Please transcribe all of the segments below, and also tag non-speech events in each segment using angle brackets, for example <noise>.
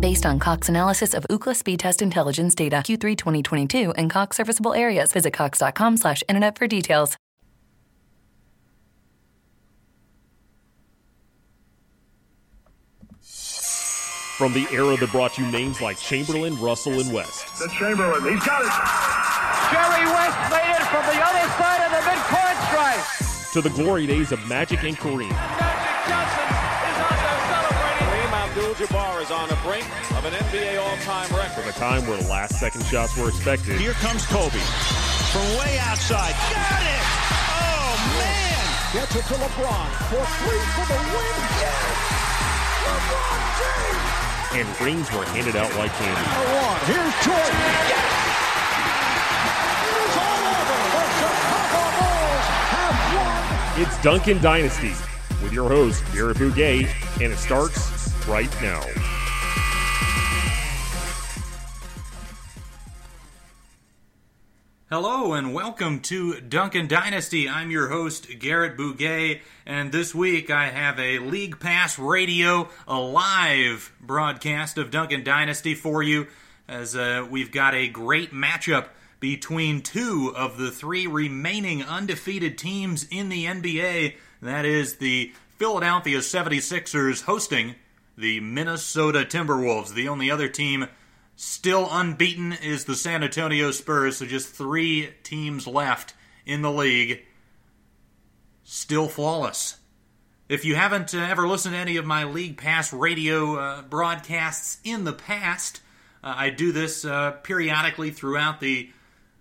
Based on Cox analysis of Ookla speed test intelligence data Q3 2022 and Cox serviceable areas, visit cox.com slash internet for details. From the era that brought you names like Chamberlain, Russell, and West. The Chamberlain, he's got it. Jerry West made it from the other side of the midcourt stripe. To the glory days of Magic and Kareem. Magic Johnson Abdul-Jabbar is on the brink of an NBA all-time record. From a time where last-second shots were expected. Here comes Kobe from way outside. Got it! Oh man! Gets it to LeBron for three for the win. Yes! LeBron James. And rings were handed out like candy. One. Here's Jordan. Yes! It's all over. The Chicago Bulls have won. It's Duncan Dynasty with your host, Garrett Bouguet, and it starts right now. Hello and welcome to Duncan Dynasty. I'm your host, Garrett Bouguet, and this week I have a League Pass Radio, a live broadcast of Duncan Dynasty for you, as uh, we've got a great matchup between two of the three remaining undefeated teams in the NBA. That is the Philadelphia 76ers hosting the Minnesota Timberwolves, the only other team Still unbeaten is the San Antonio Spurs, so just three teams left in the league. Still flawless. If you haven't uh, ever listened to any of my League Pass radio uh, broadcasts in the past, uh, I do this uh, periodically throughout the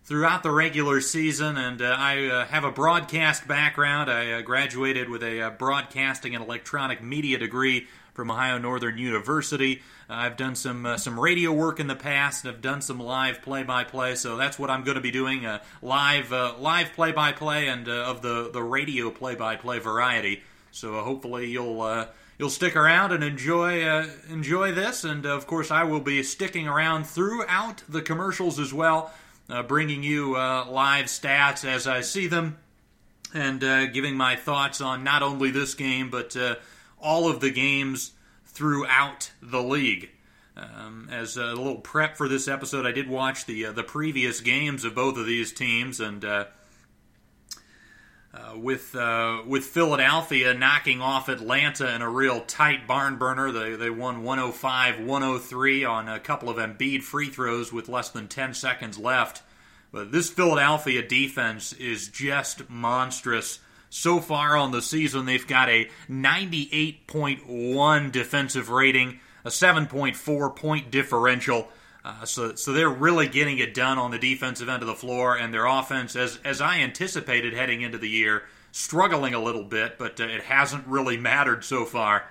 throughout the regular season, and uh, I uh, have a broadcast background. I graduated with a broadcasting and electronic media degree from Ohio Northern University. Uh, I've done some uh, some radio work in the past. I've done some live play-by-play, so that's what I'm going to be doing: uh, live live play-by-play and of the the radio play-by-play variety. So hopefully you'll you'll stick around and enjoy uh, enjoy this. And of course, I will be sticking around throughout the commercials as well, uh, bringing you uh, live stats as I see them, and giving my thoughts on not only this game but all of the games throughout the league. Um, as a little prep for this episode, I did watch the uh, the previous games of both of these teams, and uh, uh, with uh, with Philadelphia knocking off Atlanta in a real tight barn burner, they they won 105-103 on a couple of Embiid free throws with less than 10 seconds left. But this Philadelphia defense is just monstrous so far on the season, they've got a 98.1 defensive rating, a 7.4 point differential. Uh, so, so they're really getting it done on the defensive end of the floor, and their offense, as as I anticipated heading into the year, struggling a little bit, but uh, it hasn't really mattered so far.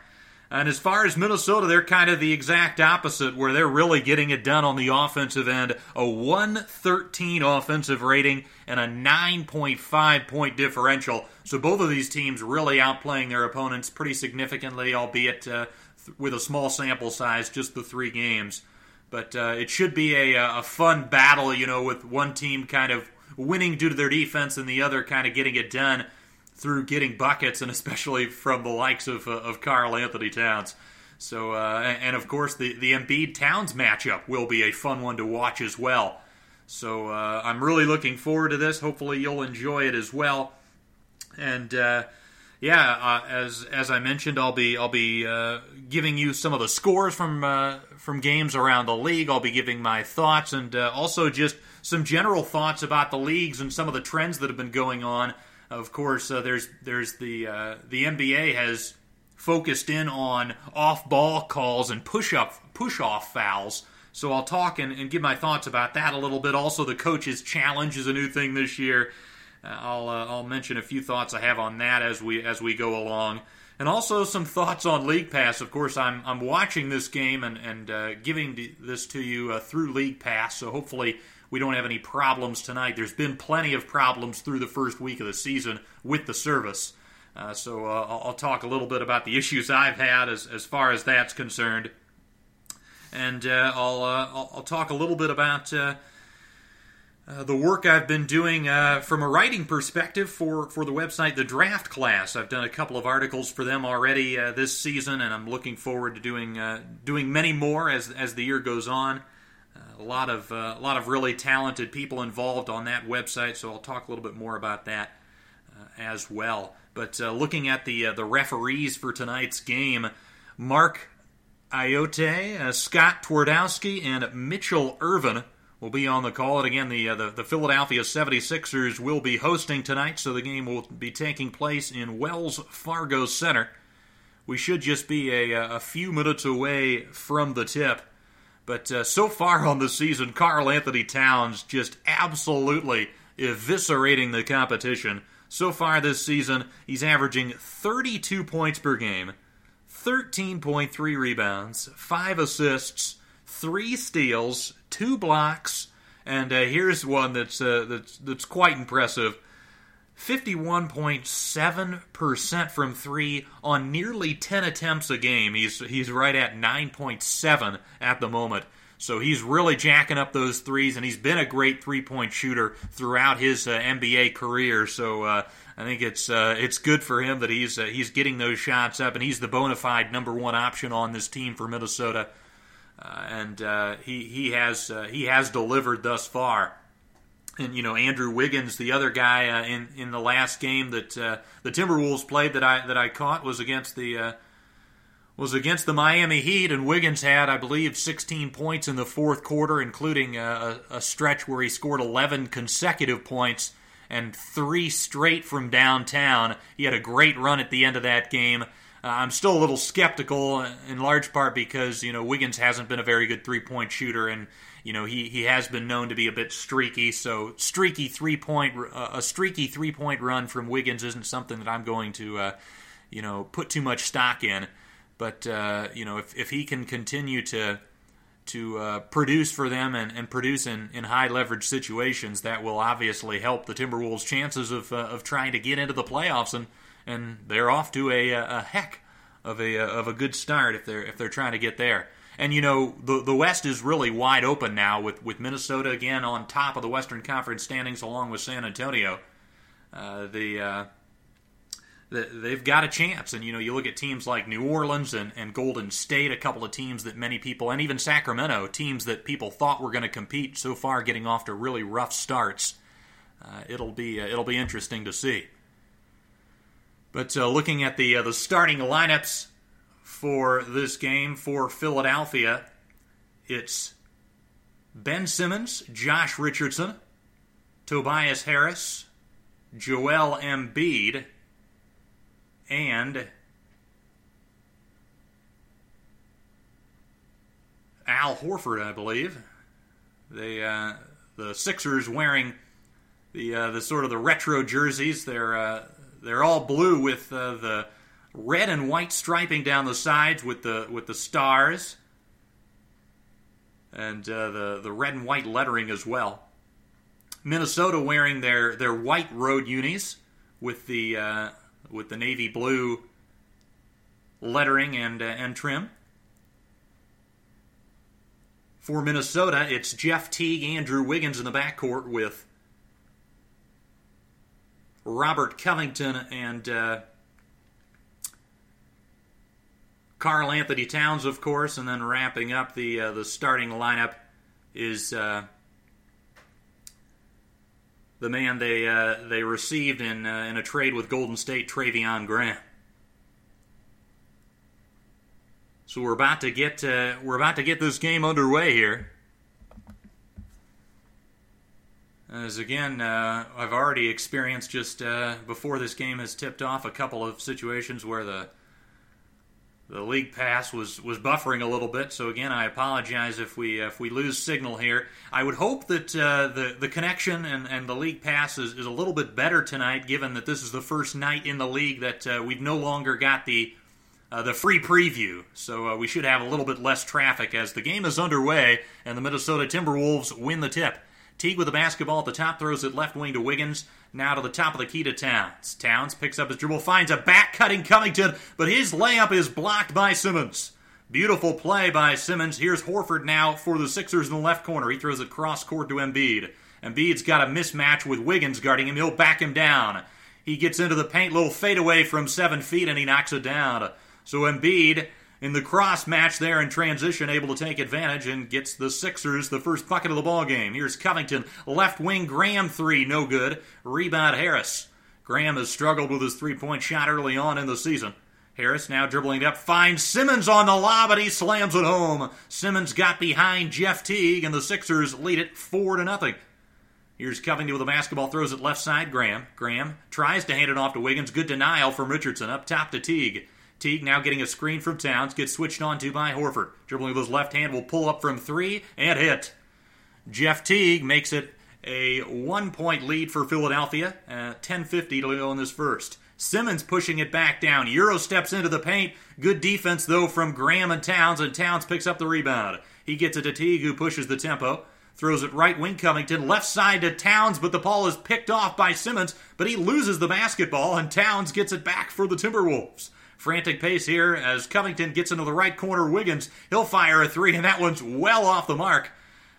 And as far as Minnesota, they're kind of the exact opposite, where they're really getting it done on the offensive end. A 113 offensive rating and a 9.5 point differential. So both of these teams really outplaying their opponents pretty significantly, albeit uh, th- with a small sample size, just the three games. But uh, it should be a, a fun battle, you know, with one team kind of winning due to their defense and the other kind of getting it done through getting buckets, and especially from the likes of uh, of Karl-Anthony Towns. So, uh, and of course, the the Embiid Towns matchup will be a fun one to watch as well. So, uh, I'm really looking forward to this. Hopefully, you'll enjoy it as well. And uh, yeah, uh, as as I mentioned, I'll be I'll be uh, giving you some of the scores from from games around the league. I'll be giving my thoughts and also just some general thoughts about the leagues and some of the trends that have been going on. Of course, uh, there's there's the uh, the NBA has focused in on off ball calls and push up push off fouls. So I'll talk and, and, give my thoughts about that a little bit. Also, the coaches challenge is a new thing this year. Uh, I'll uh, I'll mention a few thoughts I have on that as we as we go along, and also some thoughts on League Pass. Of course, I'm I'm watching this game and and uh, giving this to you uh, through League Pass. So hopefully we don't have any problems tonight. There's been plenty of problems through the first week of the season with the service. Uh, so uh, I'll talk a little bit about the issues I've had as, as far as that's concerned. And uh, I'll, uh, I'll, I'll, talk a little bit about uh, uh, the work I've been doing from a writing perspective for, for the website The Draft Class. I've done a couple of articles for them already this season, and I'm looking forward to doing doing many more as, as the year goes on a lot of uh, a lot of really talented people involved on that website. So I'll talk a little bit more about that uh, as well. But uh, looking at the the referees for tonight's game, Mark uh, Scott Twardowski, and Mitchell Ervin will be on the call. And again, the, uh, the, the Philadelphia 76ers will be hosting tonight, so the game will be taking place in Wells Fargo Center. We should just be a, a few minutes away from the tip. But uh, so far on the season, Karl-Anthony Towns just absolutely eviscerating the competition. So far this season, he's averaging 32 points per game, 13.3 rebounds, 5 assists, 3 steals, 2 blocks, and uh, here's one that's, uh, that's, that's quite impressive 51.7% from three on nearly 10 attempts a game. He's, he's right at 9.7 at the moment. So he's really jacking up those threes, and he's been a great three point shooter throughout his uh, NBA career. So uh, I think it's uh, it's good for him that he's uh, he's getting those shots up, and he's the bona fide number one option on this team for Minnesota. Uh, and uh, he he has he has delivered thus far and you know Andrew Wiggins, the other guy uh, in in the last game that uh, the Timberwolves played that I that I caught was against the uh, was against the Miami Heat, and Wiggins had I believe 16 points in the fourth quarter, including a, a stretch where he scored 11 consecutive points and three straight from downtown. He had a great run at the end of that game. Uh, I'm still a little skeptical, in large part because you know Wiggins hasn't been a very good three point shooter, and you know he, he has been known to be a bit streaky. So streaky three point uh, a streaky three point run from Wiggins isn't something that I'm going to uh, you know put too much stock in. But uh, you know if if he can continue to to uh, produce for them and, and produce in, in high leverage situations, that will obviously help the Timberwolves' chances of uh, of trying to get into the playoffs and and they're off to a, a heck of a of a good start if they're if they're trying to get there. And you know the the West is really wide open now with with Minnesota again on top of the Western Conference standings along with San Antonio. Uh, the, uh, the they've got a chance, and you know you look at teams like New Orleans and, and Golden State, a couple of teams that many people, and even Sacramento, teams that people thought were going to compete so far, getting off to really rough starts. Uh, it'll be uh, it'll be interesting to see. But uh, looking at the uh, the starting lineups for this game for Philadelphia. It's Ben Simmons, Josh Richardson, Tobias Harris, Joel Embiid, and Al Horford, I believe. They uh, the Sixers wearing the uh, the sort of the retro jerseys. They're uh, they're all blue with uh, the red and white striping down the sides with the with the stars, and uh, the the red and white lettering as well. Minnesota wearing their their white road unis with the uh, with the navy blue lettering and uh, and trim. For Minnesota, it's Jeff Teague, Andrew Wiggins in the backcourt with Robert Covington and uh, Karl-Anthony Towns, of course, and then wrapping up the uh, the starting lineup is uh, the man they uh, they received in uh, in a trade with Golden State, Treveon Graham. So we're about to get uh, we're about to get this game underway here. As again, uh, I've already experienced just before this game has tipped off a couple of situations where the the league pass was, was buffering a little bit. So again, I apologize if we if we lose signal here. I would hope that uh, the the connection and, and the league pass is, is a little bit better tonight, given that this is the first night in the league that uh, we've no longer got the uh, the free preview. So uh, we should have a little bit less traffic as the game is underway and the Minnesota Timberwolves win the tip. Teague with the basketball at the top, throws it left wing to Wiggins. Now to the top of the key to Towns. Towns picks up his dribble, finds a back cutting Covington, but his layup is blocked by Simmons. Beautiful play by Simmons. Here's Horford now for the Sixers in the left corner. He throws it cross court to Embiid. Embiid's got a mismatch with Wiggins guarding him. He'll back him down. He gets into the paint, little fadeaway from seven feet, and he knocks it down. So Embiid in the cross match there in transition, able to take advantage and gets the Sixers the first bucket of the ball game. Here's Covington, left wing Graham three, no good. Rebound Harris. Graham has struggled with his three point shot early on in the season. Harris now dribbling up, finds Simmons on the lob, and he slams it home. Simmons got behind Jeff Teague, and the Sixers lead it four to nothing. Here's Covington with the basketball, throws it left side. Graham. Graham tries to hand it off to Wiggins. Good denial from Richardson. Up top to Teague. Teague now getting a screen from Towns, gets switched on to by Horford. Dribbling with his left hand will pull up from three and hit. Jeff Teague makes it a one point lead for Philadelphia. Uh, 10.50 to go in this first. Simmons pushing it back down. Euro steps into the paint. Good defense, though, from Graham and Towns, and Towns picks up the rebound. He gets it to Teague, who pushes the tempo. Throws it right wing Covington, left side to Towns, but the ball is picked off by Simmons, but he loses the basketball, and Towns gets it back for the Timberwolves. Frantic pace here as Covington gets into the right corner. Wiggins, he'll fire a three, and that one's well off the mark.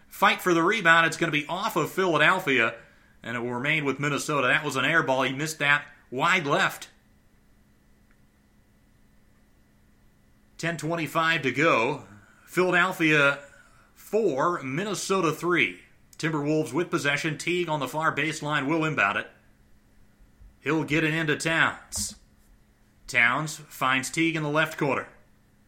Fight for the rebound. It's going to be off of Philadelphia, and it will remain with Minnesota. That was an air ball. He missed that wide left. 10.25 to go. Philadelphia 4, Minnesota 3. Timberwolves with possession. Teague on the far baseline will inbound it. He'll get it into Towns. Towns finds Teague in the left quarter.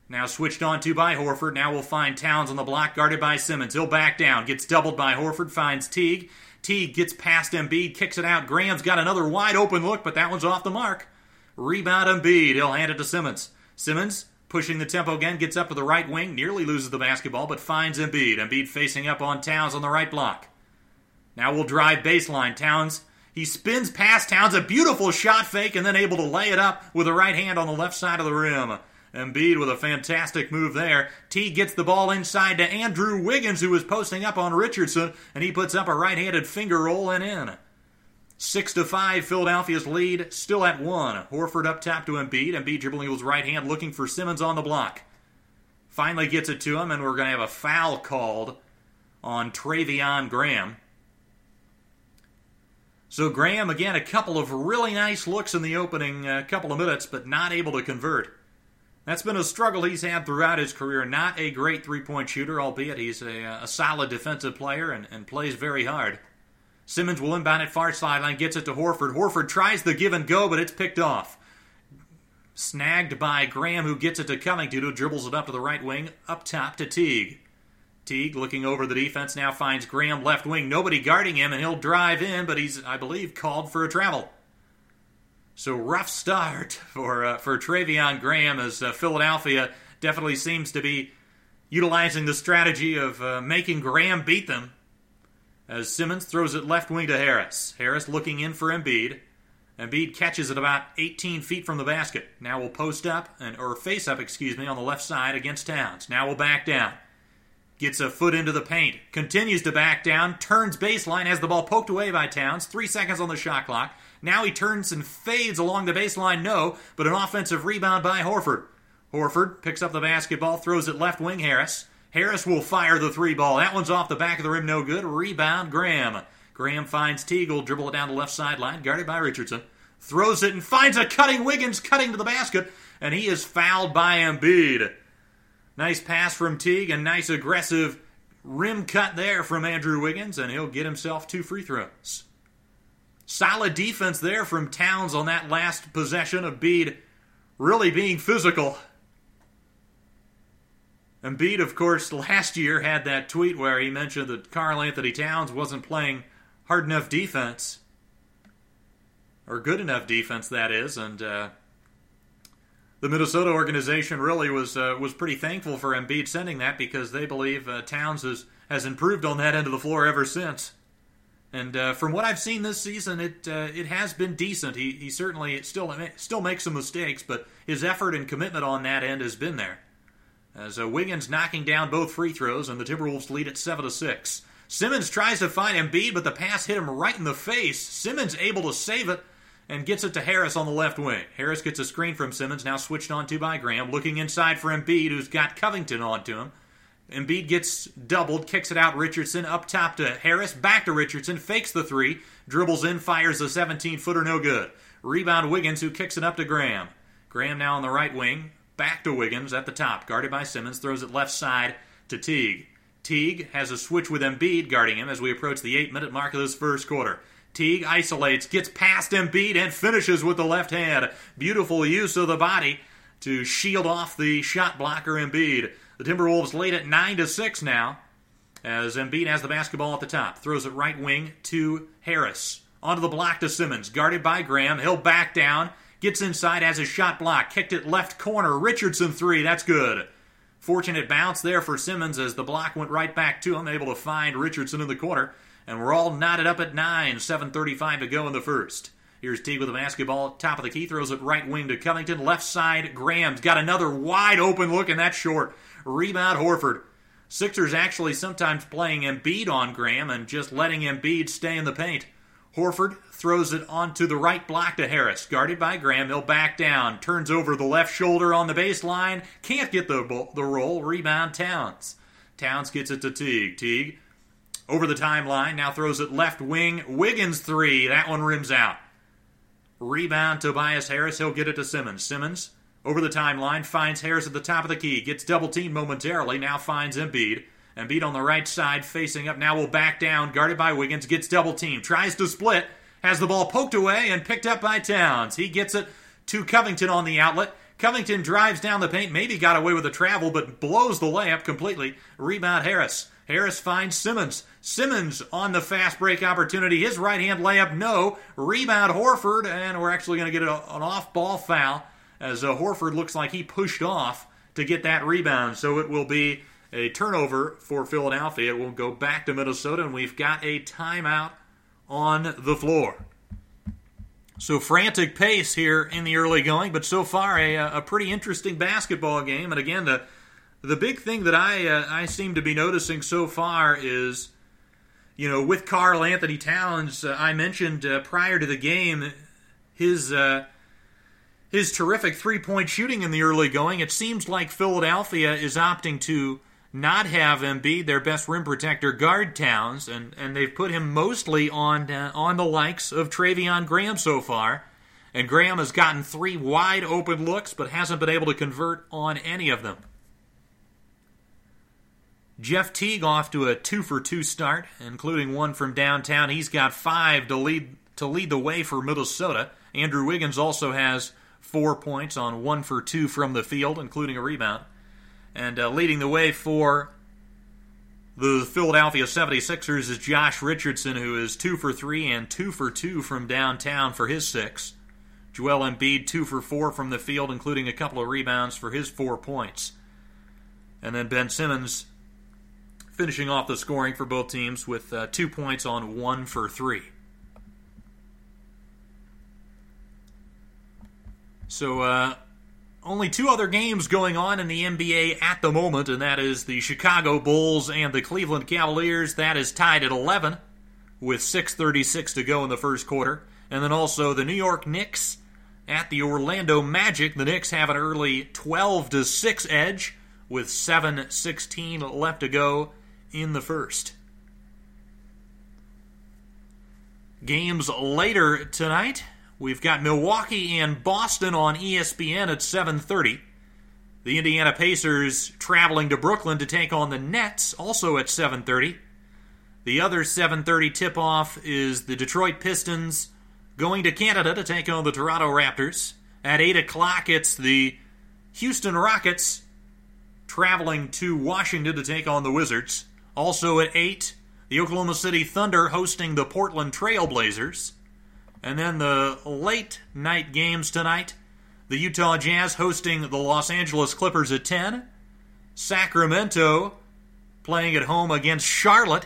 Now switched on to by Horford. Now we'll find Towns on the block, guarded by Simmons. He'll back down, gets doubled by Horford, finds Teague. Teague gets past Embiid, kicks it out. Graham's got another wide open look, but that one's off the mark. Rebound Embiid. He'll hand it to Simmons. Simmons pushing the tempo again, gets up to the right wing, nearly loses the basketball, but finds Embiid. Embiid facing up on Towns on the right block. Now we'll drive baseline. Towns he spins past Towns, a beautiful shot fake, and then able to lay it up with the right hand on the left side of the rim. Embiid with a fantastic move there. T gets the ball inside to Andrew Wiggins, who is posting up on Richardson, and he puts up a right-handed finger roll and in. Six to five, Philadelphia's lead still at one. Horford up top to Embiid. Embiid dribbling with his right hand, looking for Simmons on the block. Finally gets it to him, and we're going to have a foul called on Treveon Graham. So Graham, again, a couple of really nice looks in the opening uh, couple of minutes, but not able to convert. That's been a struggle he's had throughout his career. Not a great three point shooter, albeit he's a, a solid defensive player and, and, plays very hard. Simmons will inbound at far sideline, gets it to Horford. Horford tries the give and go, but it's picked off. Snagged by Graham, who gets it to Covington, who dribbles it up to the right wing, up top to Teague. Teague looking over the defense now finds Graham left wing. Nobody guarding him, and he'll drive in, but he's, I believe, called for a travel. So rough start <laughs> for uh, for Treveon Graham as uh, Philadelphia definitely seems to be utilizing the strategy of uh, making Graham beat them. As Simmons throws it left wing to Harris. Harris looking in for Embiid. Embiid catches it about 18 feet from the basket. Now we'll post up and or face up, excuse me, on the left side against Towns. Now we'll back down gets a foot into the paint, continues to back down, turns baseline, has the ball poked away by Towns, three seconds on the shot clock. Now he turns and fades along the baseline, no, but an offensive rebound by Horford. Horford picks up the basketball, throws it left wing Harris. Harris will fire the three ball. That one's off the back of the rim, no good. Rebound Graham. Graham finds Teague, dribble it down the left sideline, guarded by Richardson. Throws it and finds a cutting Wiggins cutting to the basket, and he is fouled by Embiid. Nice pass from Teague and nice aggressive rim cut there from Andrew Wiggins, and he'll get himself two free throws. Solid defense there from Towns on that last possession of Embiid really being physical. And Embiid, of course, <laughs> last year had that tweet where he mentioned that Karl Anthony Towns wasn't playing hard enough defense, or good enough defense, that is, and uh, the Minnesota organization really was uh, was pretty thankful for Embiid sending that because they believe uh, Towns has, has improved on that end of the floor ever since. And uh, from what I've seen this season, it uh, it has been decent. He he certainly still still makes some mistakes, but his effort and commitment on that end has been there. As uh, Wiggins knocking down both free throws, and the Timberwolves lead at seven to six. Simmons tries to find Embiid, but the pass hit him right in the face. Simmons able to save it and gets it to Harris on the left wing. Harris gets a screen from Simmons, now switched on to by Graham, looking inside for Embiid, who's got Covington onto him. Embiid gets doubled, kicks it out. Richardson up top to Harris, back to Richardson, fakes the three, dribbles in, fires a 17 footer, no good. Rebound Wiggins, who kicks it up to Graham. Graham now on the right wing, back to Wiggins at the top, guarded by Simmons, throws it left side to Teague. Teague has a switch with Embiid guarding him as we approach the eight minute mark of this first quarter. Teague isolates, gets past Embiid, and finishes with the left hand. Beautiful use of the body to shield off the shot blocker Embiid. The Timberwolves lead at 9 to 6 now as Embiid has the basketball at the top. Throws it right wing to Harris. Onto the block to Simmons. Guarded by Graham. He'll back down. Gets inside, has a shot block. Kicked it left corner. Richardson three. That's good. Fortunate bounce there for Simmons as the block went right back to him, able to find Richardson in the corner. And we're all knotted up at 9, 7.35 to go in the first. Here's Teague with the basketball, top of the key, throws it right wing to Covington, left side, Graham's got another wide open look, and that's short. Rebound, Horford. Sixers actually sometimes playing Embiid on Graham and just letting Embiid stay in the paint. Horford throws it onto the right block to Harris. Guarded by Graham, he'll back down. Turns over the left shoulder on the baseline. Can't get the, the roll. Rebound Towns. Towns gets it to Teague. Teague over the timeline. Now throws it left wing. Wiggins three. That one rims out. Rebound Tobias Harris. He'll get it to Simmons. Simmons over the timeline finds Harris at the top of the key. Gets double teamed momentarily. Now finds Embiid. Embiid on the right side facing up. Now will back down. Guarded by Wiggins. Gets double teamed. Tries to split has the ball poked away and picked up by Towns. He gets it to Covington on the outlet. Covington drives down the paint, maybe got away with the travel, but blows the layup completely. Rebound Harris. Harris finds Simmons. Simmons on the fast break opportunity. His right hand layup, no. Rebound Horford, and we're actually going to get an off ball foul as uh, Horford looks like he pushed off to get that rebound. So it will be a turnover for Philadelphia. It will go back to Minnesota, and we've got a timeout on the floor. So frantic pace here in the early going, but so far a, a pretty interesting basketball game. And again, the the big thing that I uh, I seem to be noticing so far is, you know, with Karl Anthony Towns, uh, I mentioned uh, prior to the game his uh, his terrific three point shooting in the early going. It seems like Philadelphia is opting to not have Embiid, their best rim protector, guard Towns, and, and they've put him mostly on uh, on the likes of Treveon Graham so far. And Graham has gotten three wide open looks, but hasn't been able to convert on any of them. Jeff Teague off to a two for two start, including one from downtown. He's got five to lead to lead the way for Minnesota. Andrew Wiggins also has four points on one for two from the field, including a rebound. And uh, leading the way for the Philadelphia 76ers is Josh Richardson, who is 2 for 3 and 2 for 2 from downtown for his six. Joel Embiid, 2 for 4 from the field, including a couple of rebounds for his four points. And then Ben Simmons finishing off the scoring for both teams with uh, two points on 1 for 3. So, uh, only two other games going on in the NBA at the moment, and that is the Chicago Bulls and the Cleveland Cavaliers. That is tied at 11 with 6.36 to go in the first quarter. And then also the New York Knicks at the Orlando Magic. The Knicks have an early 12 to 6 edge with 7.16 left to go in the first. Games later tonight. We've got Milwaukee and Boston on ESPN at 7:30. The Indiana Pacers traveling to Brooklyn to take on the Nets also at 7:30. The other 7:30 tip-off is the Detroit Pistons going to Canada to take on the Toronto Raptors. At 8 o'clock, it's the Houston Rockets traveling to Washington to take on the Wizards. Also at 8, the Oklahoma City Thunder hosting the Portland Trailblazers. And then the late night games tonight the Utah Jazz hosting the Los Angeles Clippers at 10. Sacramento playing at home against Charlotte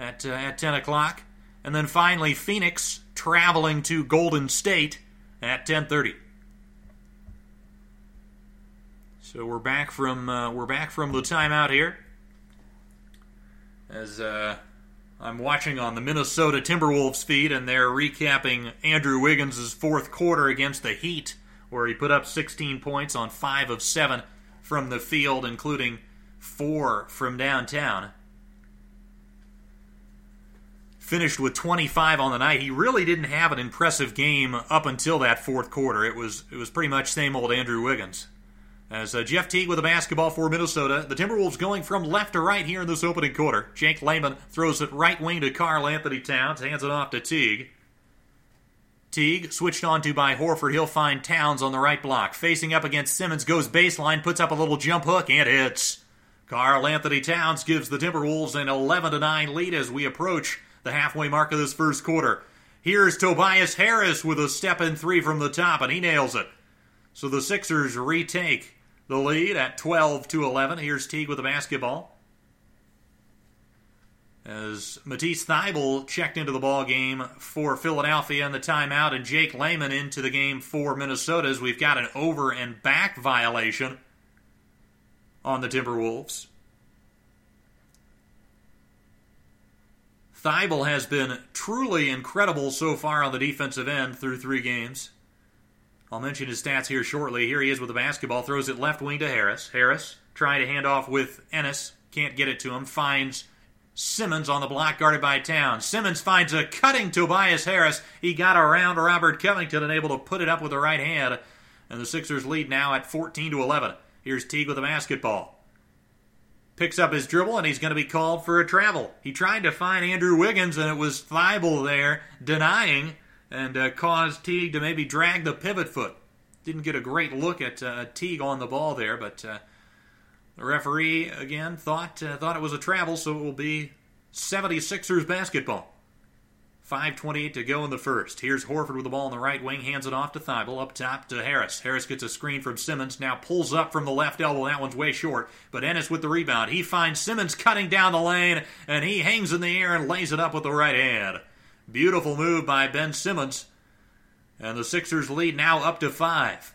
at, uh, at 10 o'clock. And then finally, Phoenix traveling to Golden State at 10:30. So we're back from uh, we're back from the timeout here. As uh, I'm watching on the Minnesota Timberwolves feed, and they're recapping Andrew Wiggins' fourth quarter against the Heat, where he put up 16 points on five of seven from the field, including four from downtown. Finished with 25 on the night. He really didn't have an impressive game up until that fourth quarter. It was it was pretty much same old Andrew Wiggins. As uh, Jeff Teague with a basketball for Minnesota, the Timberwolves going from left to right here in this opening quarter. Jake Layman throws it right wing to Karl Anthony Towns, hands it off to Teague. Teague switched on to by Horford. He'll find Towns on the right block. Facing up against Simmons, goes baseline, puts up a little jump hook, and hits. Karl Anthony Towns gives the Timberwolves an 11 9 lead as we approach the halfway mark of this first quarter. Here's Tobias Harris with a step in three from the top, and he nails it. So the Sixers retake the lead at 12 to 11. Here's Teague with the basketball. As Matisse Thybulle checked into the ball game for Philadelphia in the timeout, and Jake Layman into the game for Minnesota, as we've got an over and back violation on the Timberwolves. Thybulle has been truly incredible so far on the defensive end through three games. I'll mention his stats here shortly. Here he is with the basketball, throws it left wing to Harris. Harris trying to hand off with Ennis, can't get it to him, finds Simmons on the block guarded by Towns. Simmons finds a cutting Tobias Harris. He got around Robert Covington and able to put it up with the right hand. And the Sixers lead now at 14 to 11. Here's Teague with the basketball. Picks up his dribble and he's going to be called for a travel. He tried to find Andrew Wiggins and it was Thybulle there denying and uh, caused Teague to maybe drag the pivot foot. Didn't get a great look at uh, Teague on the ball there, but uh, the referee again thought uh, thought it was a travel, so it will be 76ers basketball. 5.28 to go in the first. Here's Horford with the ball on the right wing, hands it off to Thybulle, up top to Harris. Harris gets a screen from Simmons, now pulls up from the left elbow. That one's way short, but Ennis with the rebound. He finds Simmons cutting down the lane, and he hangs in the air and lays it up with the right hand. Beautiful move by Ben Simmons. And the Sixers lead now up to five.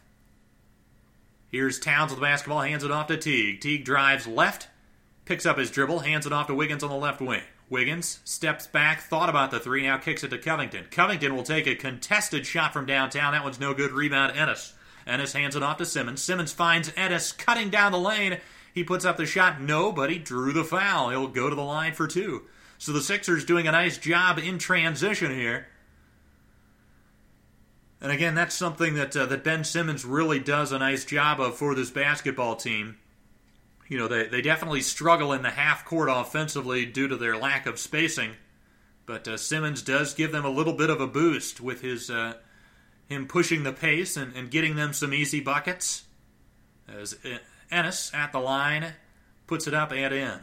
Here's Towns with the basketball, hands it off to Teague. Teague drives left, picks up his dribble, hands it off to Wiggins on the left wing. Wiggins steps back, thought about the three, now kicks it to Covington. Covington will take a contested shot from downtown. That one's no good. Rebound, Ennis. Ennis hands it off to Simmons. Simmons finds Ennis cutting down the lane. He puts up the shot. No, but he drew the foul. He'll go to the line for two. So the Sixers doing a nice job in transition here. And again, that's something that uh, that Ben Simmons really does a nice job of for this basketball team you know, they, they definitely struggle in the half court offensively due to their lack of spacing. But uh, Simmons does give them a little bit of a boost with his uh, him pushing the pace and, and getting them some easy buckets. As Ennis at the line puts it up and in.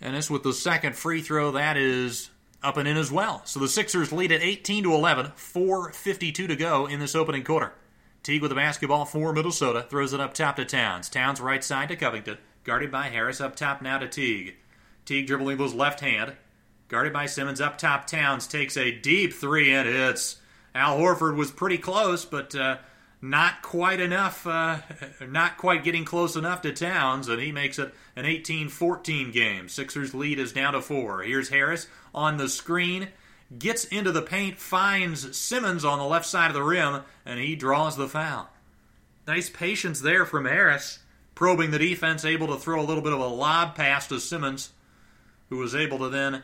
Ennis with the second free throw. That is up and in as well. So the Sixers lead at 18 to 11, 4:52 to go in this opening quarter. Teague with the basketball for Minnesota throws it up top to Towns. Towns right side to Covington, guarded by Harris up top now to Teague. Teague dribbling his left hand, guarded by Simmons up top. Towns takes a deep three and hits. Al Horford was pretty close, but uh, not quite enough, uh, <laughs> not quite getting close enough to Towns, and he makes it an 18 14 game. Sixers lead is down to four. Here's Harris on the screen, gets into the paint, finds Simmons on the left side of the rim, and he draws the foul. Nice patience there from Harris, probing the defense, able to throw a little bit of a lob pass to Simmons, who was able to then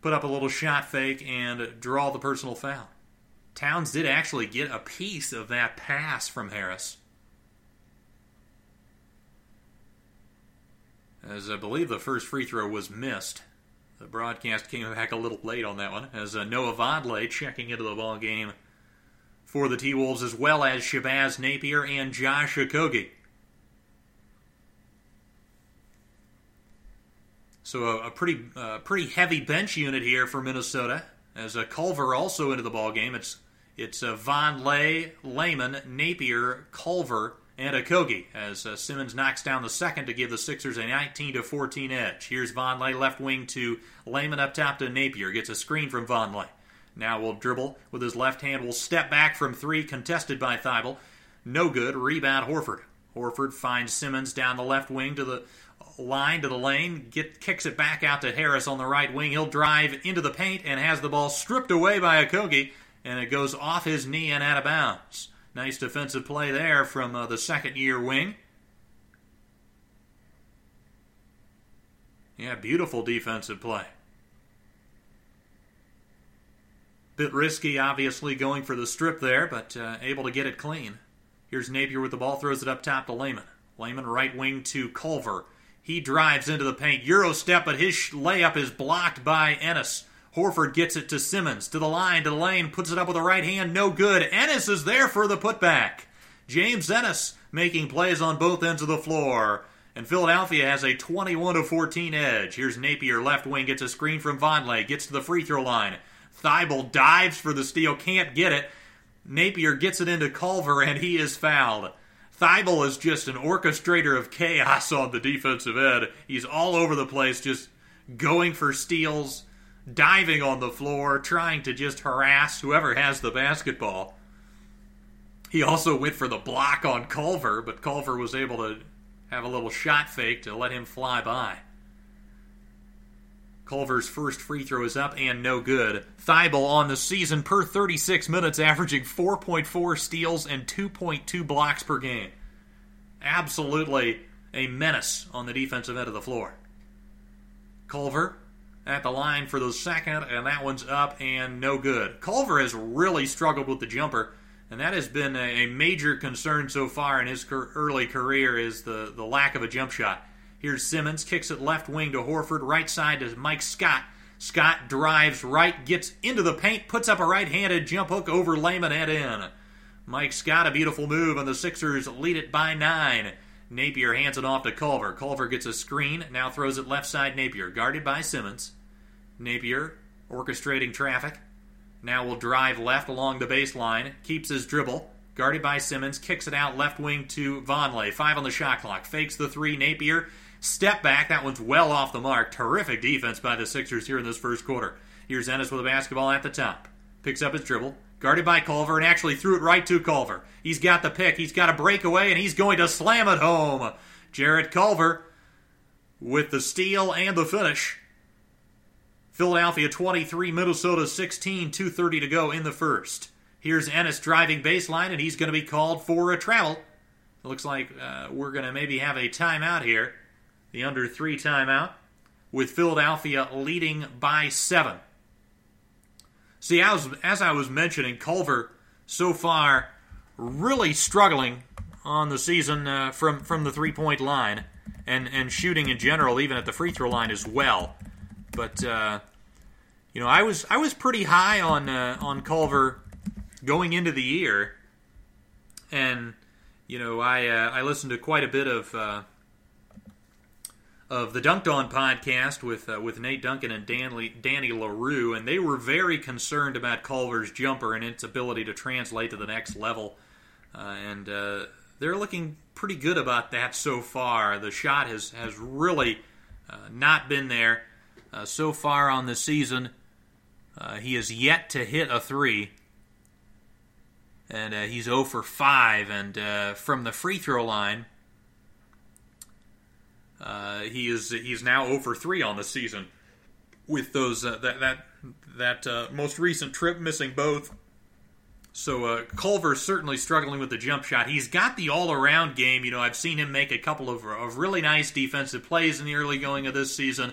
put up a little shot fake and draw the personal foul. Towns did actually get a piece of that pass from Harris. As I believe the first free throw was missed. The broadcast came back a little late on that one, as uh, Noah Vonleh checking into the ball game for the T Wolves, as well as Shabazz Napier and Josh Okogie. So a, a pretty uh, pretty heavy bench unit here for Minnesota. As a Culver also into the ball game. It's it's uh, Vonleh, Layman, Napier, Culver, and Okogie as uh, Simmons knocks down the second to give the Sixers a 19 to 14 edge. Here's Von Vonleh left wing to Layman up top to Napier. Gets a screen from Von Vonleh. Now will dribble with his left hand. Will step back from three, contested by Thybulle. No good. Rebound Horford. Horford finds Simmons down the left wing to the line to the lane, get kicks it back out to Harris on the right wing. He'll drive into the paint and has the ball stripped away by Okogie, and it goes off his knee and out of bounds. Nice defensive play there from uh, the second year wing. Yeah, beautiful defensive play. Bit risky, obviously, going for the strip there, but uh, able to get it clean. Here's Napier with the ball, throws it up top to Layman. Layman right wing to Culver. He drives into the paint. Euro step, but his layup is blocked by Ennis. Horford gets it to Simmons, to the line, to the lane, puts it up with the right hand, no good. Ennis is there for the putback. James Ennis making plays on both ends of the floor. And Philadelphia has a 21 to 14 edge. Here's Napier, left wing, gets a screen from Vonleh, gets to the free throw line. Thybulle dives for the steal, can't get it. Napier gets it into Culver, and he is fouled. Thybulle is just an orchestrator of chaos on the defensive end. He's all over the place, just going for steals, diving on the floor, trying to just harass whoever has the basketball. He also went for the block on Culver, but Culver was able to have a little shot fake to let him fly by. Culver's first free throw is up and no good. Thybulle on the season per 36 minutes, averaging 4.4 steals and 2.2 blocks per game. Absolutely a menace on the defensive end of the floor. Culver at the line for the second, and that one's up and no good. Culver has really struggled with the jumper, and that has been a major concern so far in his early career is the, the lack of a jump shot. Here's Simmons, kicks it left wing to Horford, right side to Mike Scott. Scott drives right, gets into the paint, puts up a right handed jump hook over Layman and in. Mike Scott, a beautiful move, and the Sixers lead it by nine. Napier hands it off to Culver. Culver gets a screen, now throws it left side Napier, guarded by Simmons. Napier orchestrating traffic. Now will drive left along the baseline, keeps his dribble, guarded by Simmons, kicks it out left wing to Vonleh. Five on the shot clock, fakes the three. Napier Step back, that one's well off the mark. Terrific defense by the Sixers here in this first quarter. Here's Ennis with a basketball at the top. Picks up his dribble, guarded by Culver, and actually threw it right to Culver. He's got the pick, he's got a breakaway, and he's going to slam it home. Jarrett Culver with the steal and the finish. Philadelphia 23, Minnesota 16, 2.30 to go in the first. Here's Ennis driving baseline, and he's going to be called for a travel. It looks like uh, we're going to maybe have a timeout here the under three timeout, with Philadelphia leading by seven. See, as, as I was mentioning, Culver so far really struggling on the season uh, from from the three point line and and shooting in general, even at the free throw line as well. But uh, you know, I was I was pretty high on uh, on Culver going into the year, and you know, I uh, I listened to quite a bit of uh, of the Dunked On podcast with uh, with Nate Duncan and Danny, Danny Leroux, and they were very concerned about Culver's jumper and its ability to translate to the next level. Uh, and uh, they're looking pretty good about that so far. The shot has has really uh, not been there uh, so far on the season. Uh, he has yet to hit a three. And he's 0 for 5. And from the free throw line, uh, he is he's now over three on the season with those uh, that that that uh, most recent trip missing both. So uh, Culver's certainly struggling with the jump shot. He's got the all-around game. You know, I've seen him make a couple of, of really nice defensive plays in the early going of this season.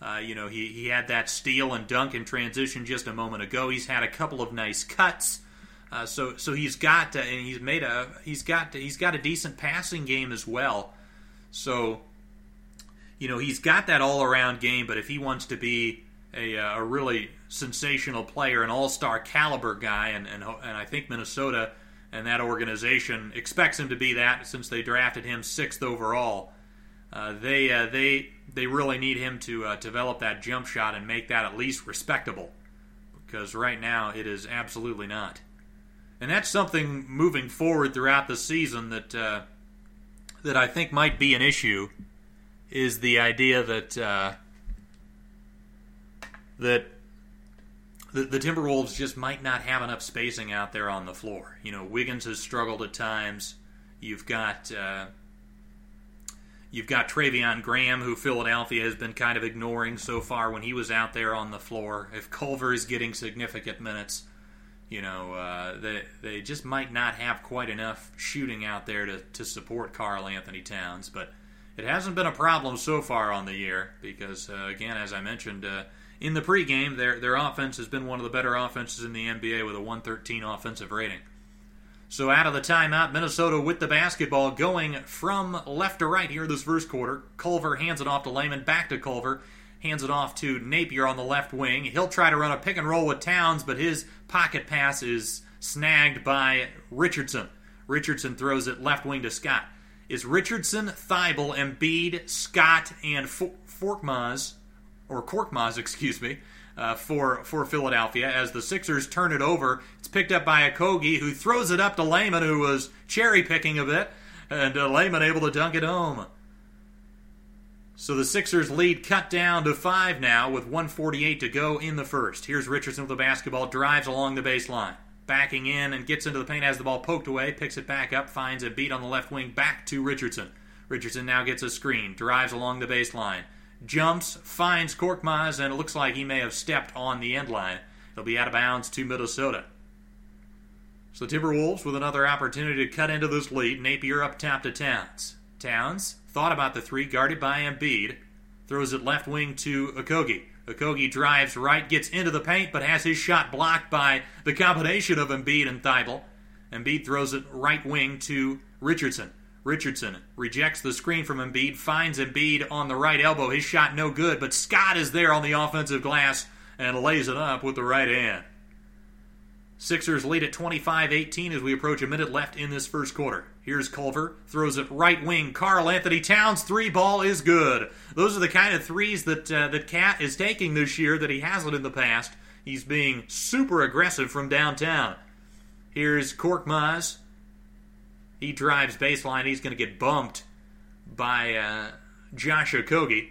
Uh, you know, he, he had that steal and dunk in transition just a moment ago. He's had a couple of nice cuts. Uh, so so he's got uh, and he's made a he's got he's got a decent passing game as well. So you know he's got that all around game. But if he wants to be a, uh, a really sensational player, an all star caliber guy, and, and and I think Minnesota and that organization expects him to be that since they drafted him sixth overall. Uh, they uh, they they really need him to uh, develop that jump shot and make that at least respectable, because right now it is absolutely not. And that's something moving forward throughout the season that uh, that I think might be an issue. Is the idea that uh, that the, the Timberwolves just might not have enough spacing out there on the floor. You know, Wiggins has struggled at times. You've got uh, you've got Treveon Graham, who Philadelphia has been kind of ignoring so far when he was out there on the floor. If Culver is getting significant minutes, you know, uh, they they just might not have quite enough shooting out there to to support Karl Anthony Towns, but. It hasn't been a problem so far on the year because, uh, again, as I mentioned, uh, in the pregame, their their offense has been one of the better offenses in the NBA with a 113 offensive rating. So out of the timeout, Minnesota with the basketball going from left to right here this first quarter. Culver hands it off to Layman, back to Culver, hands it off to Napier on the left wing. He'll try to run a pick and roll with Towns, but his pocket pass is snagged by Richardson. Richardson throws it left wing to Scott. Is Richardson, Thybulle, Embiid, Scott, and Forkmaz or Korkmaz, <laughs> excuse me, uh, for for Philadelphia as the Sixers turn it over. It's picked up by Okogie, who throws it up to Layman, who was cherry picking a bit, and uh, Layman able to dunk it home. So the Sixers lead cut down to five now with 148 to go in the first. Here's Richardson with the basketball, drives along the baseline, backing in and gets into the paint, has the ball poked away, picks it back up, finds Embiid on the left wing, back to Richardson. Richardson now gets a screen, drives along the baseline, jumps, finds Korkmaz, and it looks like he may have stepped on the end line. He'll be out of bounds to Minnesota. So the Timberwolves with another opportunity to cut into this lead. Napier up top to Towns. Towns thought about the three, guarded by Embiid. Throws it left wing to Okogie. Okogie drives right, gets into the paint, but has his shot blocked by the combination of Embiid and Thybulle. Embiid throws it right wing to Richardson. Richardson rejects the screen from Embiid, finds Embiid on the right elbow. His shot no good, but Scott is there on the offensive glass and lays it up with the right hand. Sixers lead at 25 18 as we approach a minute left in this first quarter. Here's Culver, throws it right wing. Karl Anthony Towns three ball is good. Those are the kind of threes that uh, that Cat is taking this year that he hasn't in the past. He's being super aggressive from downtown. Here's Korkmaz, he drives baseline. He's going to get bumped by uh, Josh Okogie.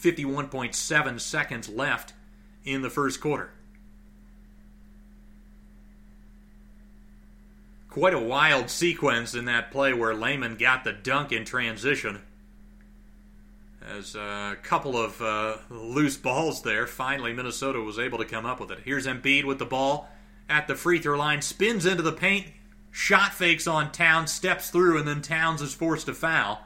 51.7 seconds left in the first quarter. Quite a wild sequence in that play where Layman got the dunk in transition. As a couple of uh, loose balls there, finally Minnesota was able to come up with it. Here's Embiid with the ball at the free throw line, spins into the paint, shot fakes on Towns, steps through, and then Towns is forced to foul.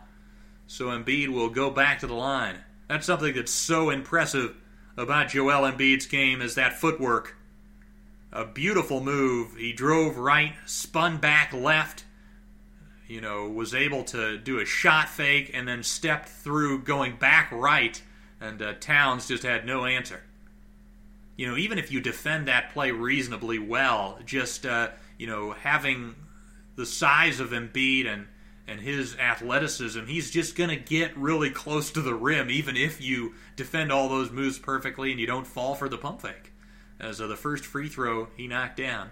So Embiid will go back to the line. That's something that's so impressive about Joel Embiid's game is that footwork. A beautiful move. He drove right, spun back left, you know, was able to do a shot fake and then stepped through going back right, and uh, Towns just had no answer. You know, even if you defend that play reasonably well, just uh, you know, having the size of Embiid and and his athleticism, he's just going to get really close to the rim, even if you defend all those moves perfectly and you don't fall for the pump fake. As uh, the first free throw he knocked down.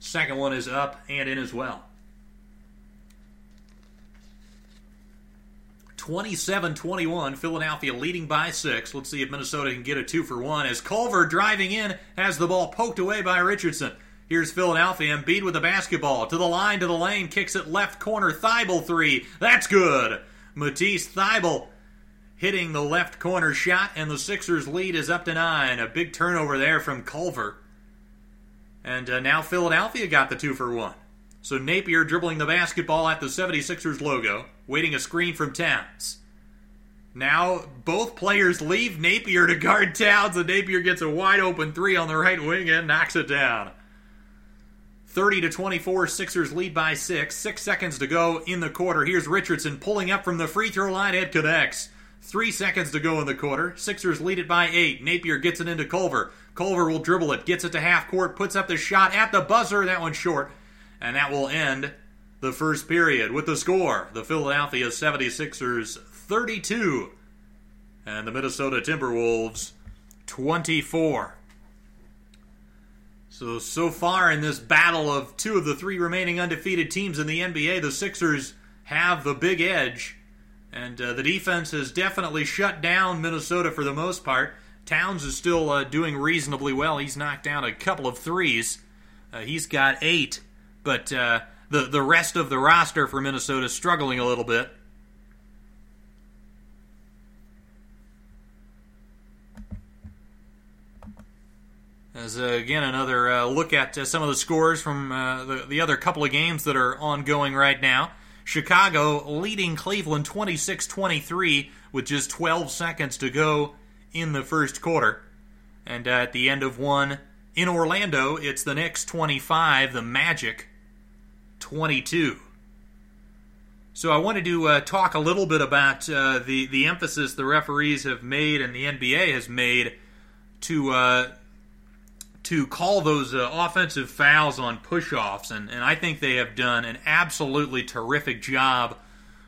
Second one is up and in as well. 27 21, Philadelphia leading by six. Let's see if Minnesota can get a two for one as Culver driving in has the ball poked away by Richardson. Here's Philadelphia, Embiid with the basketball. To the line, to the lane, kicks it left corner, Thybulle three. That's good. Matisse Thybulle hitting the left corner shot, and the Sixers' lead is up to nine. A big turnover there from Culver. And uh, now Philadelphia got the two for one. So Napier dribbling the basketball at the 76ers logo, waiting a screen from Towns. Now both players leave Napier to guard Towns, and Napier gets a wide open three on the right wing and knocks it down. 30 to 24, Sixers lead by six. Six seconds to go in the quarter. Here's Richardson pulling up from the free throw line. It connects. Three seconds to go in the quarter. Sixers lead it by eight. Napier gets it into Culver. Culver will dribble it, gets it to half court, puts up the shot at the buzzer. That one's short. And that will end the first period with the score the Philadelphia 76ers 32 and the Minnesota Timberwolves 24. So, so far in this battle of two of the three remaining undefeated teams in the NBA, the Sixers have the big edge. And uh, the defense has definitely shut down Minnesota for the most part. Towns is still uh, doing reasonably well. He's knocked down a couple of threes. Uh, he's got eight. But uh, the, the rest of the roster for Minnesota is struggling a little bit. As uh, again another uh, look at some of the scores from the, the other couple of games that are ongoing right now. Chicago leading Cleveland 26 23 with just 12 seconds to go in the first quarter. And at the end of one in Orlando, it's the Knicks 25, the Magic 22. So I wanted to uh, talk a little bit about uh, the the emphasis the referees have made and the NBA has made to to call those uh, offensive fouls on push-offs, and, and I think they have done an absolutely terrific job,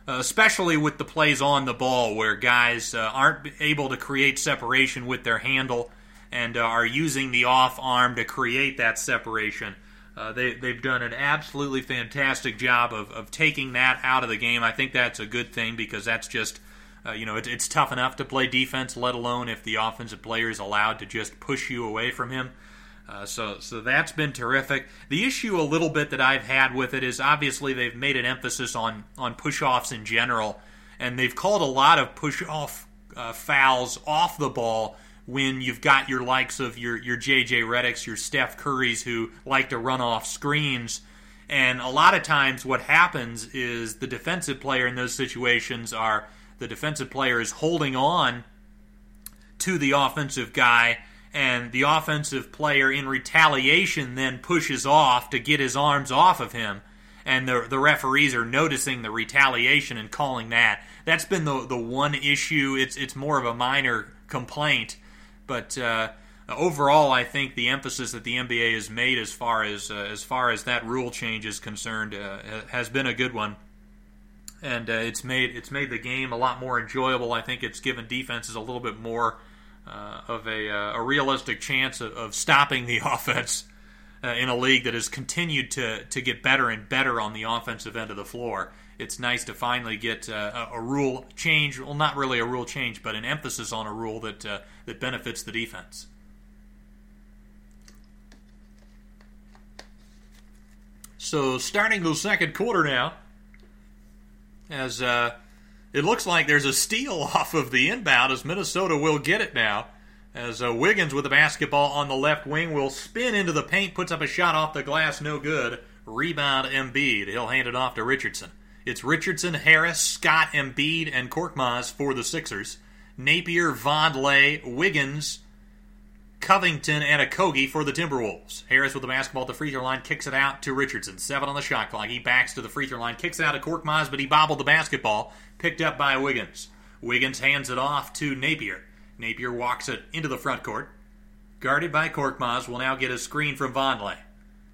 uh, especially with the plays on the ball where guys uh, aren't able to create separation with their handle and uh, are using the off arm to create that separation. Uh, they, they've done an absolutely fantastic job of, of taking that out of the game. I think that's a good thing because that's just uh, you know, it, it's tough enough to play defense, let alone if the offensive player is allowed to just push you away from him. Uh, so, so that's been terrific. The issue a little bit that I've had with it is obviously they've made an emphasis on on push offs in general, and they've called a lot of push off uh, fouls off the ball when you've got your likes of your your JJ Redicks, your Steph Currys who like to run off screens. And a lot of times, what happens is the defensive player in those situations are the defensive player is holding on to the offensive guy and the offensive player in retaliation then pushes off to get his arms off of him and the the referees are noticing the retaliation and calling that. That's been the the one issue. It's it's more of a minor complaint but uh, overall I think the emphasis that the NBA has made as far as uh, as far as that rule change is concerned uh, has been a good one. And uh, it's made it's made the game a lot more enjoyable. I think it's given defenses a little bit more uh, of a, uh, a, realistic chance of, of stopping the <laughs> offense uh, in a league that has continued to, to get better and better on the offensive end of the floor. It's nice to finally get uh, a, a, rule change. Well, not really a rule change, but an emphasis on a rule that that benefits the defense. So, starting the second quarter now, as uh, it looks like there's a steal <laughs> off of the inbound as Minnesota will get it now. As uh, Wiggins with the basketball on the left wing will spin into the paint, puts up a shot off the glass, no good. Rebound Embiid. He'll hand it off to Richardson. It's Richardson, Harris, Scott, Embiid, and Korkmaz for the Sixers. Napier, Vonleh, Wiggins, Covington, and Okogie for the Timberwolves. Harris with the basketball at the free throw line kicks it out to Richardson. Seven on the shot clock. He backs to the free throw line, kicks it out to Korkmaz, but he bobbled the basketball picked up by Wiggins. Wiggins hands it off to Napier. Napier walks it into the front court. Guarded by Korkmaz, will now get a screen from Vonleh.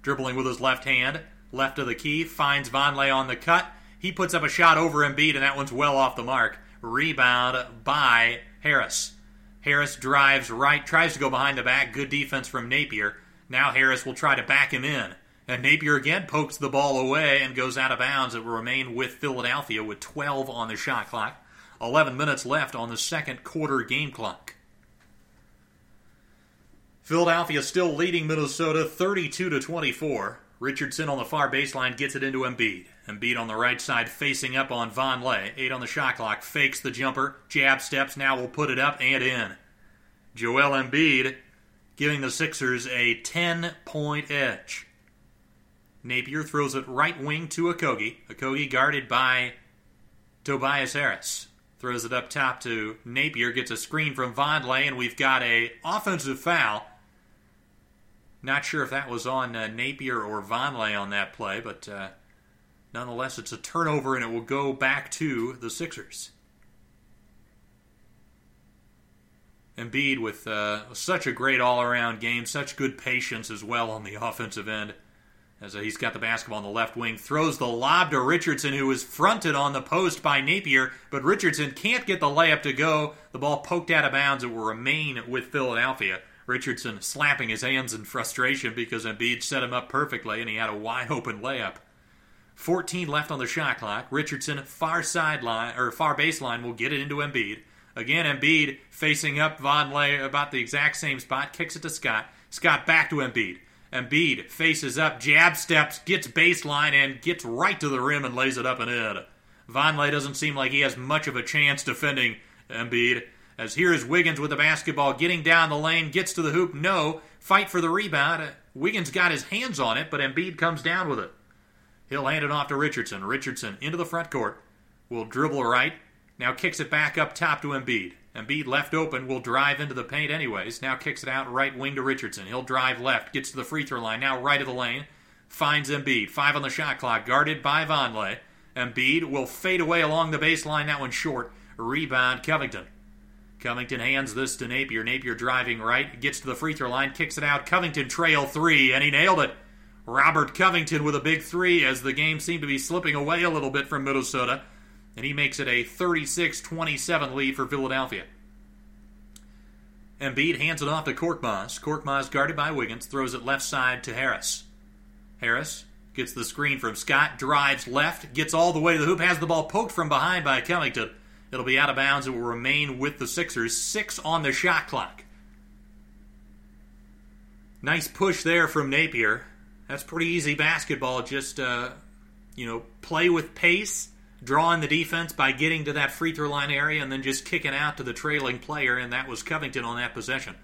Dribbling with his left hand, left of the key, finds Vonleh on the cut. He puts up a shot over Embiid, and that one's well off the mark. Rebound by Harris. Harris drives right, tries to go behind the back. Good defense from Napier. Now Harris will try to back him in. And Napier again pokes the ball away and goes out of bounds. It will remain with Philadelphia with 12 on the shot clock. 11 minutes left on the second quarter game clock. Philadelphia still leading Minnesota 32 to 24. Richardson on the far baseline gets it into Embiid. Embiid on the right side facing up on Vonleh. Eight on the shot clock. Fakes the jumper. Jab steps. Now will put it up and in. Joel Embiid giving the Sixers a 10 point edge. Napier throws it right wing to Okogie. Okogie guarded by Tobias Harris. Throws it up top to Napier, gets a screen from Vonleh, and we've got a offensive foul. Not sure if that was on uh, Napier or Vonleh on that play, but uh, nonetheless, it's a turnover, and it will go back to the Sixers. Embiid with uh, such a great all-around game, such good patience as well on the offensive end. As uh, he's got the basketball on the left wing, throws the lob to Richardson, who is fronted on the post by Napier, but Richardson can't get the layup to go. The ball poked out of bounds. It will remain with Philadelphia. Richardson slapping his hands in frustration because Embiid set him up perfectly and he had a wide open layup. 14 left on the shot clock. Richardson far sideline or far baseline will get it into Embiid. Again, Embiid facing up Vonleh about the exact same spot, kicks it to Scott. Scott back to Embiid. Embiid faces up, jab steps, gets baseline, and gets right to the rim and lays it up and in. Vonleh doesn't seem like he has much of a chance defending Embiid. As here is Wiggins with the basketball, getting down the lane, gets to the hoop. No, fight for the rebound. Wiggins got his hands on it, but Embiid comes down with it. He'll hand it off to Richardson. Richardson into the front court. Will dribble right. Now kicks it back up top to Embiid. Embiid left open, will drive into the paint anyways. Now kicks it out right wing to Richardson. He'll drive left, gets to the free throw line. Now right of the lane, finds Embiid. Five on the shot clock, guarded by Vonleh. Embiid will fade away along the baseline. That one short. Rebound Covington. Covington hands this to Napier. Napier driving right, gets to the free throw line, kicks it out. Covington trail three, and he nailed it. Robert Covington with a big three as the game seemed to be slipping away a little bit from Minnesota and he makes it a 36 27 lead for Philadelphia. Embiid hands it off to Korkmaz. Korkmaz, guarded by Wiggins, throws it left side to Harris. Harris gets the screen from Scott, drives left, gets all the way to the hoop, has the ball poked from behind by Covington. It'll be out of bounds. It will remain with the Sixers. Six on the shot clock. Nice push there from Napier. That's pretty easy basketball. Just, uh, you know, play with pace drawing the defense by getting to that free throw line area and then just kicking out to the trailing player, and that was Covington on that possession.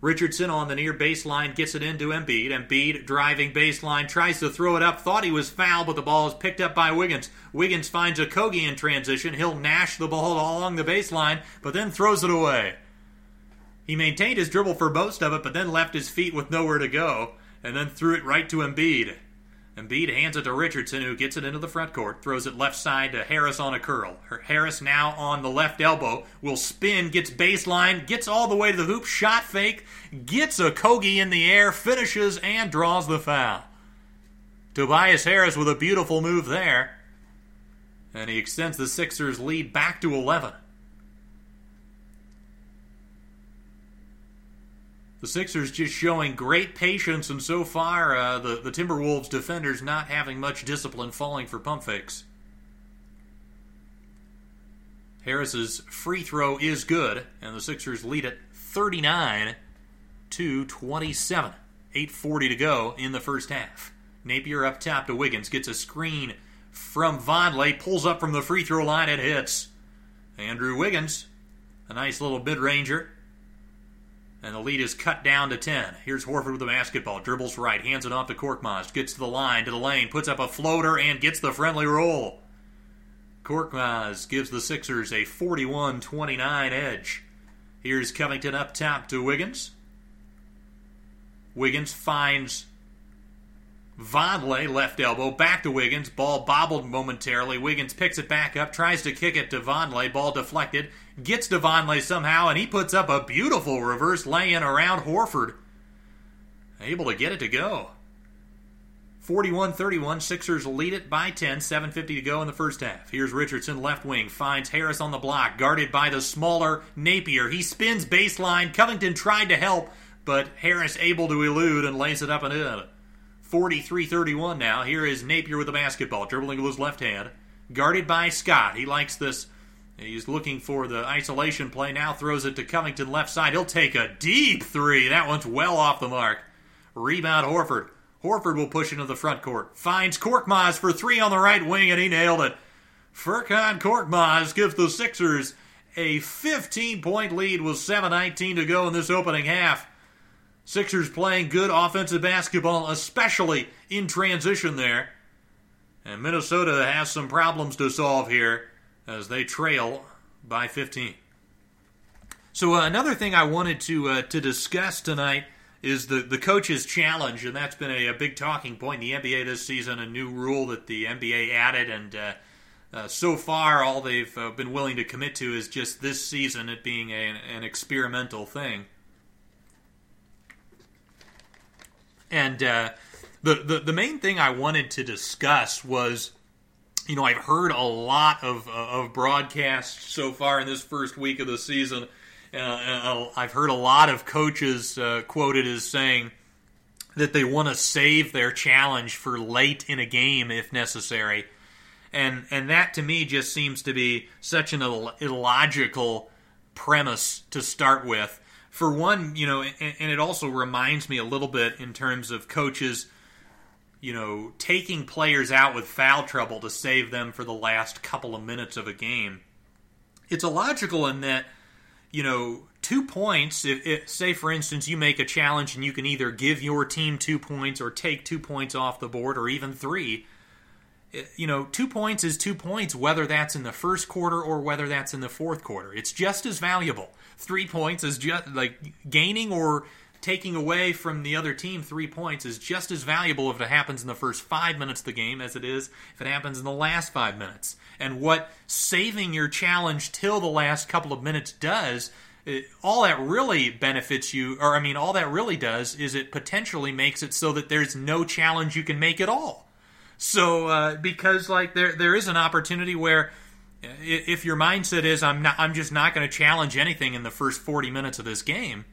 Richardson on the near baseline gets it into Embiid. Embiid driving baseline, tries to throw it up, thought he was fouled, but the ball is picked up by Wiggins. Wiggins finds Okogie in transition. He'll nash the ball along the baseline, but then throws it away. He maintained his dribble for most of it, but then left his feet with nowhere to go, and then threw it right to Embiid. Embiid hands it to Richardson, who gets it into the front court, throws it left side to Harris on a curl. Harris now on the left elbow will spin, gets baseline, gets all the way to the hoop, shot fake, gets Okogie in the air, finishes, and draws the foul. Tobias Harris with a beautiful move there, and he extends the Sixers' lead back to 11. The Sixers just showing great patience, and so far, uh, the, the Timberwolves defenders not having much discipline, falling for pump fakes. Harris's free throw is good, and the Sixers lead it 39 to 27. 8.40 to go in the first half. Napier up top to Wiggins, gets a screen from Vonleh, pulls up from the free throw line, and hits. Andrew Wiggins, a nice little mid ranger, and the lead is cut down to 10. Here's Horford with the basketball. Dribbles right, hands it off to Korkmaz. Gets to the line, to the lane, puts up a floater, and gets the friendly roll. Korkmaz gives the Sixers a 41 29 edge. Here's Covington up top to Wiggins. Wiggins finds Vonleh, left elbow, back to Wiggins. Ball bobbled momentarily. Wiggins picks it back up, tries to kick it to Vonleh. Ball deflected gets to Vonleh somehow, and he puts up a beautiful reverse lay-in around Horford. Able to get it to go. 41-31, Sixers lead it by 10, 7.50 to go in the first half. Here's Richardson, left wing, finds Harris on the block, guarded by the smaller Napier. He spins baseline. Covington tried to help, but Harris able to elude and lays it up and in. 43-31 now. Here is Napier with the basketball, dribbling with his left hand. Guarded by Scott. He likes this He's looking for the isolation play. Now throws it to Covington left side. He'll take a deep three. That one's well off the mark. Rebound Horford. Horford will push into the front court. Finds Korkmaz for three on the right wing, and he nailed it. Furkan Korkmaz gives the Sixers a 15 point lead with 7.19 to go in this opening half. Sixers playing good offensive basketball, especially in transition there. And Minnesota has some problems to solve here as they trail by 15. So uh, another thing I wanted to uh, to discuss tonight is the the coaches challenge, and that's been a, a, big talking point in the NBA this season. A new rule that the NBA added, and uh, uh, so far all they've uh, been willing to commit to is just this season it being a, an experimental thing. And uh, the, the the main thing I wanted to discuss was you know, I've heard a lot of uh, of broadcasts so far in this first week of the season. Uh, uh I've heard a lot of coaches uh, quoted as saying that they want to save their challenge for late in a game if necessary, and and that to me just seems to be such an Ill- illogical premise to start with. For one, you know, and, and it also reminds me a little bit in terms of coaches you know, taking players out with foul trouble to save them for the last couple of minutes of a game. It's illogical in that, you know, two points, if, if, say for instance you make a challenge and you can either give your team two points or take two points off the board or even three, eh, you know, two points is two points, whether that's in the first quarter or whether that's in the fourth quarter. It's just as valuable. Three points is just like gaining or taking away from the other team three points is just as valuable if it happens in the first five minutes of the game as it is if it happens in the last five minutes. And what saving your challenge till the last couple of minutes does, it, all that really benefits you, or I mean, all that really does is it potentially makes it so that there's no challenge you can make at all. So, uh, because like there there is an opportunity where if your mindset is I'm not I'm just not going to challenge anything in the first 40 minutes of this game,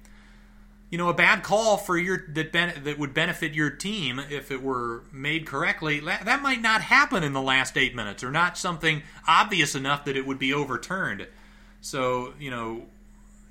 you know, a bad call for your that ben, that would benefit your team if it were made correctly, that might not happen in the last eight minutes, or not something obvious enough that it would be overturned. So, you know,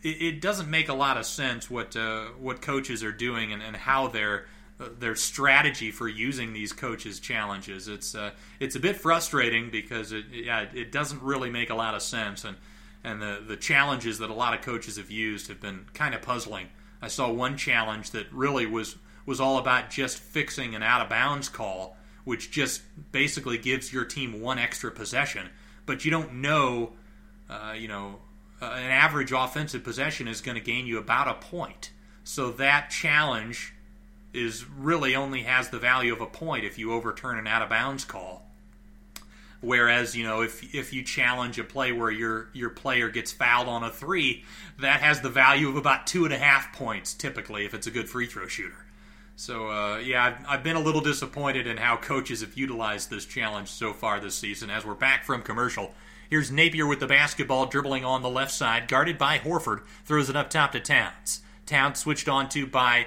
it, it doesn't make a lot of sense what uh, what coaches are doing and, and how their uh, their strategy for using these coaches challenges. It's uh, it's a bit frustrating because it yeah, it doesn't really make a lot of sense, and and the the challenges that a lot of coaches have used have been kind of puzzling. I saw one challenge that really was was all about just fixing an out of bounds call, which just basically gives your team one extra possession, but you don't know, uh, you know, uh, an average offensive possession is going to gain you about a point. So that challenge is really only has the value of a point if you overturn an out of bounds call. Whereas, you know, if if you challenge a play where your your player gets fouled on a three, that has the value of about two and a half points typically if it's a good free throw shooter. So uh, yeah, I've, I've, been a little disappointed in how coaches have utilized this challenge so far this season. As we're back from commercial, here's Napier with the basketball dribbling on the left side, guarded by Horford, throws it up top to Towns. Towns switched on to by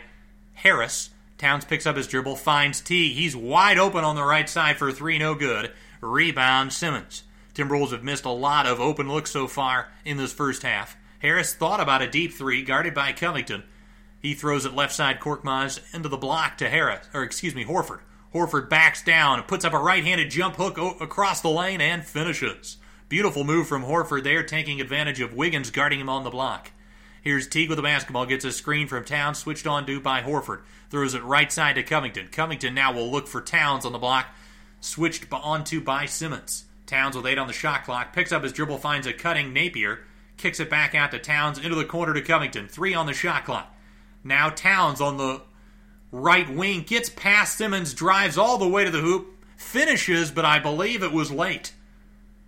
Harris. Towns picks up his dribble, finds T. He's wide open on the right side for three, no good. Rebound Simmons. Timberwolves have missed a lot of open looks so far in this first half. Harris thought about a deep three, guarded by Covington. He throws it left side Korkmaz into the block to Harris, or excuse me, Horford. Horford backs down, puts up a right-handed jump hook across the lane, and finishes. Beautiful move from Horford there, taking advantage of Wiggins guarding him on the block. Here's Teague with the basketball, gets a screen from Towns, switched on to by Horford. Throws it right side to Covington. Covington now will look for Towns on the block, switched onto by Simmons. Towns with eight on the shot clock, picks up his dribble, finds a cutting Napier, kicks it back out to Towns, into the corner to Covington. Three on the shot clock. Now Towns on the right wing gets past Simmons, drives all the way to the hoop, finishes, but I believe it was late.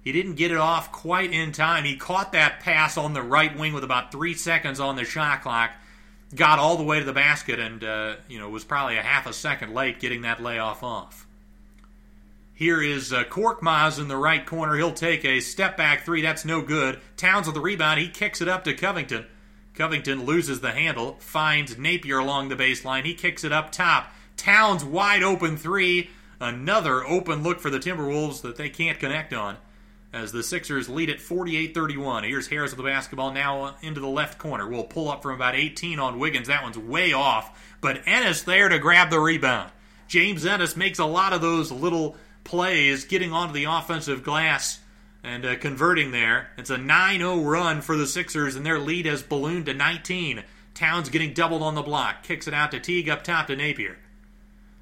He didn't get it off quite in time. He caught that pass on the right wing with about three seconds on the shot clock, got all the way to the basket, and uh, you know was probably a half a second late getting that layoff off. Here is uh, in the right corner. He'll take a step back three. That's no good. Towns with the rebound. He kicks it up to Covington. Covington loses the handle, finds Napier along the baseline. He kicks it up top. Towns wide open three. Another open look for the Timberwolves that they can't connect on. As the Sixers lead at 48 31. Here's Harris with the basketball now into the left corner. We'll pull up from about 18 on Wiggins. That one's way off. But Ennis there to grab the rebound. James Ennis makes a lot of those little plays, getting onto the offensive glass and uh, converting there. It's a 9 0 run for the Sixers, and their lead has ballooned to 19. Towns getting doubled on the block, kicks it out to Teague up top to Napier.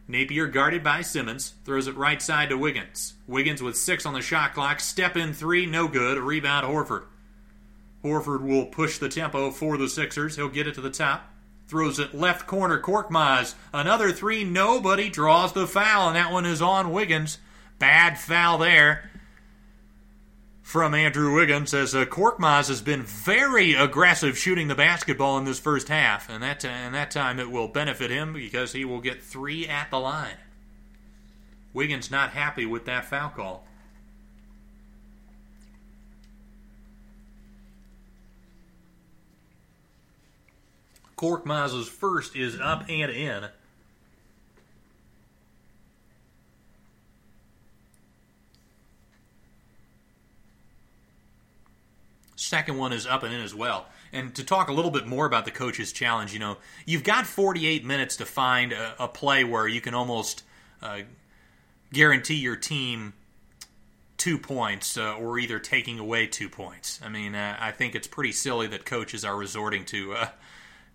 Napier guarded by Simmons, throws it right side to Wiggins. Wiggins with six on the shot clock, step in three, no good. Rebound, Horford. Horford will push the tempo for the Sixers. He'll get it to the top. Throws it left corner, Korkmaz. Another three, nobody draws the foul, and that one is on Wiggins. Bad foul there from Andrew Wiggins as uh, Korkmaz has been very aggressive shooting the basketball in this first half, and that, uh, and that time it will benefit him because he will get three at the line. Wiggins not happy with that foul call. Korkmaz's first is up and in. Second one is up and in as well. And to talk a little bit more about the coach's challenge, you know, you've got 48 minutes to find a, a play where you can almost uh, guarantee your team two points uh, or either taking away two points. I mean, uh, I think it's pretty silly that coaches are resorting to uh,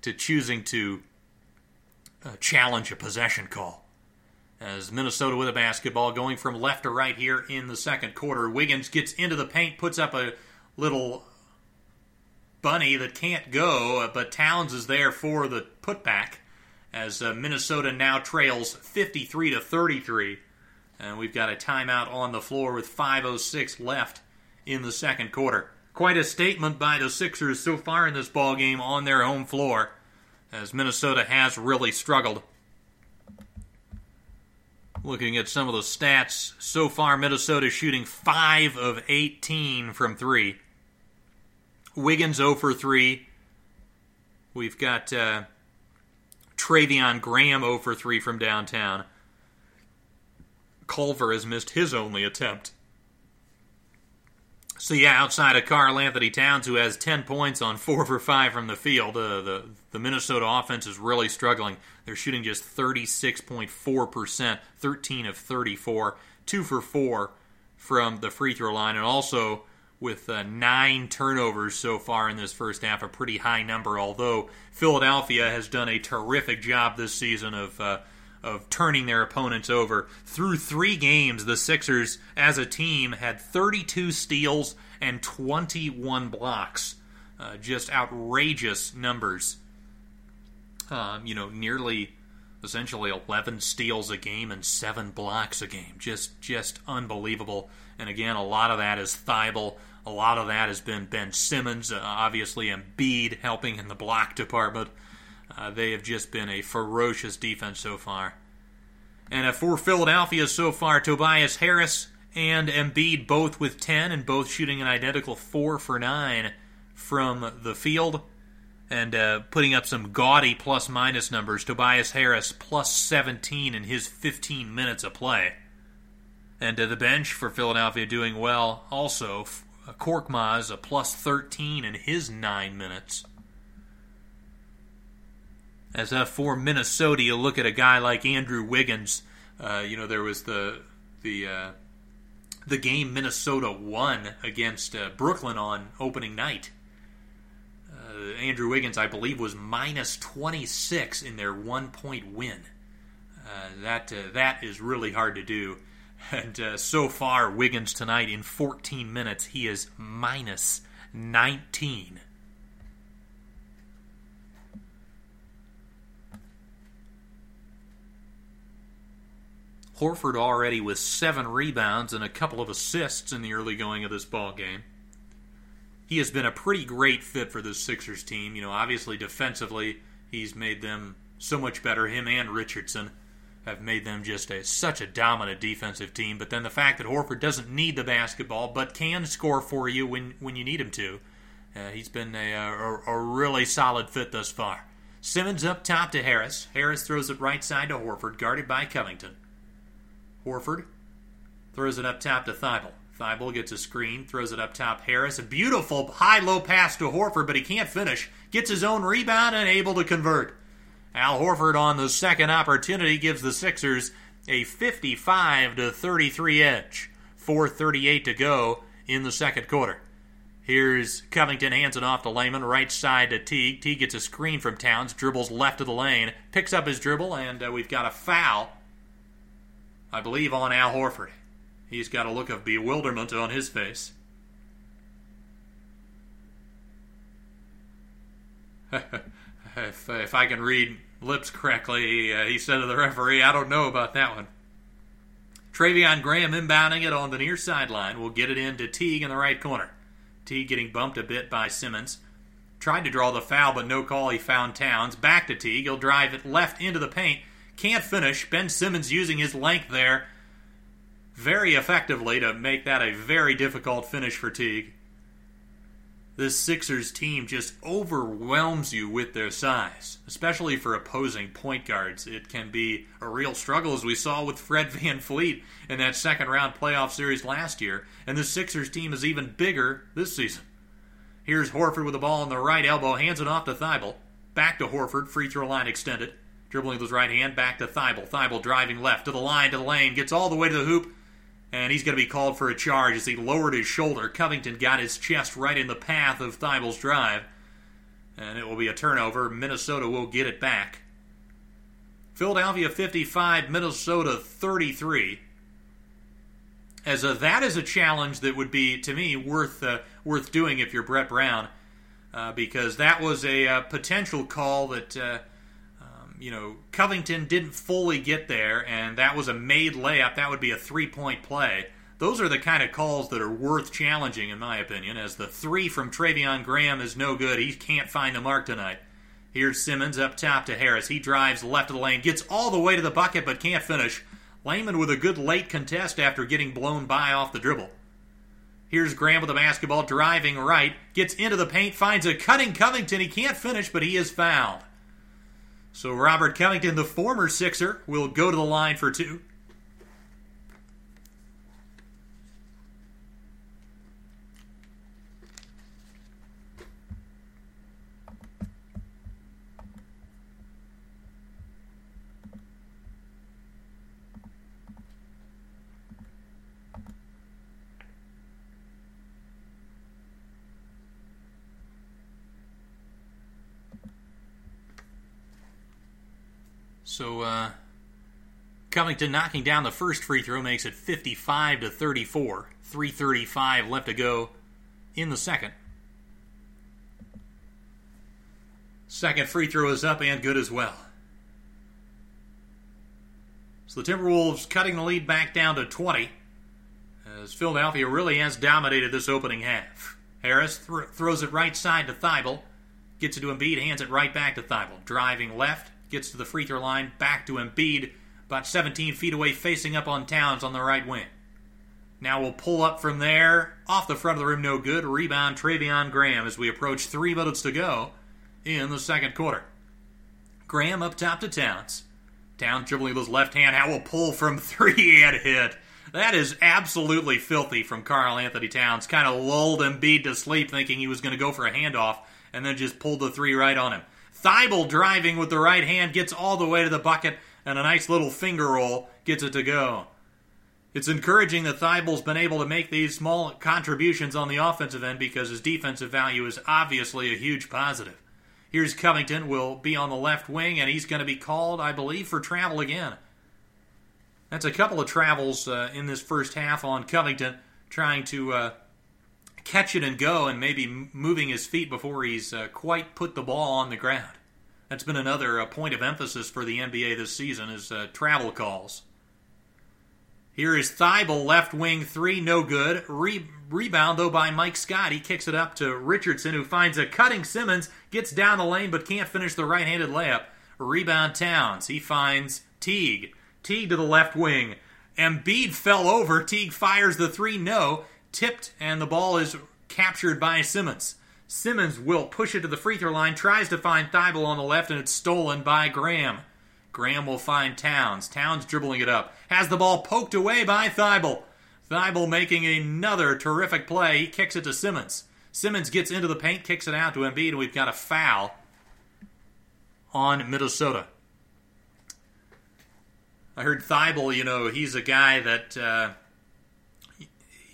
to choosing to uh, challenge a possession call. As Minnesota with a basketball going from left to right here in the second quarter, Wiggins gets into the paint, puts up a little bunny that can't go, uh, but Towns is there for the putback as uh, Minnesota now trails 53 to 33. And we've got a timeout on the floor with 5:06 left in the second quarter. Quite a statement by the Sixers so far in this ball game on their home floor, as Minnesota has really struggled. Looking at some of the stats so far, Minnesota shooting 5 of 18 from 3. Wiggins 0 for 3. We've got uh, Treveon Graham 0 for 3 from downtown. Culver has missed his only attempt. So yeah, outside of Karl Anthony Towns, who has 10 points on 4 for 5 from the field, uh, the, the Minnesota offense is really struggling. They're shooting just 36.4%, 13 of 34, 2 for 4 from the free throw line, and also with uh, nine turnovers so far in this first half, a pretty high number. Although Philadelphia has done a terrific job this season of uh, of turning their opponents over. Through three games, the Sixers, as a team, had 32 steals and 21 blocks. Uh, just outrageous numbers. Um, you know, nearly, essentially 11 steals a game and seven blocks a game. Just, just unbelievable. And again, a lot of that is Thybulle. A lot of that has been Ben Simmons, uh, obviously Embiid helping in the block department. Uh, they have just been a ferocious defense so far. And uh, for Philadelphia so far, Tobias Harris and Embiid both with 10 and both shooting an identical 4 for 9 from the field. And uh, putting up some gaudy plus minus numbers. Tobias Harris plus 17 in his 15 minutes of play. And uh, the bench for Philadelphia doing well also. Korkmaz a plus 13 in his 9 minutes. As uh, for Minnesota, you look at a guy like Andrew Wiggins. Uh, you know there was the the uh, the game Minnesota won against uh, Brooklyn on opening night. Uh, Andrew Wiggins, I believe, was minus 26 in their one point win. Uh, that that is really hard to do. And uh, so far, Wiggins tonight in 14 minutes, he is minus 19. Horford already with seven rebounds and a couple of assists in the early going of this ball game. He has been a pretty great fit for this Sixers team. You know, obviously defensively, he's made them so much better. Him and Richardson have made them just a, such a dominant defensive team. But then the fact that Horford doesn't need the basketball, but can score for you when when you need him to, uh, he's been a, a, a really solid fit thus far. Simmons up top to Harris. Harris throws it right side to Horford, guarded by Covington. Horford throws it up top to Thybulle. Thybulle gets a screen, throws it up top. Harris, a beautiful high low pass to Horford, but he can't finish. Gets his own rebound and able to convert. Al Horford on the second opportunity gives the Sixers a 55 to 33 edge. 4:38 to go in the second quarter. Here's Covington hands it off to Layman, right side to Teague. Teague gets a screen from Towns, dribbles left of the lane, picks up his dribble, and uh, we've got a foul I believe, on Al Horford. He's got a look of bewilderment on his face. <laughs> if, if I can read lips correctly, uh, he said to the referee, I don't know about that one. Treveon Graham inbounding it on the near sideline will get it into Teague in the right corner. Teague getting bumped a bit by Simmons. Tried to draw the foul, but no call. He found Towns. Back to Teague. He'll drive it left into the paint. Can't finish. Ben Simmons using his length there very effectively to make that a very difficult finish for Teague. This Sixers team just overwhelms you with their size, especially for opposing point guards. It can be a real struggle, as we saw with Fred Van VanVleet in that second round playoff series last year. And the Sixers team is even bigger this season. Here's Horford with the ball on the right elbow, hands it off to Thybulle. Back to Horford, free throw line extended. Dribbling with his right hand, back to Thybulle. Thybulle driving left to the line, to the lane, gets all the way to the hoop, and he's going to be called for a charge as he lowered his shoulder. Covington got his chest right in the path of Thybulle's drive, and it will be a turnover. Minnesota will get it back. Philadelphia 55, Minnesota 33. As a, that is a challenge that would be to me worth uh, worth doing if you're Brett Brown, uh, because that was a uh, potential call that uh, you know, Covington didn't fully get there, and that was a made layup. That would be a three point play. Those are the kind of calls that are worth challenging, in my opinion, as the three from Treveon Graham is no good. He can't find the mark tonight. Here's Simmons up top to Harris. He drives left of the lane, gets all the way to the bucket, but can't finish. Layman with a good late contest after getting blown by off the dribble. Here's Graham with the basketball, driving right, gets into the paint, finds a cutting Covington. He can't finish, but he is fouled. So Robert Covington, the former Sixer, will go to the line for two. So uh, Covington knocking down the first free throw makes it 55 to 34. 3:35 left to go in the second. Second free throw is up and good as well. So the Timberwolves cutting the lead back down to 20 as Philadelphia really has dominated this opening half. Harris th- throws it right side to Thybulle, gets it to Embiid, hands it right back to Thybulle, driving left, gets to the free throw line, back to Embiid, about 17 feet away, facing up on Towns on the right wing. Now we'll pull up from there, off the front of the rim, no good. Rebound Treveon Graham as we approach three minutes to go in the second quarter. Graham up top to Towns. Towns dribbling with his left hand. How will pull from <laughs> three and hit. That is absolutely filthy from Karl-Anthony Towns. Kind of lulled Embiid to sleep, thinking he was going to go for a handoff, and then just pulled the three right on him. Thybulle driving with the right hand gets all the way to the bucket, and a nice little finger roll gets it to go. It's encouraging that Thybulle's been able to make these small contributions on the offensive end because his defensive value is obviously a huge positive. Here's Covington, will be on the left wing, and he's going to be called, I believe, for travel again. That's a couple of travels uh, in this first half on Covington, trying to uh, catch it and go and maybe moving his feet before he's uh, quite put the ball on the ground. That's been another uh, point of emphasis for the NBA this season is uh, travel calls. Here is Thybulle, left wing three, no good. Re- rebound, though, by Mike Scott. He kicks it up to Richardson, who finds a cutting Simmons, gets down the lane, but can't finish the right handed layup. Rebound Towns. He finds Teague. Teague to the left wing. Embiid fell over. Teague fires the three, no tipped, and the ball is captured by Simmons. Simmons will push it to the free throw line, tries to find Thybulle on the left, and it's stolen by Graham. Graham will find Towns. Towns dribbling it up. Has the ball poked away by Thybulle. Thybulle making another terrific play. He kicks it to Simmons. Simmons gets into the paint, kicks it out to Embiid, and we've got a foul on Minnesota. I heard Thybulle, you know, he's a guy that uh,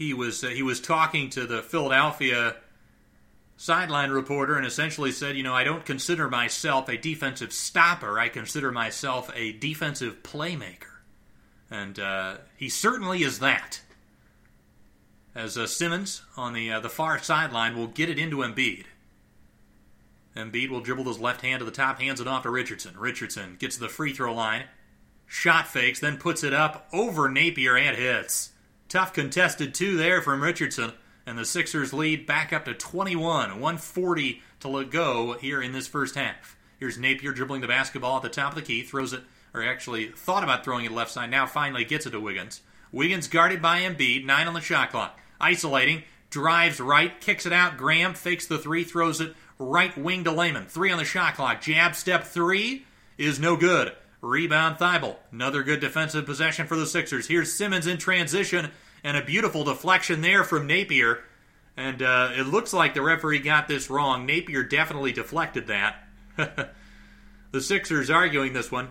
he was uh, he was talking to the Philadelphia sideline reporter and essentially said, you know, I don't consider myself a defensive stopper. I consider myself a defensive playmaker. And uh, he certainly is that. As uh, Simmons on the uh, the far sideline will get it into Embiid. Embiid will dribble his left hand to the top, hands it off to Richardson. Richardson gets to the free throw line, shot fakes, then puts it up over Napier and hits. Tough contested two there from Richardson, and the Sixers lead back up to 21, 140 to let go here in this first half. Here's Napier dribbling the basketball at the top of the key, throws it, or actually thought about throwing it left side, now finally gets it to Wiggins. Wiggins guarded by Embiid, nine on the shot clock. Isolating, drives right, kicks it out. Graham fakes the three, throws it right wing to Layman. Three on the shot clock. Jab step three is no good. Rebound Thybulle. Another good defensive possession for the Sixers. Here's Simmons in transition and a beautiful deflection there from Napier. And uh, it looks like the referee got this wrong. Napier definitely deflected that. <laughs> the Sixers arguing this one.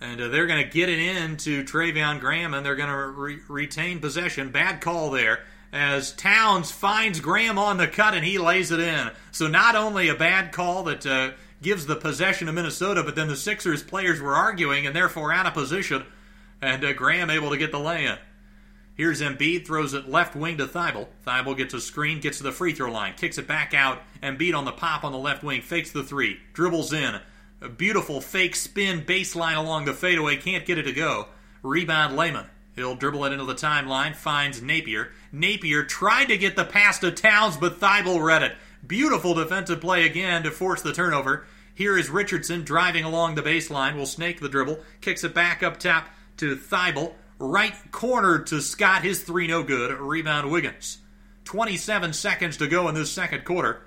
And uh, they're going to get it in to Treveon Graham, and they're going to re- retain possession. Bad call there as Towns finds Graham on the cut and he lays it in. So not only a bad call that uh, gives the possession to Minnesota, but then the Sixers players were arguing and therefore out of position, and uh, Graham able to get the lay-in. Here's Embiid, throws it left wing to Thybulle. Thybulle gets a screen, gets to the free throw line, kicks it back out. Embiid on the pop on the left wing, fakes the three, dribbles in. A beautiful fake spin baseline along the fadeaway, can't get it to go. Rebound Layman. He'll dribble it into the timeline, finds Napier. Napier tried to get the pass to Towns, but Thybulle read it. Beautiful defensive play again to force the turnover. Here is Richardson driving along the baseline, will snake the dribble, kicks it back up top to Thybulle. Right corner to Scott, his three no good. Rebound Wiggins. 27 seconds to go in this second quarter.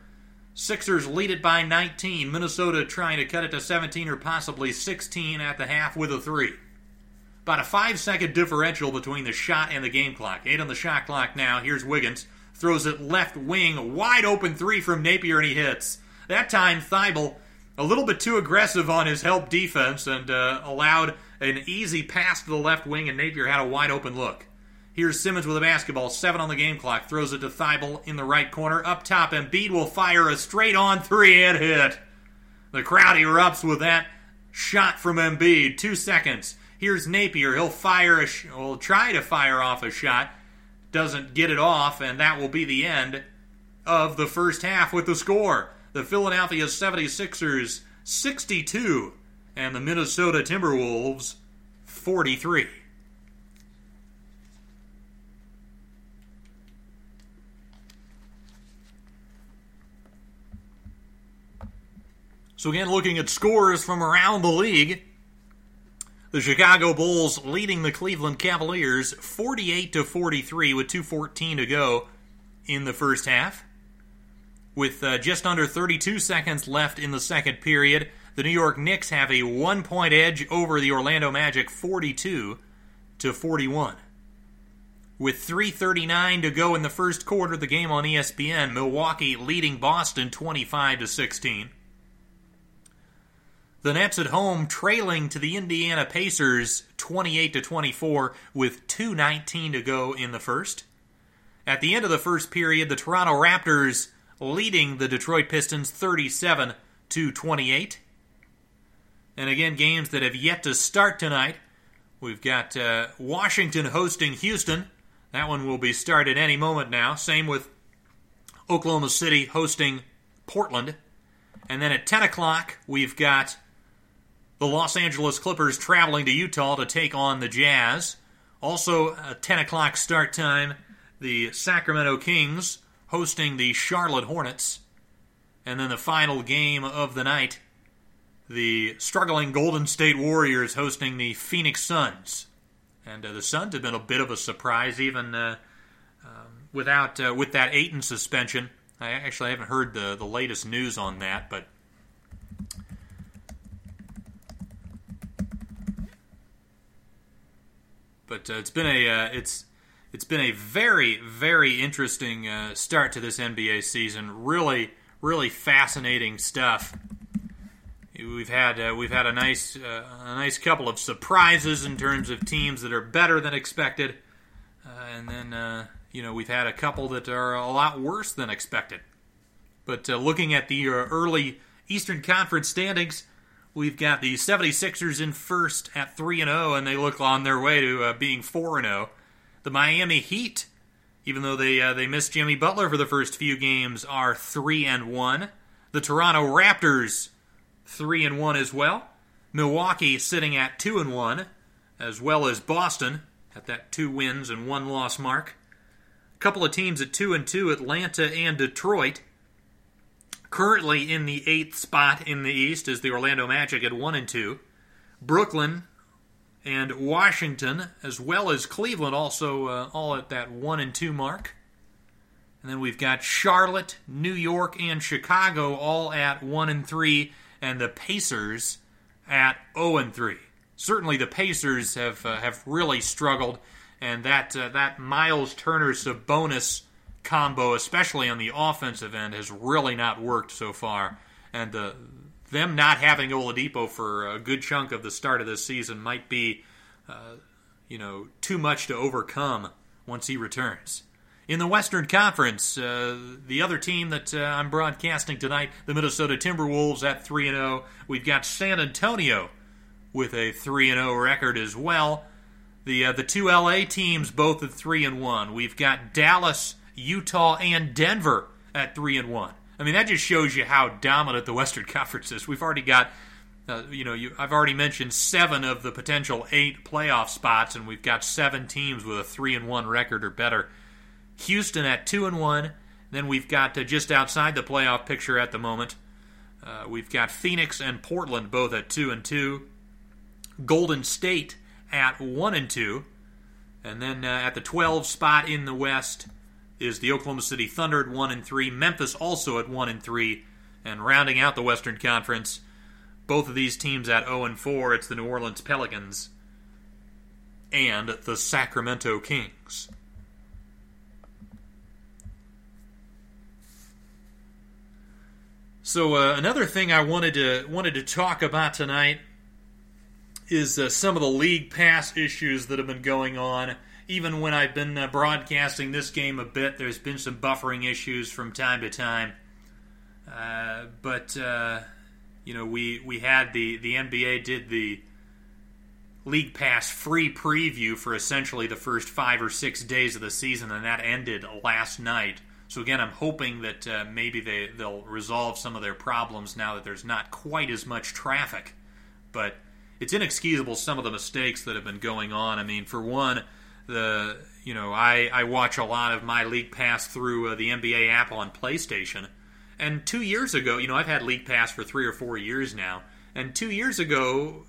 Sixers lead it by 19. Minnesota trying to cut it to 17 or possibly 16 at the half with a three. About a five second differential between the shot and the game clock. Eight on the shot clock now. Here's Wiggins. Throws it left wing. Wide open three from Napier and he hits. That time, Thybulle a little bit too aggressive on his help defense and uh, allowed an easy pass to the left wing, and Napier had a wide open look. Here's Simmons with a basketball, seven on the game clock, throws it to Thybulle in the right corner. Up top, Embiid will fire a straight on three and hit. The crowd erupts with that shot from Embiid. Two seconds. Here's Napier. He'll fire a, sh- will try to fire off a shot. Doesn't get it off, and that will be the end of the first half with the score. The Philadelphia 76ers 62 and the Minnesota Timberwolves 43. So again, looking at scores from around the league, the Chicago Bulls leading the Cleveland Cavaliers 48 to 43 with 2:14 to go in the first half. With uh, just under 32 seconds left in the second period, the New York Knicks have a one-point edge over the Orlando Magic 42 to 41. With 3:39 to go in the first quarter, the game on ESPN, Milwaukee leading Boston 25 to 16. The Nets at home trailing to the Indiana Pacers 28 to 24 with 2:19 to go in the first. At the end of the first period, the Toronto Raptors leading the Detroit Pistons 37 to 28. And again, games that have yet to start tonight. We've got uh, Washington hosting Houston. That one will be started any moment now. Same with Oklahoma City hosting Portland. And then at 10 o'clock, we've got the Los Angeles Clippers traveling to Utah to take on the Jazz. Also, a 10 o'clock start time, the Sacramento Kings hosting the Charlotte Hornets. And then the final game of the night, the struggling Golden State Warriors hosting the Phoenix Suns. And uh, the Suns have been a bit of a surprise, even uh, um, without uh, with that Ayton suspension. I actually haven't heard the, the latest news on that, but but uh, it's been a uh, it's it's been a very very interesting uh, start to this NBA season. Really really fascinating stuff. We've had uh, we've had a nice uh, a nice couple of surprises in terms of teams that are better than expected, uh, and then you know we've had a couple that are a lot worse than expected. But looking at the early Eastern Conference standings, we've got the 76ers in first at 3 and 0 and they look on their way to uh, being 4 and 0. The Miami Heat, even though they uh, they missed Jimmy Butler for the first few games, are 3 and 1. The Toronto Raptors 3 and 1 as well. Milwaukee sitting at 2 and 1 as well as Boston at that 2 wins and 1 loss mark. A couple of teams at 2 and 2, Atlanta and Detroit. Currently in the eighth spot in the East is the Orlando Magic at 1 and 2. Brooklyn and Washington, as well as Cleveland, also uh, all at that 1 and 2 mark. And then we've got Charlotte, New York, and Chicago all at 1 and 3, and the Pacers at 0 and 3. Certainly the Pacers have uh, have really struggled, and that uh, that Myles Turner Sabonis combo, especially on the offensive end, has really not worked so far. And uh, them not having Oladipo for a good chunk of the start of this season might be, uh, you know, too much to overcome once he returns. In the Western Conference, uh, the other team that uh, I'm broadcasting tonight, the Minnesota Timberwolves at 3 0. We've got San Antonio with a 3 0 record as well. The uh, the two LA teams both at 3 and 1. We've got Dallas Utah, and Denver at three and one. I mean, that just shows you how dominant the Western <laughs> Conference is. We've already got, uh, you know, you, I've already mentioned seven of the potential eight playoff spots, and we've got seven teams with a three and one record or better. Houston at two and one. Then we've got uh, just outside the playoff picture at the moment. Uh, we've got Phoenix and Portland both at two and two. Golden State at one and two, and then uh, at the 12 spot in the West is the Oklahoma City Thunder at 1 and 3, Memphis also at 1 and 3, and rounding out the Western Conference, both of these teams at 0 and 4, it's the New Orleans Pelicans and the Sacramento Kings. So uh, another thing I wanted to wanted to talk about tonight is uh, some of the league pass issues that have been going on even when I've been uh, broadcasting this game a bit, there's been some buffering issues from time to time. Uh, but uh, you know, we we had the the NBA did the League Pass free preview for essentially the first five or six days of the season, and that ended last night. So again, I'm hoping that uh, maybe they they'll resolve some of their problems now that there's not quite as much traffic. But it's inexcusable some of the mistakes that have been going on. I mean, for one the you know I, I watch a lot of my league pass through uh, the NBA app on PlayStation. And two years ago, you know, I've had League Pass for three or four years now. And two years ago,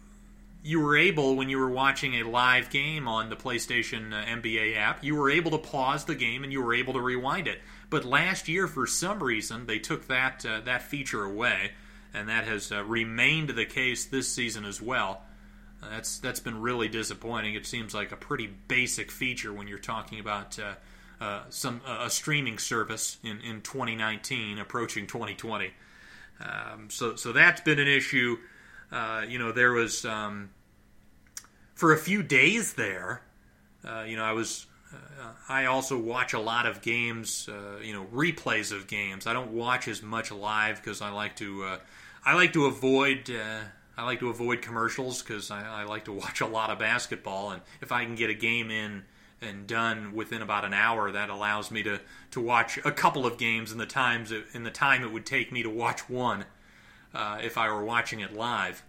you were able, when you were watching a live game on the PlayStation uh, NBA app, you were able to pause the game and you were able to rewind it. But last year, for some reason, they took that uh, that feature away, and that has uh, remained the case this season as well. Uh, that's that's been really disappointing. It seems like a pretty basic feature when you're talking about uh, uh, some a streaming service in, in 2019 approaching 2020. Um, so so that's been an issue. Uh, you know, there was um, for a few days there. Uh, you know, I was. Uh, I also watch a lot of games. you know, replays of games. I don't watch as much live because I like to. I like to avoid I like to avoid commercials because I, I, like to watch a lot of basketball, and if I can get a game in and done within about an hour, that allows me to, to watch a couple of games in the times in the time it would take me to watch one uh, if I were watching it live.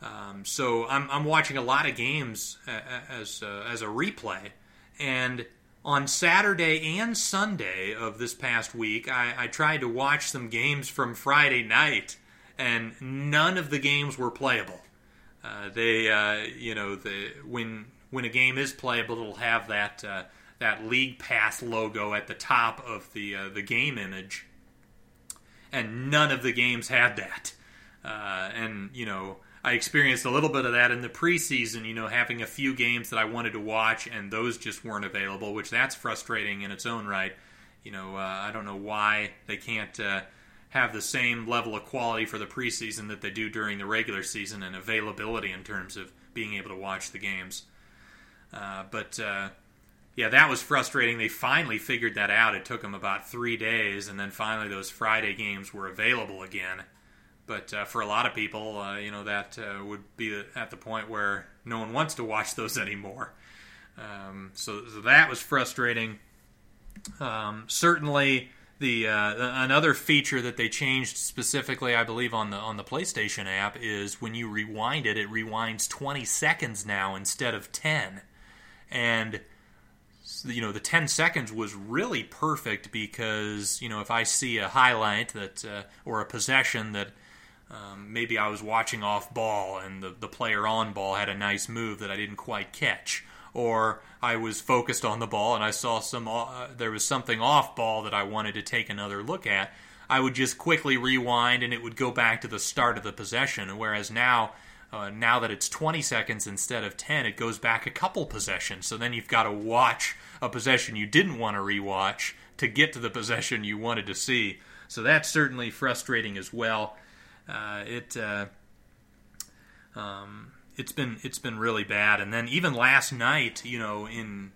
Um, so I'm, I'm watching a lot of games as uh, as a replay, and on Saturday and Sunday of this past week, I, I tried to watch some games from Friday night and none of the games were playable. Uh, they, uh, you know, the when when a game is playable, it'll have that uh, that League Pass logo at the top of the uh, the game image, and none of the games had that. Uh, and you know, I experienced a little bit of that in the preseason. You know, having a few games that I wanted to watch, and those just weren't available, which that's frustrating in its own right. You know, uh, I don't know why they can't have the same level of quality for the preseason that they do during the regular season and availability in terms of being able to watch the games. Uh, but uh, yeah, that was frustrating. They finally figured that out. It took them about three days, and then finally those Friday games were available again. but uh, for a lot of people, uh, you know, that uh, would be at the point where no one wants to watch those <laughs> anymore. Um, so, so, that was frustrating. Um, certainly, the uh, another feature that they changed specifically, I believe, on the on the PlayStation app is when you rewind it, it rewinds 20 seconds now instead of 10, and you know the 10 seconds was really perfect because you know if I see a highlight that uh, or a possession that um, maybe I was watching off ball and the, the player on ball had a nice move that I didn't quite catch. Or I was focused on the ball and I saw some, uh, there was something off ball that I wanted to take another look at. I would just quickly rewind and it would go back to the start of the possession. Whereas now, uh, now that it's 20 seconds instead of 10, it goes back a couple possessions. So then you've got to watch a possession you didn't want to rewatch to get to the possession you wanted to see. So that's certainly frustrating as well. Uh, it uh, um, it's been it's been really bad. And then even last night, you know, in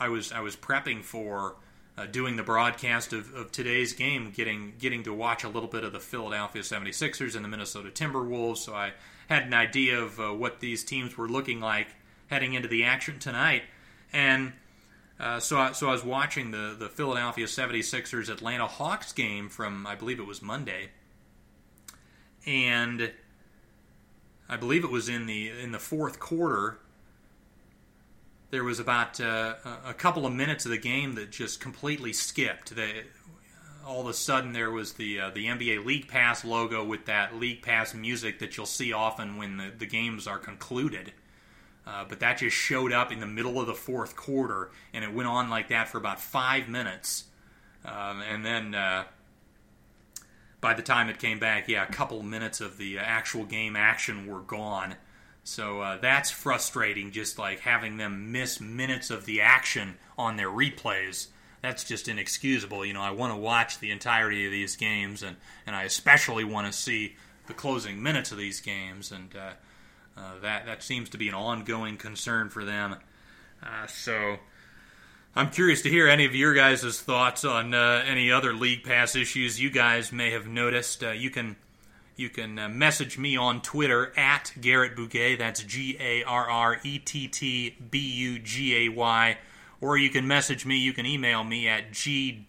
I was I was prepping for uh, doing the broadcast of, of today's game, getting getting to watch a little bit of the Philadelphia 76ers and the Minnesota Timberwolves. So I had an idea of uh, what these teams were looking like heading into the action tonight. And uh, so, I, so I was watching the, the Philadelphia 76ers Atlanta Hawks game from, I believe it was Monday and I believe it was in the in the fourth quarter. There was about uh, a couple of minutes of the game that just completely skipped. They, all of a sudden, there was the uh, the NBA League Pass logo with that League Pass music that you'll see often when the, the games are concluded. Uh, but that just showed up in the middle of the fourth quarter, and it went on like that for about five minutes. Um, and then uh, by the time it came back, yeah, a couple minutes of the actual game action were gone. So uh, that's frustrating, just like having them miss minutes of the action on their replays. That's just inexcusable. You know, I want to watch the entirety of these games, and, and I especially want to see the closing minutes of these games, and uh, uh, that that seems to be an ongoing concern for them. Uh, so I'm curious to hear any of your guys' thoughts on uh, any other league pass issues you guys may have noticed. Uh, you can you can uh, message me on Twitter at Garrett Bugay. That's G A R R E T T B U G A Y. Or you can message me. You can email me at g-bugay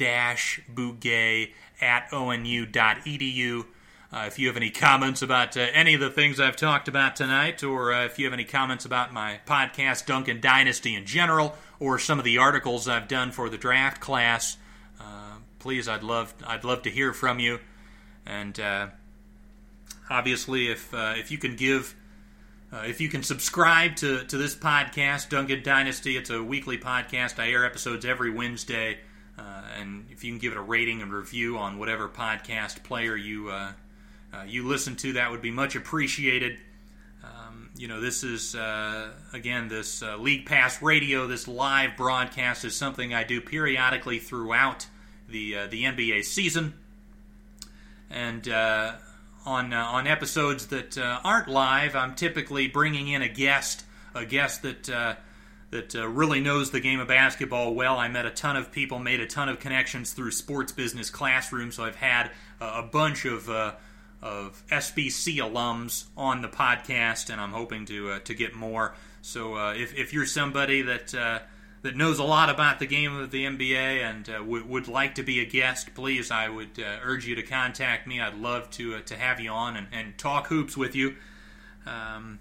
at onu.edu. Uh, if you have any comments about uh, any of the things I've talked about tonight, or uh, if you have any comments about my podcast, Duncan Dynasty in general, or some of the articles I've done for the draft class, uh, please, I'd love I'd love to hear from you. And uh, obviously, if uh, if you can give. if you can subscribe to, to this podcast, Duncan Dynasty, it's a weekly podcast. I air episodes every Wednesday. and if you can give it a rating and review on whatever podcast player you uh, you listen to, that would be much appreciated. Um, you know, this is, uh, again, this uh, League Pass radio, this live broadcast is something I do periodically throughout the, uh, the NBA season. And uh, on, on episodes that aren't live, I'm typically bringing in a guest, a guest that that uh, really knows the game of basketball well. I met a ton of people, made a ton of connections through sports business classroom, so I've had uh, a bunch of uh, of SBC alums on the podcast, and I'm hoping to uh, to get more. So uh, if, if you're somebody that uh, that knows a lot about the game of the NBA and uh, w- would like to be a guest, please, I would uh, urge you to contact me. I'd love to uh, to have you on and, and talk hoops with you. Um,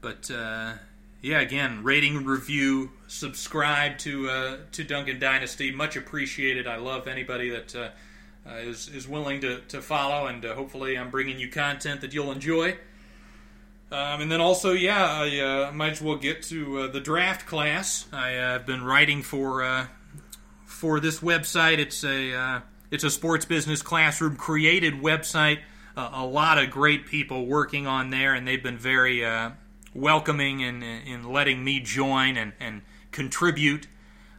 but yeah, again, rating, review, subscribe to to Duncan Dynasty, much appreciated. I love anybody that uh, is, is willing to, to follow, and uh, hopefully I'm bringing you content that you'll enjoy. Um, and then also, yeah, I uh, might as well get to uh, the draft class. I have uh, been writing for uh, for this website. It's a it's a sports business classroom created website. a lot of great people working on there, and they've been very welcoming in, in letting me join and, and contribute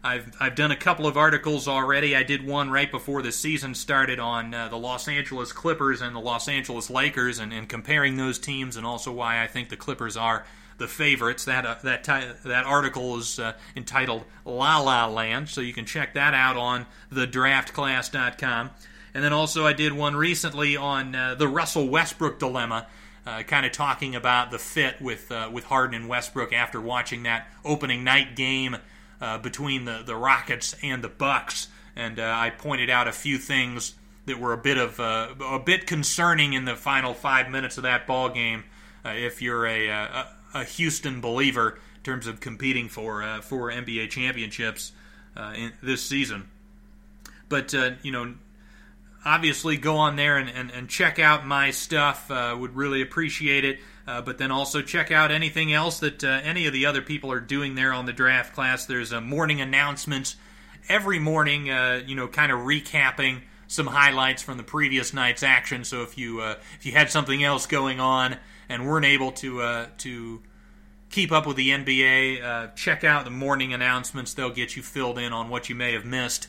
I've I've done a couple of articles already. I did one right before the season started on uh, the Los Angeles Clippers and the Los Angeles Lakers, and, and comparing those teams, and also why I think the Clippers are the favorites. That uh, that that article is uh, entitled "La La Land," so you can check that out on thedraftclass.com. And then also, I did one recently on uh, the Russell Westbrook dilemma, uh, kind of talking about the fit with uh, with Harden and Westbrook after watching that opening night game uh, between the, the Rockets and the Bucks. And uh, I pointed out a few things that were a bit of uh, a bit concerning in the final five minutes of that ball game. if you're a, a, a Houston believer in terms of competing for for NBA championships in this season. But you know, obviously go on there and, and, and check out my stuff. Uh, would really appreciate it. Uh, but then also check out anything else that uh, any of the other people are doing there on the draft class. There's a morning announcements every morning, uh, you know, kind of recapping some highlights from the previous night's action. So if you uh, if you had something else going on and weren't able to uh, to keep up with the NBA, check out the morning announcements. They'll get you filled in on what you may have missed.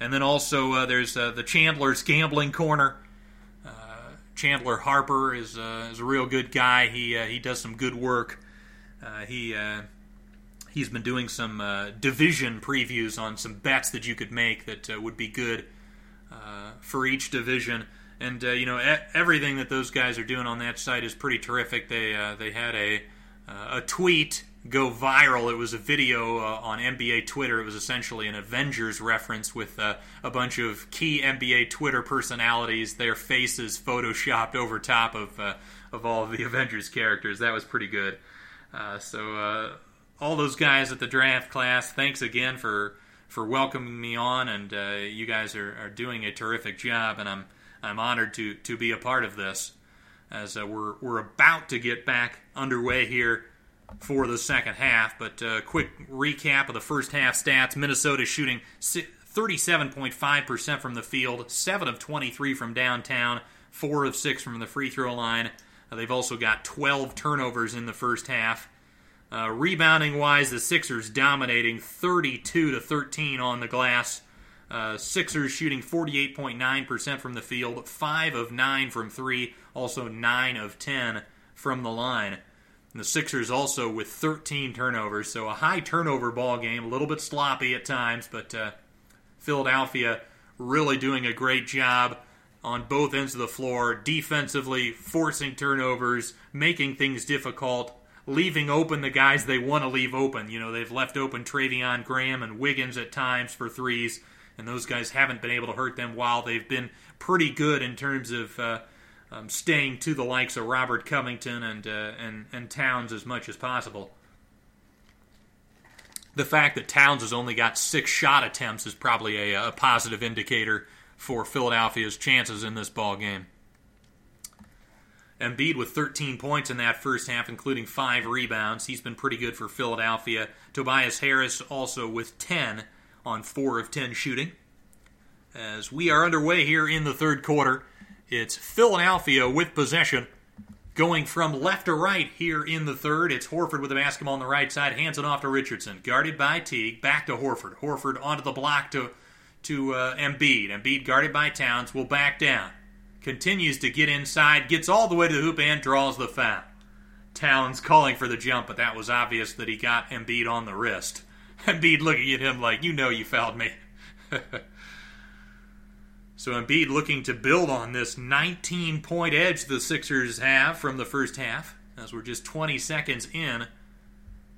And then also uh, there's uh, the Chandler's Gambling Corner. Uh, Chandler Harper is, uh, is a real good guy. He uh, he does some good work. Uh, he uh, he's been doing some uh, division previews on some bets that you could make that would be good for each division. And you know e- everything that those guys are doing on that site is pretty terrific. They they had a a tweet go viral. It was a video uh, on NBA Twitter. It was essentially an Avengers reference with uh, a bunch of key NBA Twitter personalities, their faces photoshopped over top of uh, of all of the <laughs> Avengers characters. That was pretty good. Uh, so uh, all those guys at the draft class, thanks again for for welcoming me on, and uh, you guys are, are doing a terrific job, and I'm I'm honored to to be a part of this. As we're we're about to get back underway here for the second half. But uh, quick recap of the first half stats: Minnesota shooting 37.5% from the field, seven of 23 from downtown, four of six from the free throw line. Uh, they've also got 12 turnovers in the first half. Uh, rebounding wise, the Sixers dominating 32 to 13 on the glass. Uh, Sixers shooting 48.9% from the field, 5 of 9 from 3, also 9 of 10 from the line. And the Sixers also with 13 turnovers, so a high turnover ball game, a little bit sloppy at times, but uh, Philadelphia really doing a great job on both ends of the floor, defensively forcing turnovers, making things difficult, leaving open the guys they want to leave open. You know, they've left open Treveon Graham and Wiggins at times for threes, and those guys haven't been able to hurt them while they've been pretty good in terms of uh, um, staying to the likes of Robert Covington and, uh, and, and Towns as much as possible. The fact that Towns has only got six shot attempts is probably a, a positive indicator for Philadelphia's chances in this ball game. Embiid with 13 points in that first half, including five rebounds. He's been pretty good for Philadelphia. Tobias Harris also with 10 on 4 of 10 shooting. As we are underway here in the third quarter, it's Philadelphia with possession. Going from left to right here in the third, it's Horford with the basketball on the right side, hands it off to Richardson, guarded by Teague, back to Horford. Horford onto the block to to uh, Embiid. Embiid guarded by Towns will back down, continues to get inside, gets all the way to the hoop and draws the foul. Towns calling for the jump, but that was obvious that he got Embiid on the wrist. <laughs> Embiid looking at him like, "You know, you fouled me." <laughs> So Embiid looking to build on this 19 point edge the Sixers have from the first half, as we're just 20 seconds in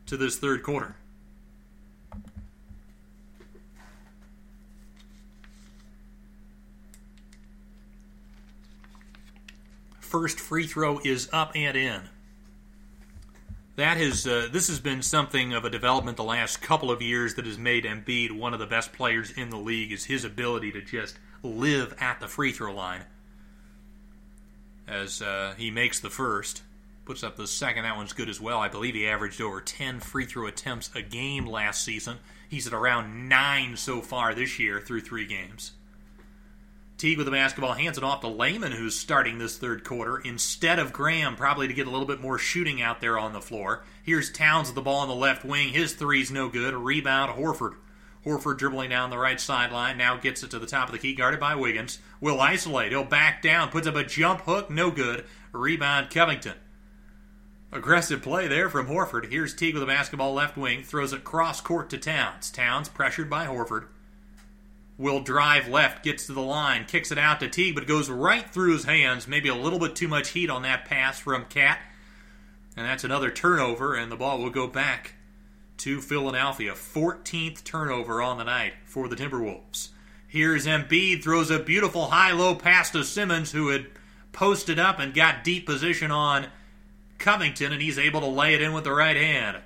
to this third quarter. First free throw is up and in. That has uh, this has been something of a development the last couple of years that has made Embiid one of the best players in the league. Is his ability to just live at the free throw line as uh, he makes the first. Puts up the second. That one's good as well. I believe he averaged over 10 free throw attempts a game last season. He's at around nine so far this year through three games. Teague with the basketball hands it off to Layman, who's starting this third quarter, instead of Graham, probably to get a little bit more shooting out there on the floor. Here's Towns with the ball on the left wing. His three's no good. Rebound, Horford. Horford dribbling down the right sideline, now gets it to the top of the key, guarded by Wiggins. Will isolate. He'll back down, puts up a jump hook, no good. Rebound, Covington. Aggressive play there from Horford. Here's Teague with the basketball left wing, throws it cross court to Towns. Towns pressured by Horford. will drive left, gets to the line, kicks it out to Teague, but goes right through his hands. Maybe a little bit too much heat on that pass from Cat. And that's another turnover, and the ball will go back to Philadelphia. 14th turnover on the night for the Timberwolves. Here's Embiid, throws a beautiful high low pass to Simmons, who had posted up and got deep position on Covington, and he's able to lay it in with the right hand.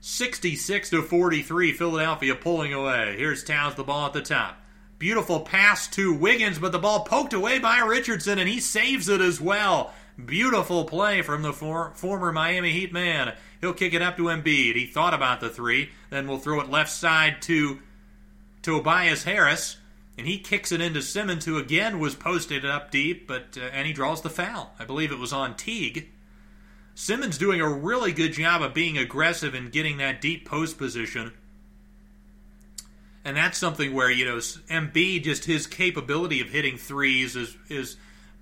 66 to 43, Philadelphia pulling away. Here's Towns, the ball at the top. Beautiful pass to Wiggins, but the ball poked away by Richardson, and he saves it as well. Beautiful play from the for- former Miami Heat man. He'll kick it up to Embiid. He thought about the three, then we'll throw it left side to Tobias Harris, and he kicks it into Simmons, who again was posted up deep, but uh, and he draws the foul. I believe it was on Teague. Simmons doing a really good job of being aggressive and getting that deep post position. And that's something where, you know, Embiid, just his capability of hitting threes is, is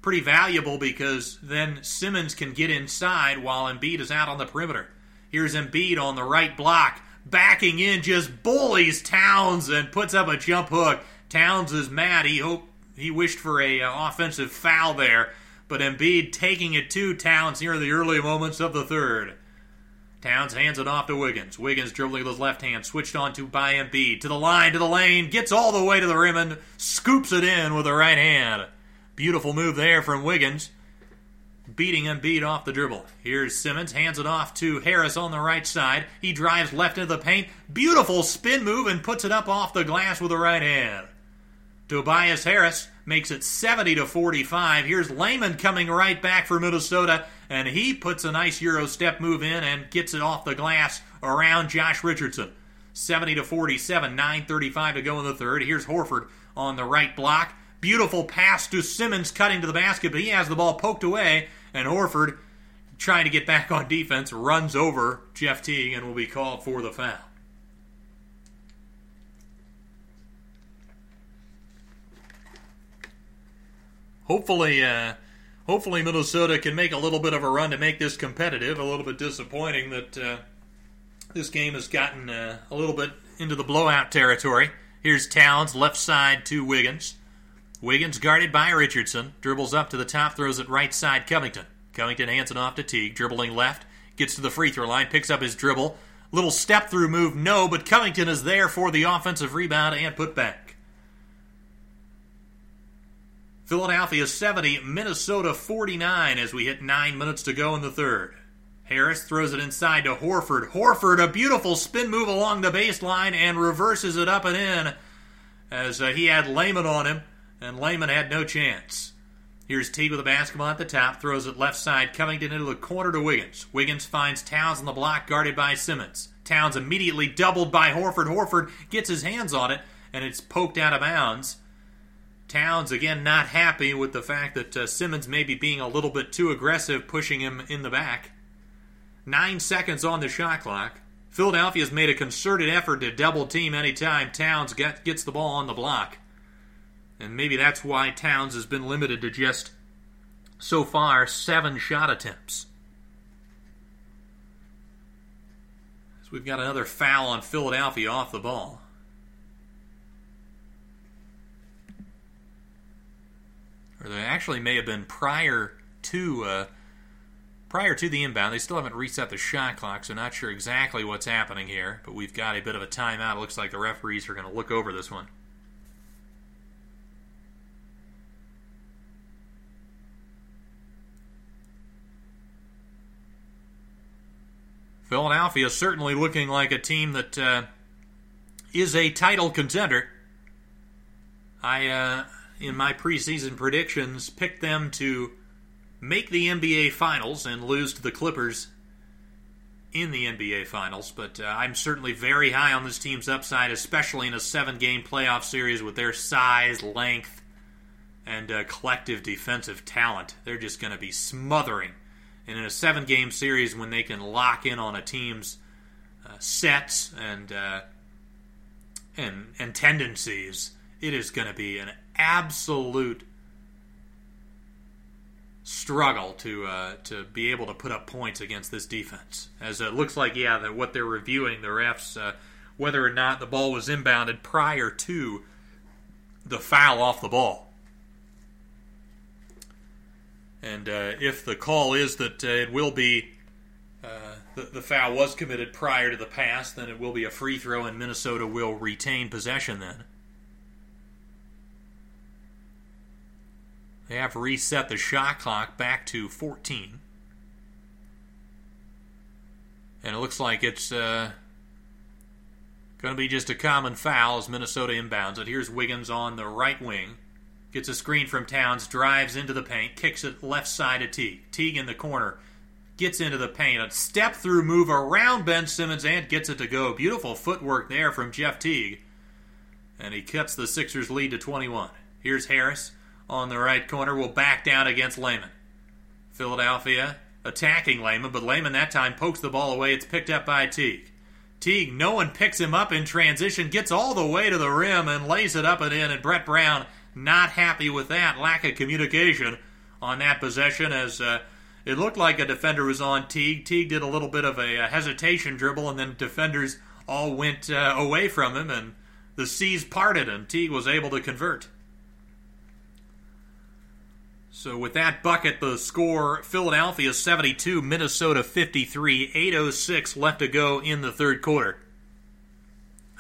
pretty valuable because then Simmons can get inside while Embiid is out on the perimeter. Here's Embiid on the right block, backing in, just bullies Towns and puts up a jump hook. Towns is mad. He hoped he wished for a uh, offensive foul there but Embiid taking it to Towns near the early moments of the third. Towns hands it off to Wiggins. Wiggins dribbling with his left hand, switched on to by Embiid. To the line, to the lane, gets all the way to the rim and scoops it in with the right hand. Beautiful move there from Wiggins. Beating Embiid off the dribble. Here's Simmons, hands it off to Harris on the right side. He drives left into the paint. Beautiful spin move and puts it up off the glass with the right hand. Tobias Harris makes it 70 to 45. Here's Layman coming right back for Minnesota, and he puts a nice Euro step move in and gets it off the glass around Josh Richardson. 70 to 47, 9:35 to go in the third. Here's Horford on the right block. Beautiful pass to Simmons cutting to the basket, but he has the ball poked away, and Horford trying to get back on defense runs over Jeff Teague and will be called for the foul. hopefully, uh, hopefully Minnesota can make a little bit of a run to make this competitive. A little bit disappointing that uh, this game has gotten uh, a little bit into the blowout territory. Here's Towns left side to Wiggins. Wiggins guarded by Richardson, dribbles up to the top, throws it right side Covington. Covington hands it off to Teague, dribbling left, gets to the free throw line, picks up his dribble. Little step through move, no, but Covington is there for the offensive rebound and put back. Philadelphia 70, Minnesota 49 as we hit nine minutes to go in the third. Harris throws it inside to Horford. Horford, a beautiful spin move along the baseline and reverses it up and in as uh, he had Layman on him, and Layman had no chance. Here's Teague with the basketball at the top, throws it left side, Covington into the corner to Wiggins. Wiggins finds Towns on the block, guarded by Simmons. Towns immediately doubled by Horford. Horford gets his hands on it, and it's poked out of bounds. Towns again not happy with the fact that uh, Simmons may be being a little bit too aggressive, pushing him in the back. Nine seconds on the shot clock. Philadelphia's made a concerted effort to double team anytime Towns get, gets the ball on the block. And maybe that's why Towns has been limited to just, so far, seven shot attempts. So we've got another foul on Philadelphia off the ball. or they actually may have been prior to uh, prior to the inbound. They still haven't reset the shot clock, so not sure exactly what's happening here. But we've got a bit of a timeout. It looks like the referees are going to look over this one. Philadelphia certainly looking like a team that uh, is a title contender. I uh, in my preseason predictions, picked them to make the NBA Finals and lose to the Clippers in the NBA Finals. But uh, I'm certainly very high on this team's upside, especially in a seven game playoff series with their size, length, and uh, collective defensive talent. They're just going to be smothering. And in a seven game series, when they can lock in on a team's uh, sets and, uh, and, and tendencies, it is going to be an absolute struggle to uh, to be able to put up points against this defense. As it looks like, yeah, that what they're reviewing, the refs, uh, whether or not the ball was inbounded prior to the foul off the ball. And uh, if the call is that uh, it will be uh, the, the foul was committed prior to the pass, then it will be a free throw, and Minnesota will retain possession then. They have reset the shot clock back to 14. And it looks like it's uh, going to be just a common foul as Minnesota inbounds it. Here's Wiggins on the right wing. Gets a screen from Towns, drives into the paint, kicks it left side of Teague. Teague in the corner, gets into the paint. A step through move around Ben Simmons and gets it to go. Beautiful footwork there from Jeff Teague. And he cuts the Sixers' lead to 21. Here's Harris on the right corner. Will back down against Layman. Philadelphia attacking Layman, but Layman that time pokes the ball away. It's picked up by Teague. Teague, no one picks him up in transition, gets all the way to the rim and lays it up and in. And Brett Brown not happy with that lack of communication on that possession as. Uh, it looked like a defender was on Teague. Teague did a little bit of a, a hesitation dribble, and then defenders all went uh, away from him, and the seas parted, and Teague was able to convert. So with that bucket, the score Philadelphia 72, Minnesota 53, 806 left to go in the third quarter.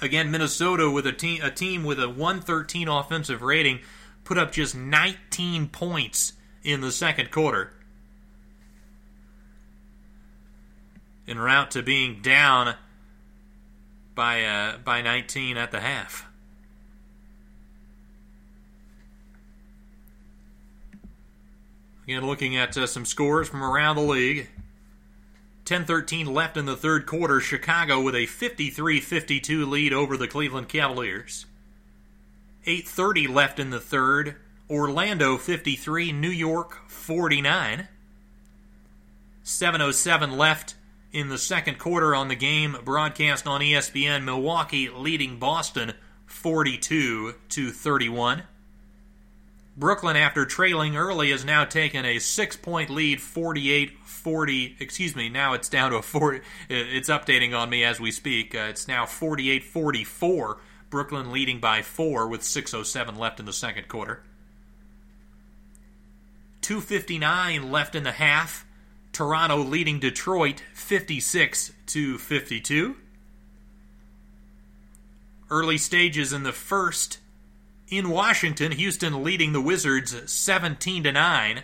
Again, Minnesota with a team a team with a 113 offensive rating put up just 19 points in the second quarter. En route to being down by uh, by 19 at the half. Again, looking at uh, some scores from around the league. 10-13 left in the third quarter. Chicago with a 53-52 lead over the Cleveland Cavaliers. 8:30 left in the third. Orlando 53, New York 49. 707 left in the second quarter on the game broadcast on ESPN. Milwaukee leading Boston 42 to 31. Brooklyn, after trailing early, has now taken a six point lead, 48 40. Excuse me, now it's down to a 40. <laughs> It's updating on me as we speak. Uh, it's now 48 44. Brooklyn leading by four with 6.07 left in the second quarter. 2.59 left in the half. Toronto leading Detroit 56 to 52. Early stages in the first in Washington, Houston leading the Wizards 17 to 9.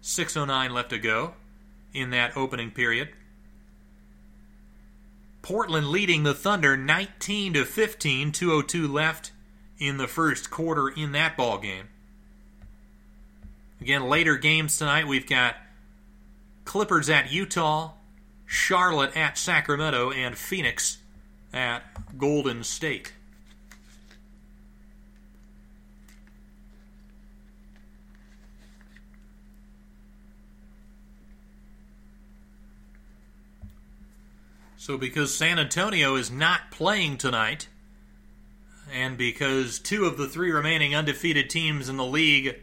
609 left to go in that opening period. Portland leading the Thunder 19 to 15, 202 left in the first quarter in that ball game. Again, later games tonight we've got Clippers at Utah, Charlotte at Sacramento, and Phoenix at Golden State. So, because San Antonio is not playing tonight, and because two of the three remaining undefeated teams in the league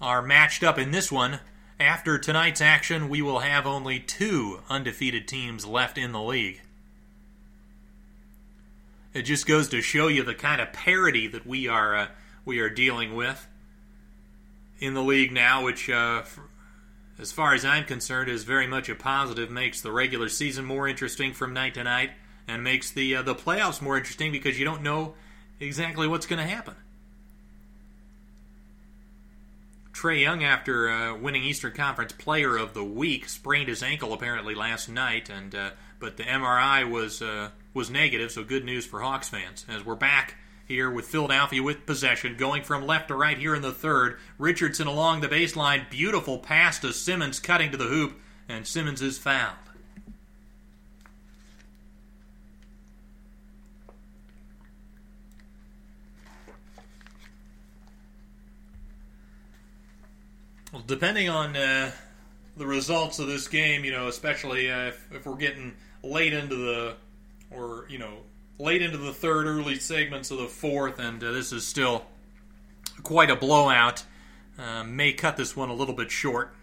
are matched up in this one, after tonight's action, we will have only two undefeated teams left in the league. It just goes to show you the kind of parity that we are uh, we are dealing with in the league now, which uh, as far as I'm concerned, is very much a positive. Makes the regular season more interesting from night to night, and makes the uh, the playoffs more interesting because you don't know exactly what's going to happen. Trae Young, after uh, winning Eastern Conference Player of the Week, sprained his ankle apparently last night, and uh, but the MRI was uh, was negative, so good news for Hawks fans. As we're back here with Philadelphia with possession, going from left to right here in the third. Richardson along the baseline, beautiful pass to Simmons, cutting to the hoop, and Simmons is fouled. Well, depending on uh, the results of this game, you know, especially uh, if, if we're getting late into the, or you know, late into the third, early segments of the fourth, and uh, this is still quite a blowout. Uh, may cut this one a little bit short.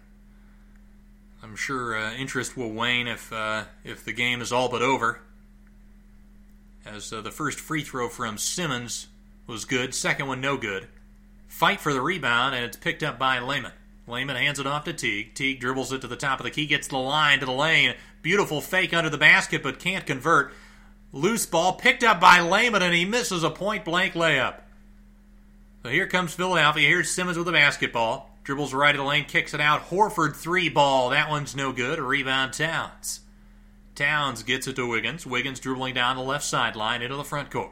I'm sure uh, interest will wane if uh, if the game is all but over. As uh, the first free throw from Simmons was good, second one no good. fight for the rebound, and it's picked up by Layman. Layman hands it off to Teague. Teague dribbles it to the top of the key, gets the line to the lane. Beautiful fake under the basket, but can't convert. Loose ball picked up by Layman, and he misses a point blank layup. So here comes Philadelphia. Here's Simmons with the basketball. Dribbles right of the lane, kicks it out. Horford three ball. That one's no good. Rebound Towns. Towns gets it to Wiggins. Wiggins dribbling down the left sideline into the front court.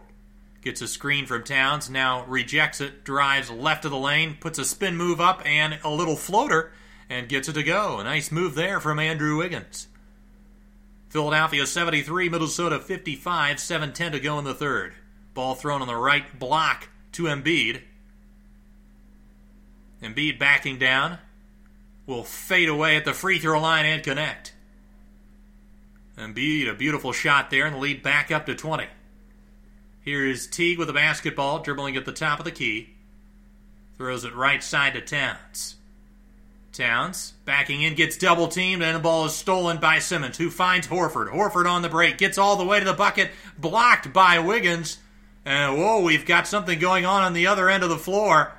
Gets a screen from Towns, now rejects it, drives left of the lane, puts a spin move up and a little floater, and gets it to go. A nice move there from Andrew Wiggins. Philadelphia 73, Minnesota 55, 7-10 to go in the third. Ball thrown on the right block to Embiid. Embiid backing down. Will fade away at the free throw line and connect. Embiid, a beautiful shot there, and the lead back up to 20. Here is Teague with the basketball, dribbling at the top of the key. Throws it right side to Towns. Towns backing in, gets double teamed, and the ball is stolen by Simmons, who finds Horford. Horford on the break, gets all the way to the bucket, blocked by Wiggins. And whoa, we've got something going on on the other end of the floor.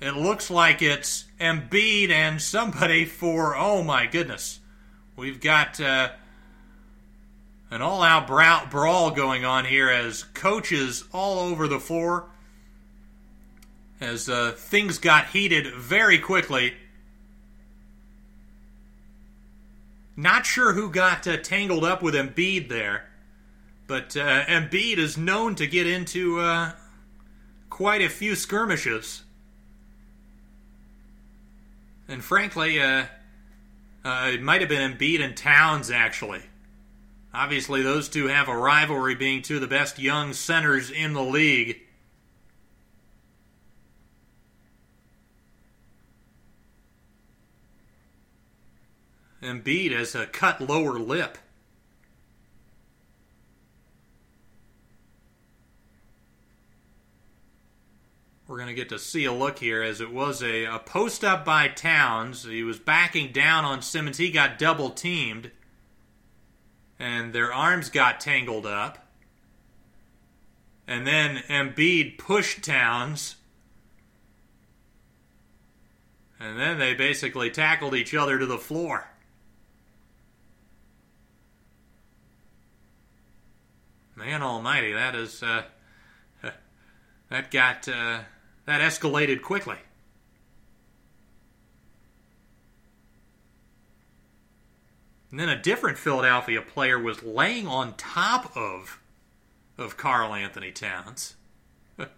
It looks like it's Embiid and somebody for, oh my goodness. We've got uh, an all out brawl going on here as coaches all over the floor. As uh, things got heated very quickly. Not sure who got uh, tangled up with Embiid there, but uh, Embiid is known to get into uh, quite a few skirmishes. And frankly, uh, uh, it might have been Embiid and Towns, actually. Obviously, those two have a rivalry being two of the best young centers in the league. Embiid has a cut lower lip. We're going to get to see a look here as it was a, a post up by Towns. He was backing down on Simmons. He got double teamed. And their arms got tangled up. And then Embiid pushed Towns. And then they basically tackled each other to the floor. Man almighty, that is uh, <laughs> that got uh, that escalated quickly. And then a different Philadelphia player was laying on top of of Karl Anthony Towns. <laughs>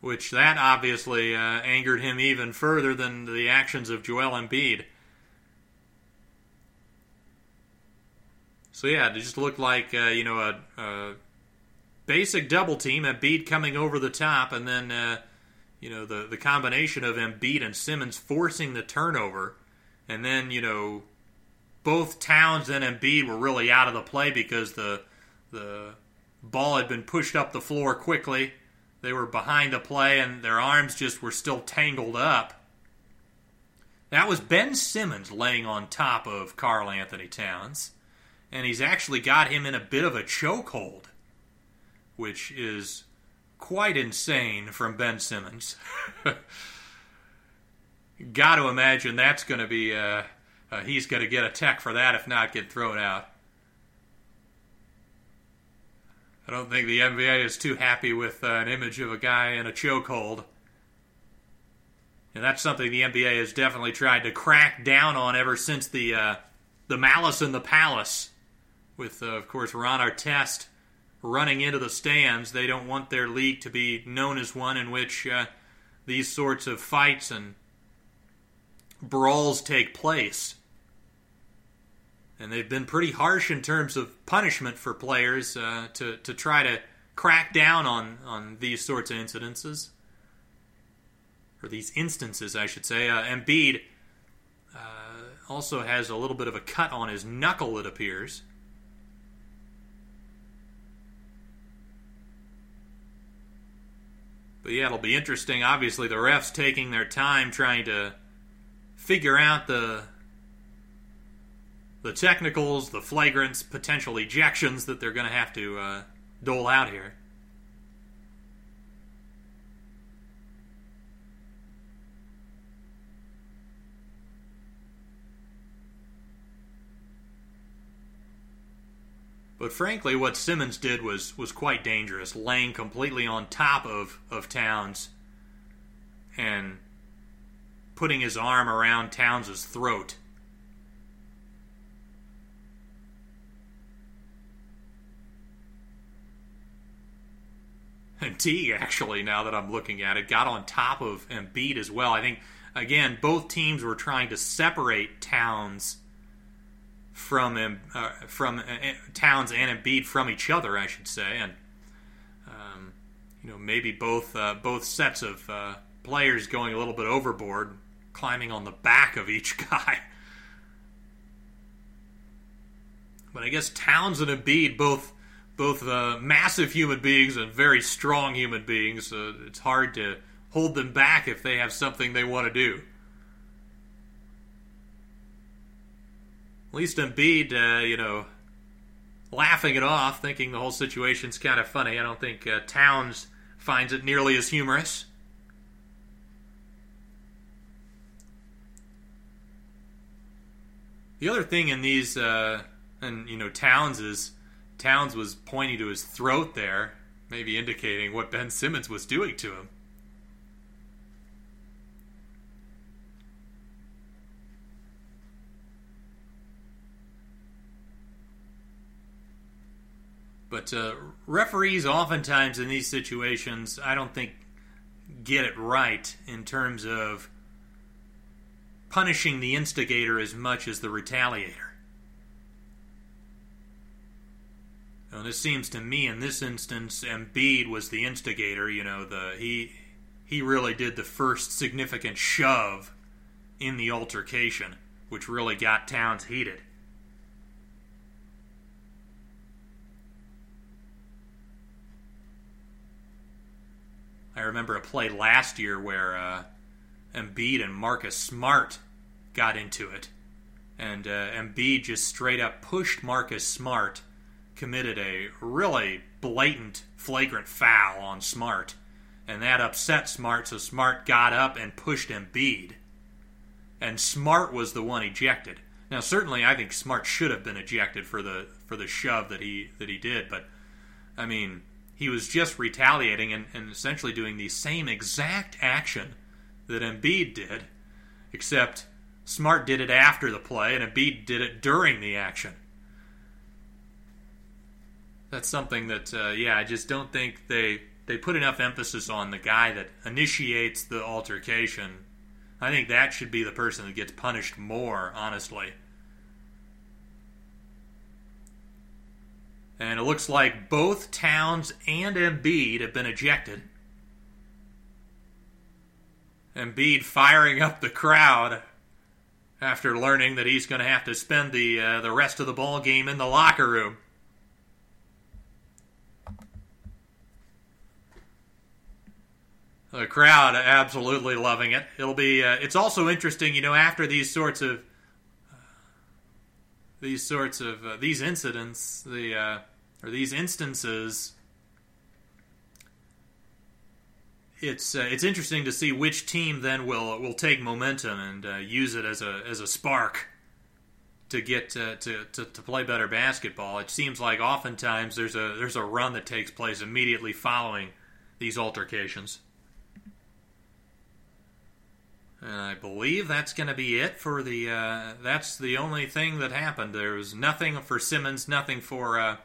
Which that obviously uh, angered him even further than the actions of Joel Embiid. So yeah, it just looked like uh, you know a, a, basic double team, Embiid coming over the top, and then uh, you know the the combination of Embiid and Simmons forcing the turnover, and then you know both Towns and Embiid were really out of the play because the the ball had been pushed up the floor quickly. They were behind the play, and their arms just were still tangled up. That was Ben Simmons laying on top of Karl Anthony Towns and he's actually got him in a bit of a chokehold, which is quite insane from Ben Simmons. <laughs> got to imagine that's going to be, uh, uh, he's going to get a tech for that, if not get thrown out. I don't think the NBA is too happy with uh, an image of a guy in a chokehold. And that's something the NBA has definitely tried to crack down on ever since the uh, the Malice in the Palace with, uh, of course, Ron Artest running into the stands. They don't want their league to be known as one in which uh, these sorts of fights and brawls take place. And they've been pretty harsh in terms of punishment for players uh, to, to try to crack down on, on these sorts of incidences. Or these instances, I should say. Uh, Embiid uh, also has a little bit of a cut on his knuckle, it appears. But yeah, it'll be interesting. Obviously, the refs taking their time trying to figure out the the technicals, the flagrants, potential ejections that they're going to have to uh, dole out here. But frankly, what Simmons did was was quite dangerous, laying completely on top of of Towns and putting his arm around Towns' throat. <laughs> And Teague, actually, now that I'm looking at it, got on top of Embiid as well. I think, again, both teams were trying to separate Towns from uh, from uh, Towns and Embiid from each other, I should say, and um, you know maybe both uh, both sets of uh, players going a little bit overboard, climbing on the back of each <laughs> guy. But I guess Towns and Embiid both both uh, massive human beings and very strong human beings. Uh, it's hard to hold them back if they have something they want to do. At least Embiid, uh, you know, laughing it off, thinking the whole situation's kind of funny. I don't think uh, Towns finds it nearly as humorous. The other thing in these, uh, and you know, Towns is Towns was pointing to his throat there, maybe indicating what Ben Simmons was doing to him. But uh, referees, oftentimes in these situations, I don't think get it right in terms of punishing the instigator as much as the retaliator. And it seems to me in this instance, Embiid was the instigator. You know, the he he really did the first significant shove in the altercation, which really got Towns heated. I remember a play last year where uh, Embiid and Marcus Smart got into it, and uh, Embiid just straight up pushed Marcus Smart, committed a really blatant, flagrant foul on Smart, and that upset Smart. So Smart got up and pushed Embiid, and Smart was the one ejected. Now, certainly, I think Smart should have been ejected for the for the shove that he that he did, but I mean he was just retaliating and, and essentially doing the same exact action that Embiid did, except Smart did it after the play and Embiid did it during the action. That's something that, uh, yeah, I just don't think they they put enough emphasis on the guy that initiates the altercation. I think that should be the person that gets punished more, honestly. And it looks like both Towns and Embiid have been ejected. Embiid firing up the crowd after learning that he's going to have to spend the uh, the rest of the ball game in the locker room. The crowd absolutely loving it. It'll be. Uh, it's also interesting, you know, after these sorts of these sorts of uh, these incidents, the uh, or these instances, it's uh, it's interesting to see which team then will will take momentum and uh, use it as a as a spark to get uh, to, to to play better basketball. It seems like oftentimes there's a there's a run that takes place immediately following these altercations. And I believe that's going to be it for the. Uh, that's the only thing that happened. There was nothing for Simmons, nothing for uh,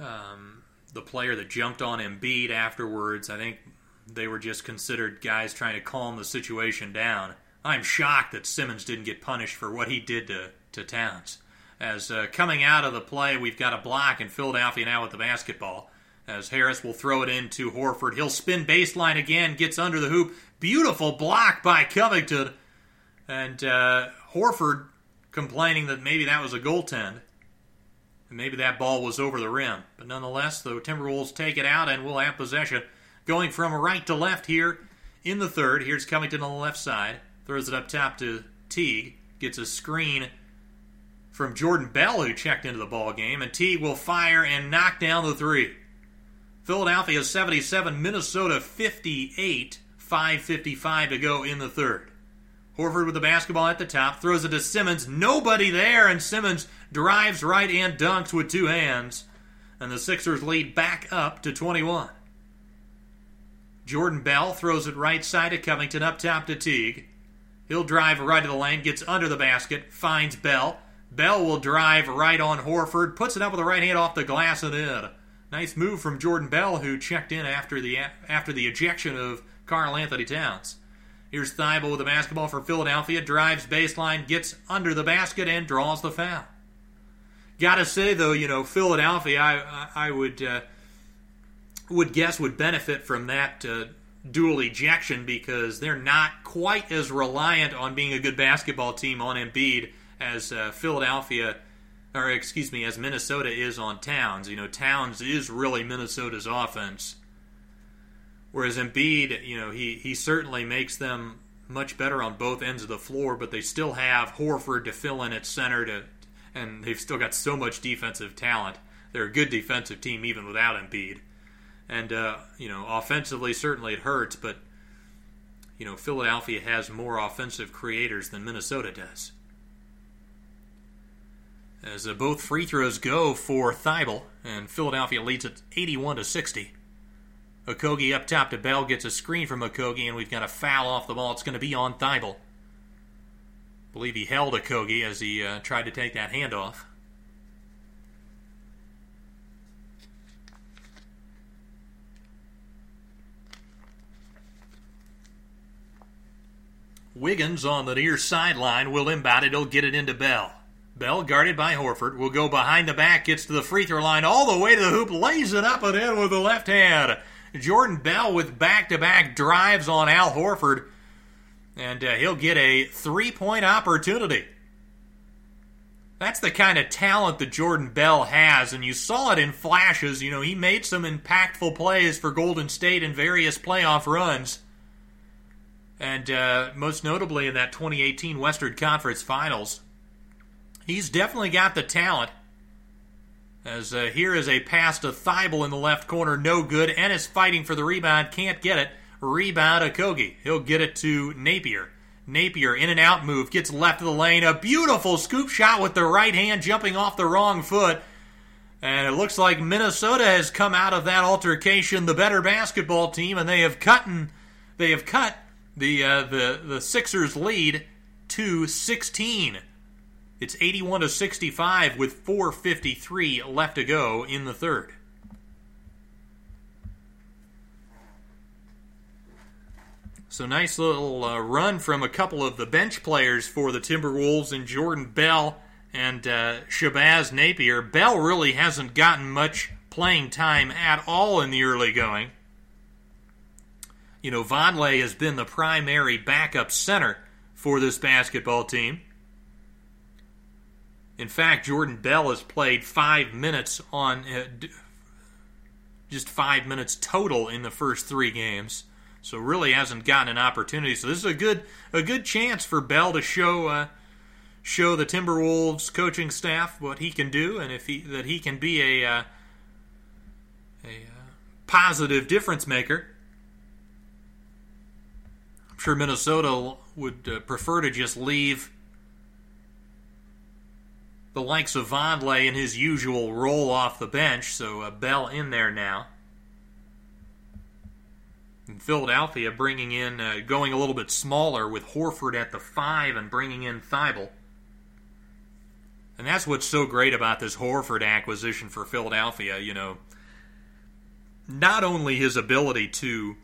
um, the player that jumped on Embiid afterwards. I think they were just considered guys trying to calm the situation down. I'm shocked that Simmons didn't get punished for what he did to, to Towns. As uh, coming out of the play, we've got a block in Philadelphia now with the basketball as Harris will throw it into Horford. He'll spin baseline again, gets under the hoop. Beautiful block by Covington. And uh, Horford complaining that maybe that was a goaltend. And maybe that ball was over the rim. But nonetheless, the Timberwolves take it out and will have possession. Going from right to left here in the third. Here's Covington on the left side. Throws it up top to Teague. Gets a screen from Jordan Bell, who checked into the ball game. And Teague will fire and knock down the three. Philadelphia 77, Minnesota 58, 5.55 to go in the third. Horford with the basketball at the top, throws it to Simmons. Nobody there, and Simmons drives right and dunks with two hands. And the Sixers lead back up to 21. Jordan Bell throws it right side to Covington, up top to Teague. He'll drive right to the lane, gets under the basket, finds Bell. Bell will drive right on Horford, puts it up with the right hand off the glass and in. Nice move from Jordan Bell, who checked in after the after the ejection of Karl Anthony Towns. Here's Thybulle with the basketball for Philadelphia, drives baseline, gets under the basket, and draws the foul. Gotta say though, you know Philadelphia, I I would uh, would guess would benefit from that uh, dual ejection because they're not quite as reliant on being a good basketball team on Embiid as uh, Philadelphia, or excuse me, as Minnesota is on Towns. You know, Towns is really Minnesota's offense, whereas Embiid, you know, he he certainly makes them much better on both ends of the floor, but they still have Horford to fill in at center to, and they've still got so much defensive talent. They're a good defensive team even without Embiid. And uh, you know, offensively, certainly it hurts, but you know, Philadelphia has more offensive creators than Minnesota does. As uh, both free throws go for Thybulle, and Philadelphia leads it 81 to 60. Okogie up top to Bell gets a screen from Okogie, and we've got a foul off the ball. It's going to be on Thybulle. believe he held Okogie as he uh, tried to take that handoff. Wiggins on the near sideline will inbound it. He'll get it into Bell. Bell, guarded by Horford, will go behind the back, gets to the free throw line, all the way to the hoop, lays it up and in with the left hand. Jordan Bell with back to back drives on Al Horford, and uh, he'll get a three point opportunity. That's the kind of talent that Jordan Bell has, and you saw it in flashes. You know, he made some impactful plays for Golden State in various playoff runs and uh, most notably in that 2018 Western Conference Finals. He's definitely got the talent. As uh, here is a pass to Thybulle in the left corner, no good. Ennis fighting for the rebound, can't get it. Rebound Okogie. He'll get it to Napier. Napier in and out move, gets left of the lane. A beautiful scoop shot with the right hand, jumping off the wrong foot. And it looks like Minnesota has come out of that altercation the better basketball team, and they have cut and they have cut the uh, the the Sixers lead to 16. It's 81 to 65 with 4:53 left to go in the third. So nice little uh, run from a couple of the bench players for the Timberwolves and Jordan Bell and uh, Shabazz Napier. Bell really hasn't gotten much playing time at all in the early going you know, Vonleh has been the primary backup center for this basketball team. In fact, Jordan Bell has played five minutes on uh, just five minutes total in the first three games, so really hasn't gotten an opportunity. So this is a good a good chance for Bell to show uh, show the Timberwolves coaching staff what he can do, and if he that he can be a uh, a uh, positive difference maker I'm sure Minnesota would uh, prefer to just leave the likes of Vonleh in his usual role off the bench, so uh, Bell in there now. And Philadelphia bringing in, uh, going a little bit smaller with Horford at the five and bringing in Thybulle. And that's what's so great about this Horford acquisition for Philadelphia. You know, not only his ability to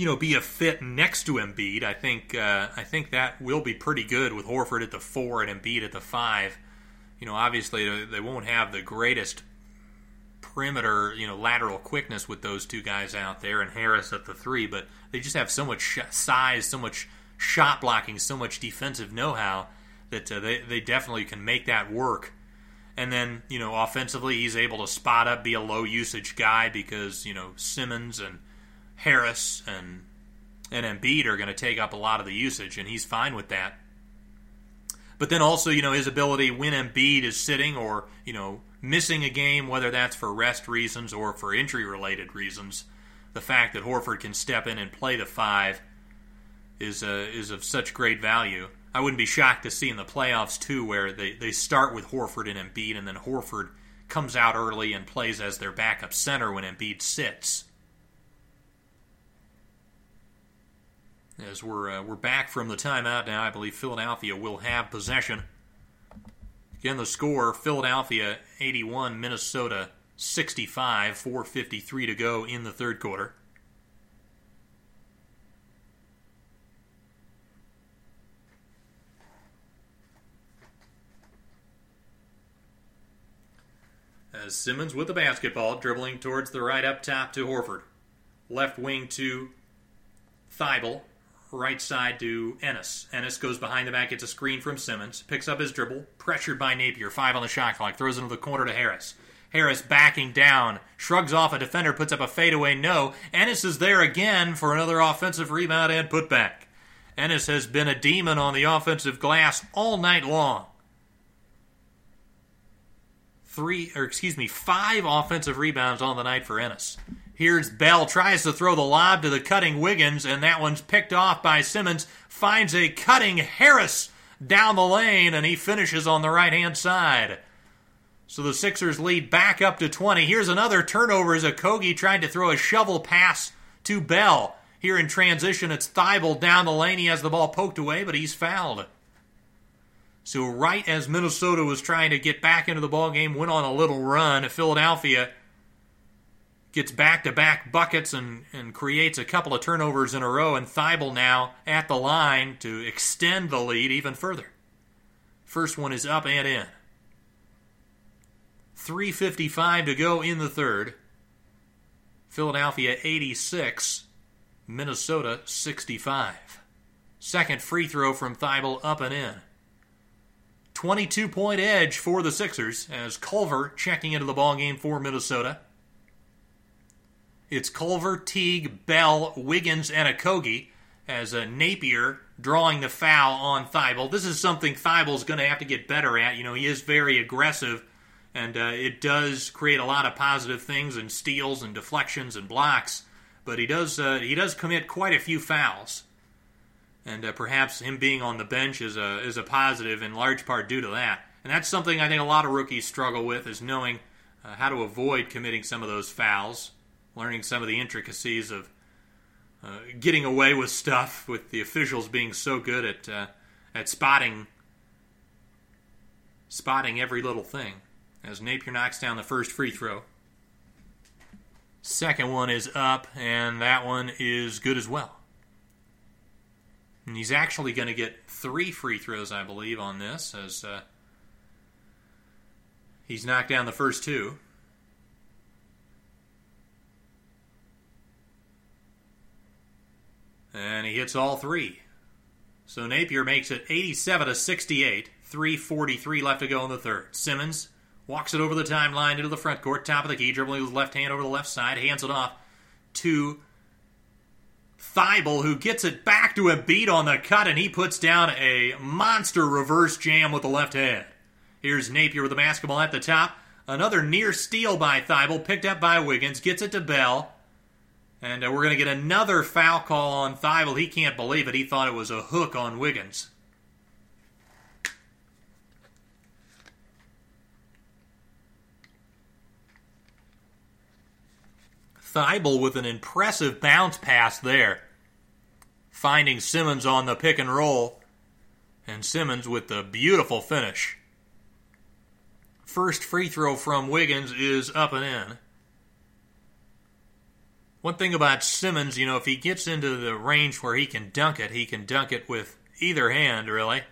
you know, be a fit next to Embiid. I think uh, I think that will be pretty good with Horford at the four and Embiid at the five. You know, obviously they won't have the greatest perimeter, you know, lateral quickness with those two guys out there and Harris at the three, but they just have so much size, so much shot blocking, so much defensive know-how that uh, they they definitely can make that work. And then, you know, offensively, he's able to spot up, be a low usage guy because you know Simmons and Harris and and Embiid are going to take up a lot of the usage, and he's fine with that. But then also, you know, his ability when Embiid is sitting or you know missing a game, whether that's for rest reasons or for injury related reasons, the fact that Horford can step in and play the five is uh, is of such great value. I wouldn't be shocked to see in the playoffs too, where they, they start with Horford and Embiid, and then Horford comes out early and plays as their backup center when Embiid sits. As we're uh, we're back from the timeout now, I believe Philadelphia will have possession. Again, the score: Philadelphia 81, Minnesota 65, 4:53 to go in the third quarter. As Simmons with the basketball, dribbling towards the right up top to Horford. Left wing to Thybulle. Right side to Ennis. Ennis goes behind the back, gets a screen from Simmons, picks up his dribble, pressured by Napier, five on the shot clock, throws into the corner to Harris. Harris backing down, shrugs off a defender, puts up a fadeaway no. Ennis is there again for another offensive rebound and putback. Ennis has been a demon on the offensive glass all night long three, or excuse me, five offensive rebounds on the night for Ennis. Here's Bell, tries to throw the lob to the cutting Wiggins, and that one's picked off by Simmons. Finds a cutting Harris down the lane, and he finishes on the right hand side. So the Sixers lead back up to 20. Here's another turnover as Okogie tried to throw a shovel pass to Bell. Here in transition, it's Thybulle down the lane. He has the ball poked away, but he's fouled. So right as Minnesota was trying to get back into the ball game, went on a little run. Philadelphia gets back-to-back buckets and, and creates a couple of turnovers in a row, and Thybulle now at the line to extend the lead even further. First one is up and in. 3.55 to go in the third. Philadelphia 86, Minnesota 65. Second free throw from Thybulle up and in. 22 point edge for the Sixers as Culver checking into the ball game for Minnesota. It's Culver, Teague, Bell, Wiggins, and Okogie as a Napier drawing the foul on Thybulle. This is something Thybulle's going to have to get better at. You know, he is very aggressive, and uh, it does create a lot of positive things and steals and deflections and blocks. But he does uh, he does commit quite a few fouls and uh, perhaps him being on the bench is a is a positive in large part due to that. And that's something I think a lot of rookies struggle with is knowing uh, how to avoid committing some of those fouls, learning some of the intricacies of uh, getting away with stuff with the officials being so good at uh, at spotting spotting every little thing. As Napier knocks down the first free throw. Second one is up, and that one is good as well. And he's actually going to get three free throws, I believe, on this, as uh, he's knocked down the first two. And he hits all three. So Napier makes it 87 to 68. 3.43 left to go in the third. Simmons walks it over the timeline into the front court, top of the key, dribbling with left hand over the left side, hands it off to Thybulle, who gets it back to a beat on the cut, and he puts down a monster reverse jam with the left hand. Here's Napier with the basketball at the top. Another near steal by Thybulle, picked up by Wiggins, gets it to Bell. And uh, we're going to get another foul call on Thybulle. He can't believe it. He thought it was a hook on Wiggins. Thybulle with an impressive bounce pass there, finding Simmons on the pick and roll, and Simmons with the beautiful finish. First free throw from Wiggins is up and in. One thing about Simmons, you know, if he gets into the range where he can dunk it, he can dunk it with either hand, really.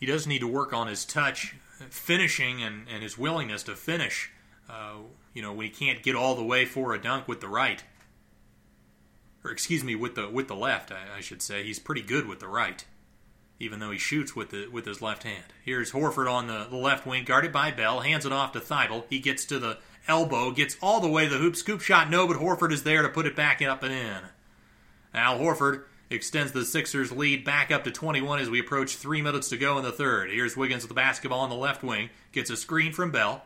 He does need to work on his touch, finishing, and, and his willingness to finish. Uh, you know, when he can't get all the way for a dunk with the right, or excuse me, with the with the left, I, I should say, he's pretty good with the right, even though he shoots with the with his left hand. Here's Horford on the, the left wing, guarded by Bell, hands it off to Thybulle. He gets to the elbow, gets all the way to the hoop, scoop shot, no, but Horford is there to put it back up and in. Al Horford extends the Sixers' lead back up to 21 as we approach three minutes to go in the third. Here's Wiggins with the basketball on the left wing, gets a screen from Bell,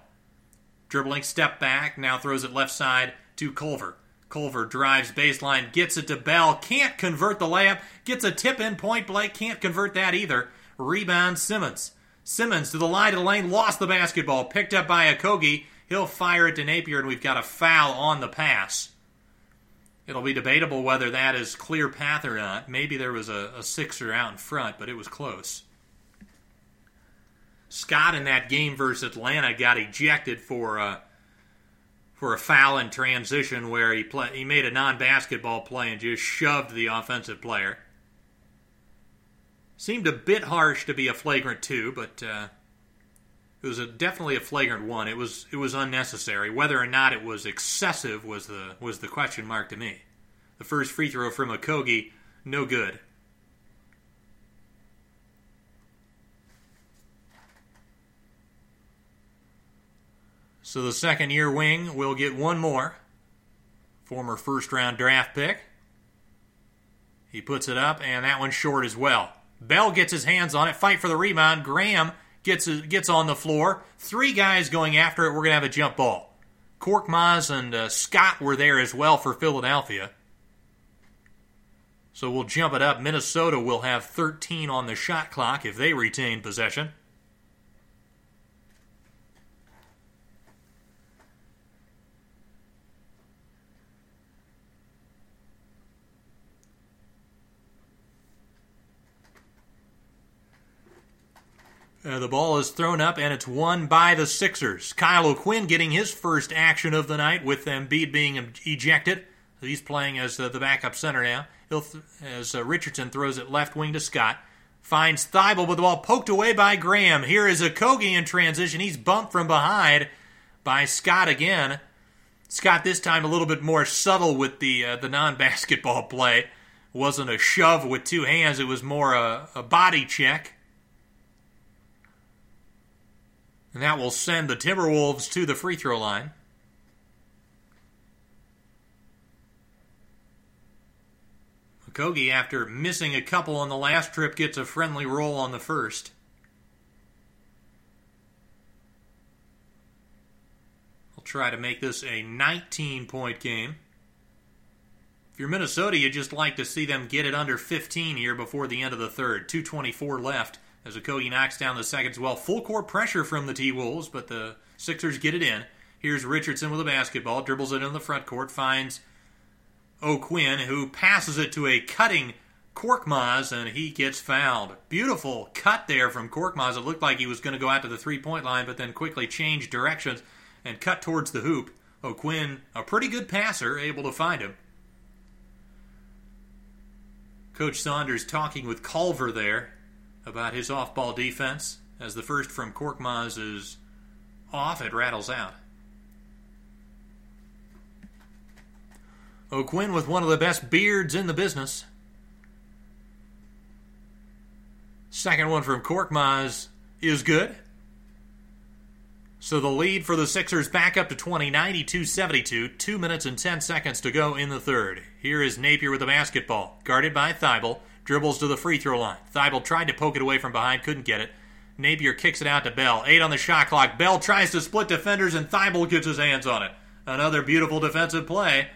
Dribbling step back, now throws it left side to Culver. Culver drives baseline, gets it to Bell, can't convert the layup, gets a tip in point blank, can't convert that either. Rebound Simmons. Simmons to the line of the lane, lost the basketball, picked up by Okogie. He'll fire it to Napier, and we've got a foul on the pass. It'll be debatable whether that is clear path or not. Maybe there was a, a sixer out in front, but it was close. Scott in that game versus Atlanta got ejected for a, for a foul in transition where he play, he made a non-basketball play and just shoved the offensive player. Seemed a bit harsh to be a flagrant two, but uh, it was a, definitely a flagrant one. It was it was unnecessary. Whether or not it was excessive was the was the question mark to me. The first free throw from Okogie, no good. So the second year wing will get one more. Former first round draft pick. He puts it up, and that one's short as well. Bell gets his hands on it, fight for the rebound. Graham gets gets on the floor. Three guys going after it. We're going to have a jump ball. Korkmaz and uh, Scott were there as well for Philadelphia. So we'll jump it up. Minnesota will have 13 on the shot clock if they retain possession. Uh, the ball is thrown up and it's won by the Sixers. Kyle O'Quinn getting his first action of the night with Embiid being ejected. He's playing as uh, the backup center now. Th- as uh, Richardson throws it left wing to Scott. Finds Thybulle with the ball poked away by Graham. Here is Okogie in transition. He's bumped from behind by Scott again. Scott this time a little bit more subtle with the uh, the non basketball <laughs> play. Wasn't a shove with two hands. It was more a, a body check. And that will send the Timberwolves to the free throw line. Okogie, after missing a couple on the last trip, gets a friendly roll on the first. I'll try to make this a 19 point game. If you're Minnesota, you'd just like to see them get it under 15 here before the end of the third. 224 left as Okogie knocks down the second as well. Full court pressure from the T Wolves, but the Sixers get it in. Here's Richardson with a basketball, dribbles it in the front court, finds O'Quinn, who passes it to a cutting Korkmaz, and he gets fouled. Beautiful cut there from Korkmaz. It looked like he was going to go out to the three point line, but then quickly changed directions and cut towards the hoop. O'Quinn, a pretty good passer, able to find him. Coach Saunders talking with Culver there about his off ball defense. As the first from Korkmaz is off, it rattles out. O'Quinn with one of the best beards in the business. Second one from Korkmaz is good. So the lead for the Sixers back up to 20, 92 72. Two minutes and 10 seconds to go in the third. Here is Napier with the basketball, guarded by Thybulle. Dribbles to the free throw line. Thybulle tried to poke it away from behind, couldn't get it. Napier kicks it out to Bell. Eight on the shot clock. Bell tries to split defenders, and Thybulle gets his hands on it. Another beautiful defensive play,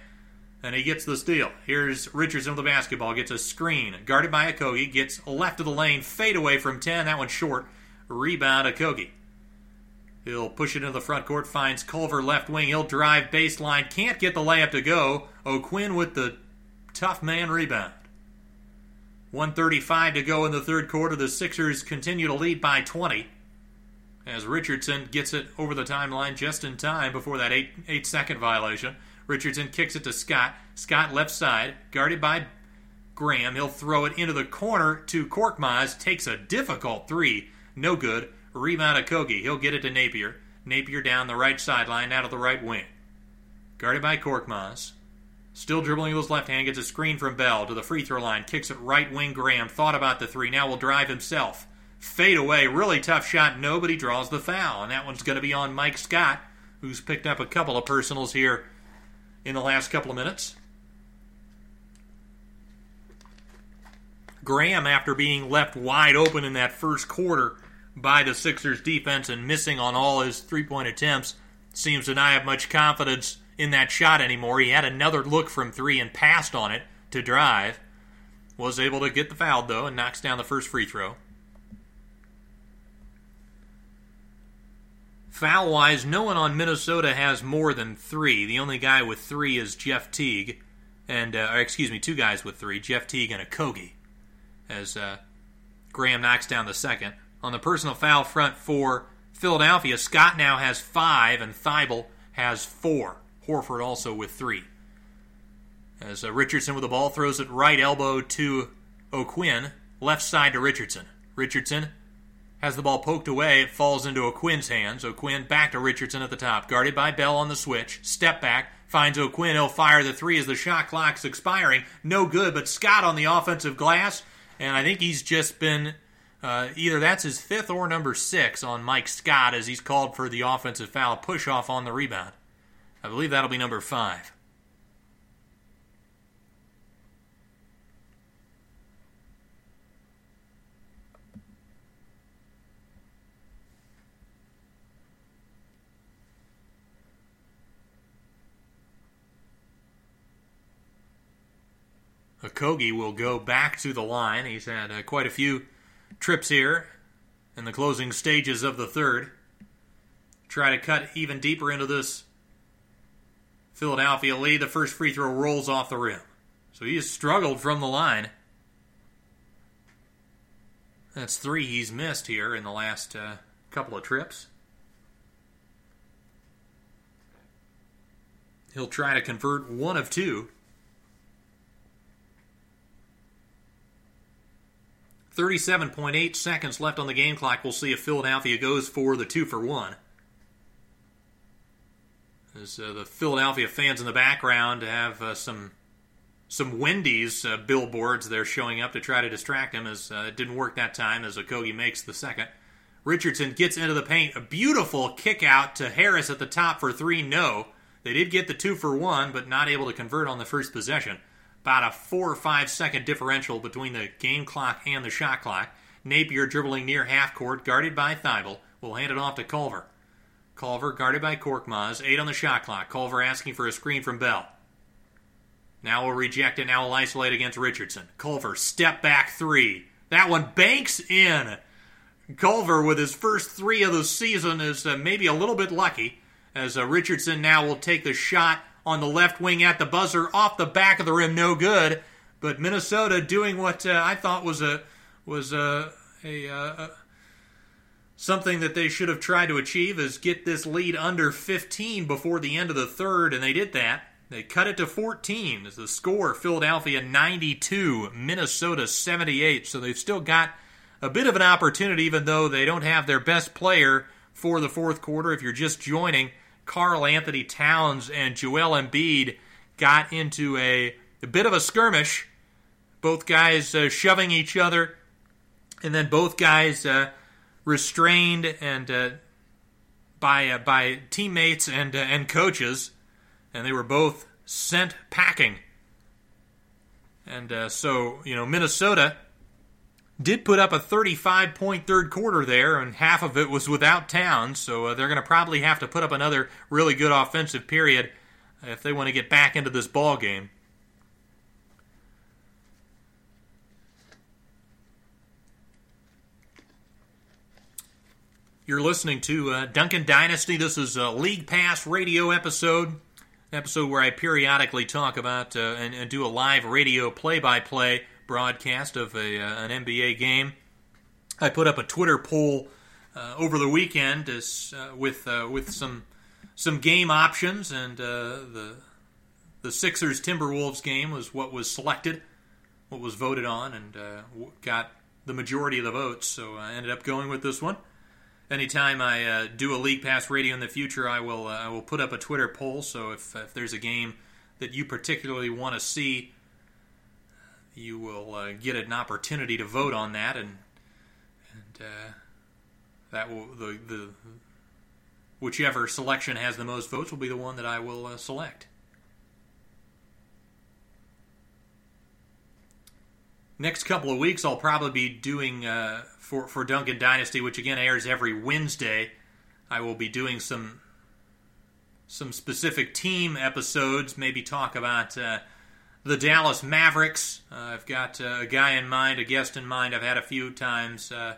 and he gets the steal. Here's Richardson with the basketball. Gets a screen. Guarded by Okogie. Gets left of the lane. Fade away from 10. That one's short. Rebound Okogie. He'll push it into the front court. Finds Culver left wing. He'll drive baseline. Can't get the layup to go. O'Quinn with the tough man rebound. 135 to go in the third quarter. The Sixers continue to lead by 20 as Richardson gets it over the timeline just in time before that eight, eight second violation. Richardson kicks it to Scott. Scott left side, guarded by Graham. He'll throw it into the corner to Korkmaz. Takes a difficult three. No good. Rebound Okogie. He'll get it to Napier. Napier down the right sideline, out of the right wing. Guarded by Korkmaz. Still dribbling with his left hand, gets a screen from Bell to the free throw line, kicks it right wing Graham. Thought about the three, now will drive himself. Fade away, really tough shot. Nobody draws the foul, and that one's going to be on Mike Scott, who's picked up a couple of personals here in the last couple of minutes. Graham, after being left wide open in that first quarter by the Sixers defense and missing on all his three point attempts, seems to not have much confidence in that shot anymore. He had another look from three and passed on it to drive. Was able to get the foul though and knocks down the first free throw. Foul wise, no one on Minnesota has more than three. The only guy with three is Jeff Teague, and uh, excuse me, two guys with three: Jeff Teague and Okogie. As uh, Graham knocks down the second on the personal foul front for Philadelphia, Scott now has five, and Thybulle has four. Horford also with three. As uh, Richardson with the ball throws it right elbow to O'Quinn, left side to Richardson. Richardson has the ball poked away. It falls into O'Quinn's hands. O'Quinn back to Richardson at the top, guarded by Bell on the switch. Step back, finds O'Quinn. He'll fire the three as the shot clock's expiring. No good, but Scott on the offensive glass, and I think he's just been uh, either that's his fifth or number six on Mike Scott as he's called for the offensive foul push off on the rebound. I believe that'll be number five. Okogie will go back to the line. He's had uh, quite a few trips here in the closing stages of the third. Try to cut even deeper into this Philadelphia lead. The first free throw rolls off the rim. So he has struggled from the line. That's three he's missed here in the last uh, couple of trips. He'll try to convert one of two. 37.8 seconds left on the game clock. We'll see if Philadelphia goes for the two for one. As uh, the Philadelphia fans in the background have uh, some some Wendy's uh, billboards they're showing up to try to distract him. As it didn't work that time, as Okogie makes the second. Richardson gets into the paint. A beautiful kick out to Harris at the top for three. No, they did get the two for one, but not able to convert on the first possession about a four or five second differential between the game clock and the shot clock. Napier dribbling near half court, guarded by Thybulle, will hand it off to Culver. Culver guarded by Korkmaz, eight on the shot clock. Culver asking for a screen from Bell. Now will reject it. Now will isolate against Richardson. Culver step back three. That one banks in. Culver with his first three of the season is uh, maybe a little bit lucky as uh, Richardson now will take the shot on the left wing at the buzzer off the back of the rim, no good. But Minnesota doing what uh, I thought was a was a, a, a, something that they should have tried to achieve is get this lead under 15 before the end of the third, and they did that. They cut it to 14 as the score Philadelphia 92, Minnesota 78. So they've still got a bit of an opportunity, even though they don't have their best player for the fourth quarter. If you're just joining, Karl-Anthony Towns and Joel Embiid got into a, a bit of a skirmish. Both guys uh, shoving each other, and then both guys uh, restrained and uh, by uh, by teammates and uh, and coaches, and they were both sent packing. And uh, so you know Minnesota did put up a 35 point third quarter there, and half of it was without Towns, so uh, they're going to probably have to put up another really good offensive period if they want to get back into this ball game. You're listening to uh, Duncan Dynasty. This is a League Pass radio episode, episode where I periodically talk about uh, and, and do a live radio play by play broadcast of a, uh, an NBA game. I put up a Twitter poll uh, over the weekend as, uh, with uh, with some some game options, and the the Sixers Timberwolves game was what was selected, what was voted on, and got the majority of the votes. So I ended up going with this one. Anytime I do a league pass radio in the future, I will I will put up a Twitter poll. So if, if there's a game that you particularly want to see you will uh, get an opportunity to vote on that, and and uh, that will the the whichever selection has the most votes will be the one that I will uh, select. Next couple of weeks, I'll probably be doing uh, for for Duncan Dynasty, which again airs every Wednesday. I will be doing some some specific team episodes, maybe talk about uh, the Dallas Mavericks. Uh, I've got uh, a guy in mind, a guest in mind. I've had a few times uh,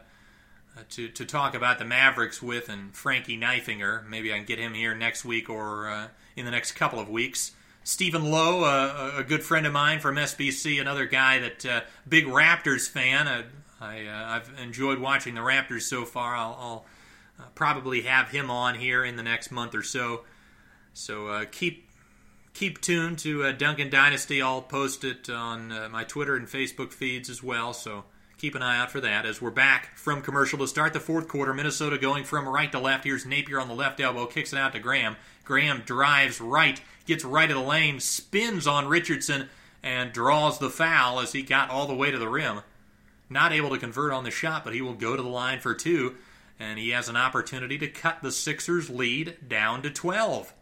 uh, to to talk about the Mavericks with, and Frankie Knifinger. Maybe I can get him here next week or uh, in the next couple of weeks. Stephen Lowe, a good friend of mine from SBC, another guy that big Raptors fan. Uh, I have enjoyed watching the Raptors so far. I'll, I'll probably have him on here in the next month or so. So keep keep tuned to uh, Duncan Dynasty. I'll post it on uh, my Twitter and Facebook feeds as well. So keep an eye out for that as we're back from commercial to start the fourth quarter. Minnesota going from right to left. Here's Napier on the left elbow, kicks it out to Graham. Graham drives right, gets right of the lane, spins on Richardson, and draws the foul as he got all the way to the rim. Not able to convert on the shot, but he will go to the line for two, and he has an opportunity to cut the Sixers' lead down to 12.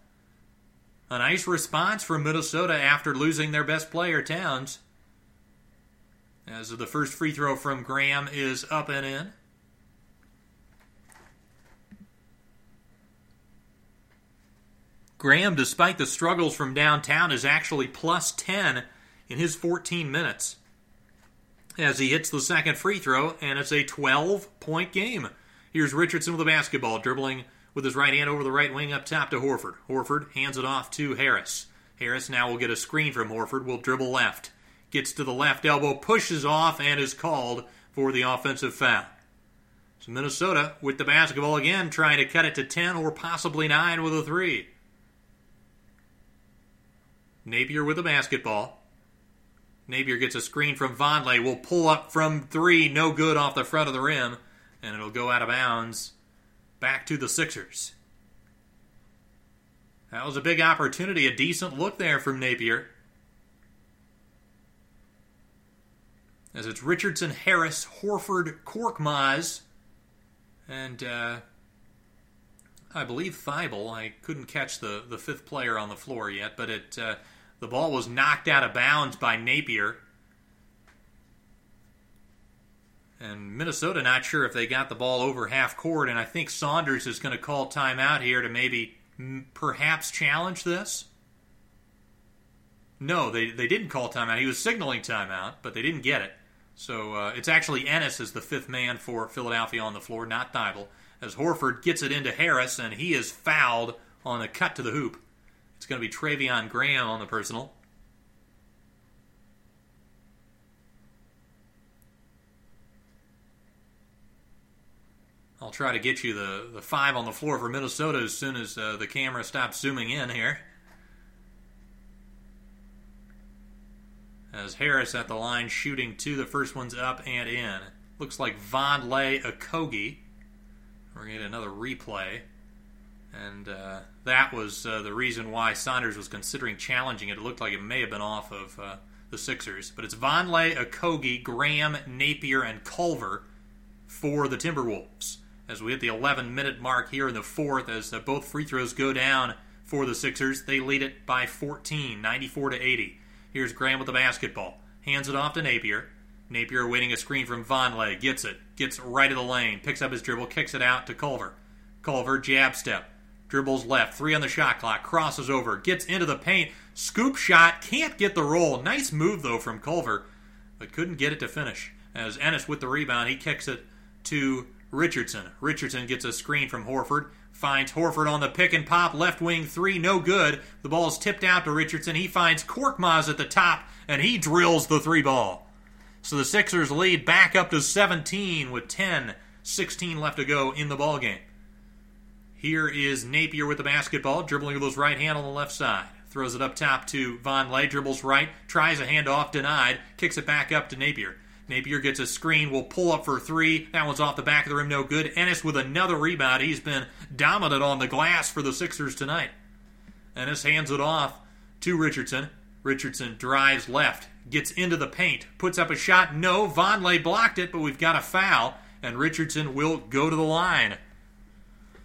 A nice response from Minnesota after losing their best player, Towns. As the first free throw from Graham is up and in. Graham, despite the struggles from downtown, is actually plus 10 in his 14 minutes as he hits the second free throw, and it's a 12 point game. Here's Richardson with the basketball, dribbling with his right hand over the right wing up top to Horford. Horford hands it off to Harris. Harris now will get a screen from Horford, will dribble left. Gets to the left elbow, pushes off, and is called for the offensive foul. So Minnesota with the basketball again, trying to cut it to 10 or possibly 9 with a 3. Napier with the basketball. Napier gets a screen from Vonleh, will pull up from 3, no good off the front of the rim, and it'll go out of bounds back to the Sixers. That was a big opportunity, a decent look there from Napier. As it's Richardson, Harris, Horford, Korkmaz, and uh, I believe Thybulle. I couldn't catch the, the fifth player on the floor yet, but it uh, the ball was knocked out of bounds by Napier. And Minnesota not sure if they got the ball over half court, and I think Saunders is going to call timeout here to maybe perhaps challenge this. No, they, they didn't call timeout. He was signaling timeout, but they didn't get it. So uh, it's actually Ennis as the fifth man for Philadelphia on the floor, not Thybulle, as Horford gets it into Harris, and he is fouled on a cut to the hoop. It's going to be Treveon Graham on the personal. I'll try to get you the, the five on the floor for Minnesota as soon as uh, the camera stops zooming in here. As Harris at the line shooting two, the first one's up and in. Looks like Vonleh Okogie. We're going to get another replay. And uh, that was uh, the reason why Saunders was considering challenging it. It looked like it may have been off of uh, the Sixers. But it's Vonleh Okogie, Graham, Napier, and Culver for the Timberwolves as we hit the 11 minute mark here in the fourth as uh, both free throws go down for the Sixers. They lead it by 14, 94 to 80. Here's Graham with the basketball. Hands it off to Napier. Napier waiting a screen from Vonleh. Gets it. Gets right of the lane. Picks up his dribble. Kicks it out to Culver. Culver, jab step. Dribbles left. Three on the shot clock. Crosses over. Gets into the paint. Scoop shot. Can't get the roll. Nice move, though, from Culver. But couldn't get it to finish. As Ennis with the rebound, he kicks it to Richardson. Richardson gets a screen from Horford. Finds Horford on the pick and pop. Left wing three, no good. The ball is tipped out to Richardson. He finds Korkmaz at the top, and he drills the three ball. So the Sixers lead back up to 17 with 10, 16 left to go in the ball game. Here is Napier with the basketball, dribbling with his right hand on the left side. Throws it up top to Von Vonleh, dribbles right, tries a handoff, denied, kicks it back up to Napier. Napier gets a screen, will pull up for three. That one's off the back of the rim, no good. Ennis with another rebound. He's been dominant on the glass for the Sixers tonight. Ennis hands it off to Richardson. Richardson drives left, gets into the paint, puts up a shot. No, Vonleh blocked it, but we've got a foul, and Richardson will go to the line.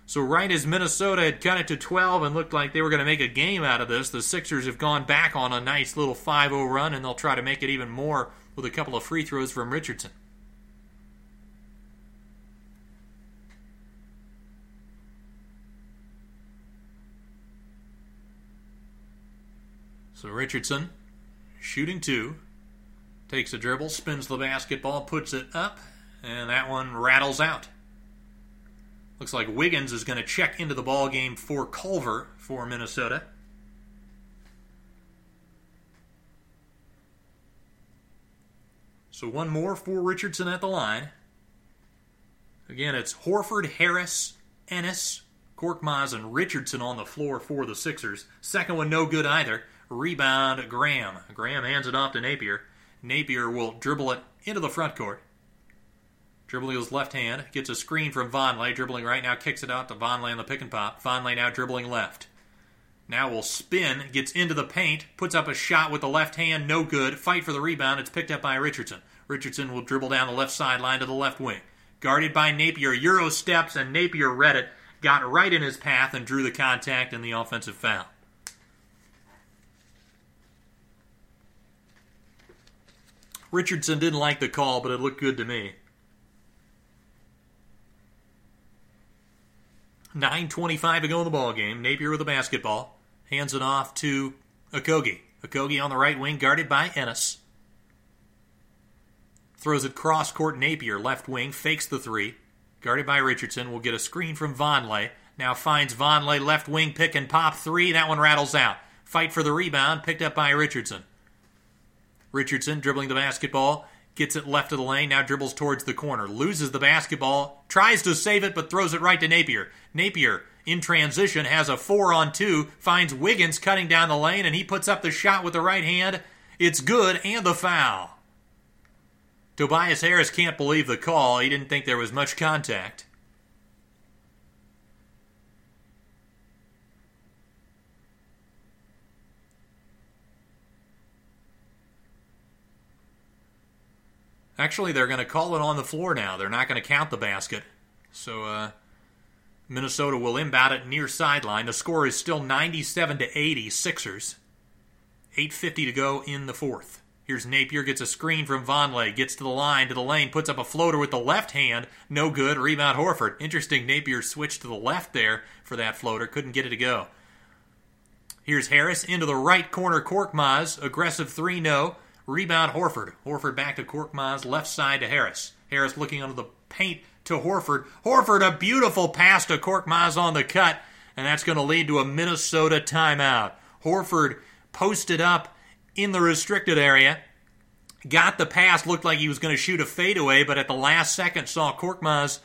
So, right as Minnesota had cut it to 12 and looked like they were going to make a game out of this, the Sixers have gone back on a nice little 5 0 run, and they'll try to make it even more with a couple of free throws from Richardson. So Richardson, shooting two, takes a dribble, spins the basketball, puts it up, and that one rattles out. Looks like Wiggins is going to check into the ball game for Culver for Minnesota. So one more for Richardson at the line. Again, it's Horford, Harris, Ennis, Korkmaz, and Richardson on the floor for the Sixers. Second one no good either. Rebound, Graham. Graham hands it off to Napier. Napier will dribble it into the front court. Dribbling his left hand, gets a screen from Vonleh. Dribbling right now, kicks it out to Vonleh on the pick and pop. Vonleh now dribbling left. Now will spin, gets into the paint, puts up a shot with the left hand, no good. Fight for the rebound, it's picked up by Richardson. Richardson will dribble down the left sideline to the left wing. Guarded by Napier, Euro steps, and Napier read it, got right in his path, and drew the contact and the offensive foul. Richardson didn't like the call, but it looked good to me. 9.25 to go in the ball game. Napier with the basketball. Hands it off to Okogie. Okogie on the right wing, guarded by Ennis. Throws it cross court Napier, left wing, fakes the three. Guarded by Richardson, will get a screen from Vonleh. Now finds Vonleh, left wing, pick and pop three. That one rattles out. Fight for the rebound, picked up by Richardson. Richardson dribbling the basketball, gets it left of the lane, now dribbles towards the corner, loses the basketball, tries to save it, but throws it right to Napier. Napier, in transition, has a four on two, finds Wiggins cutting down the lane, and he puts up the shot with the right hand. It's good, and the foul. Tobias Harris can't believe the call. He didn't think there was much contact. Actually, they're going to call it on the floor now. They're not going to count the basket. So uh, Minnesota will inbound it near sideline. The score is still 97 to 80 Sixers. 8:50 to go in the fourth. Here's Napier gets a screen from Vonleh, gets to the line, to the lane, puts up a floater with the left hand, no good. Rebound Horford. Interesting. Napier switched to the left there for that floater, couldn't get it to go. Here's Harris into the right corner. Korkmaz aggressive three, no. Rebound Horford. Horford back to Korkmaz, left side to Harris. Harris looking under the paint to Horford. Horford, a beautiful pass to Korkmaz on the cut, and that's going to lead to a Minnesota timeout. Horford posted up in the restricted area, got the pass, looked like he was going to shoot a fadeaway, but at the last second saw Korkmaz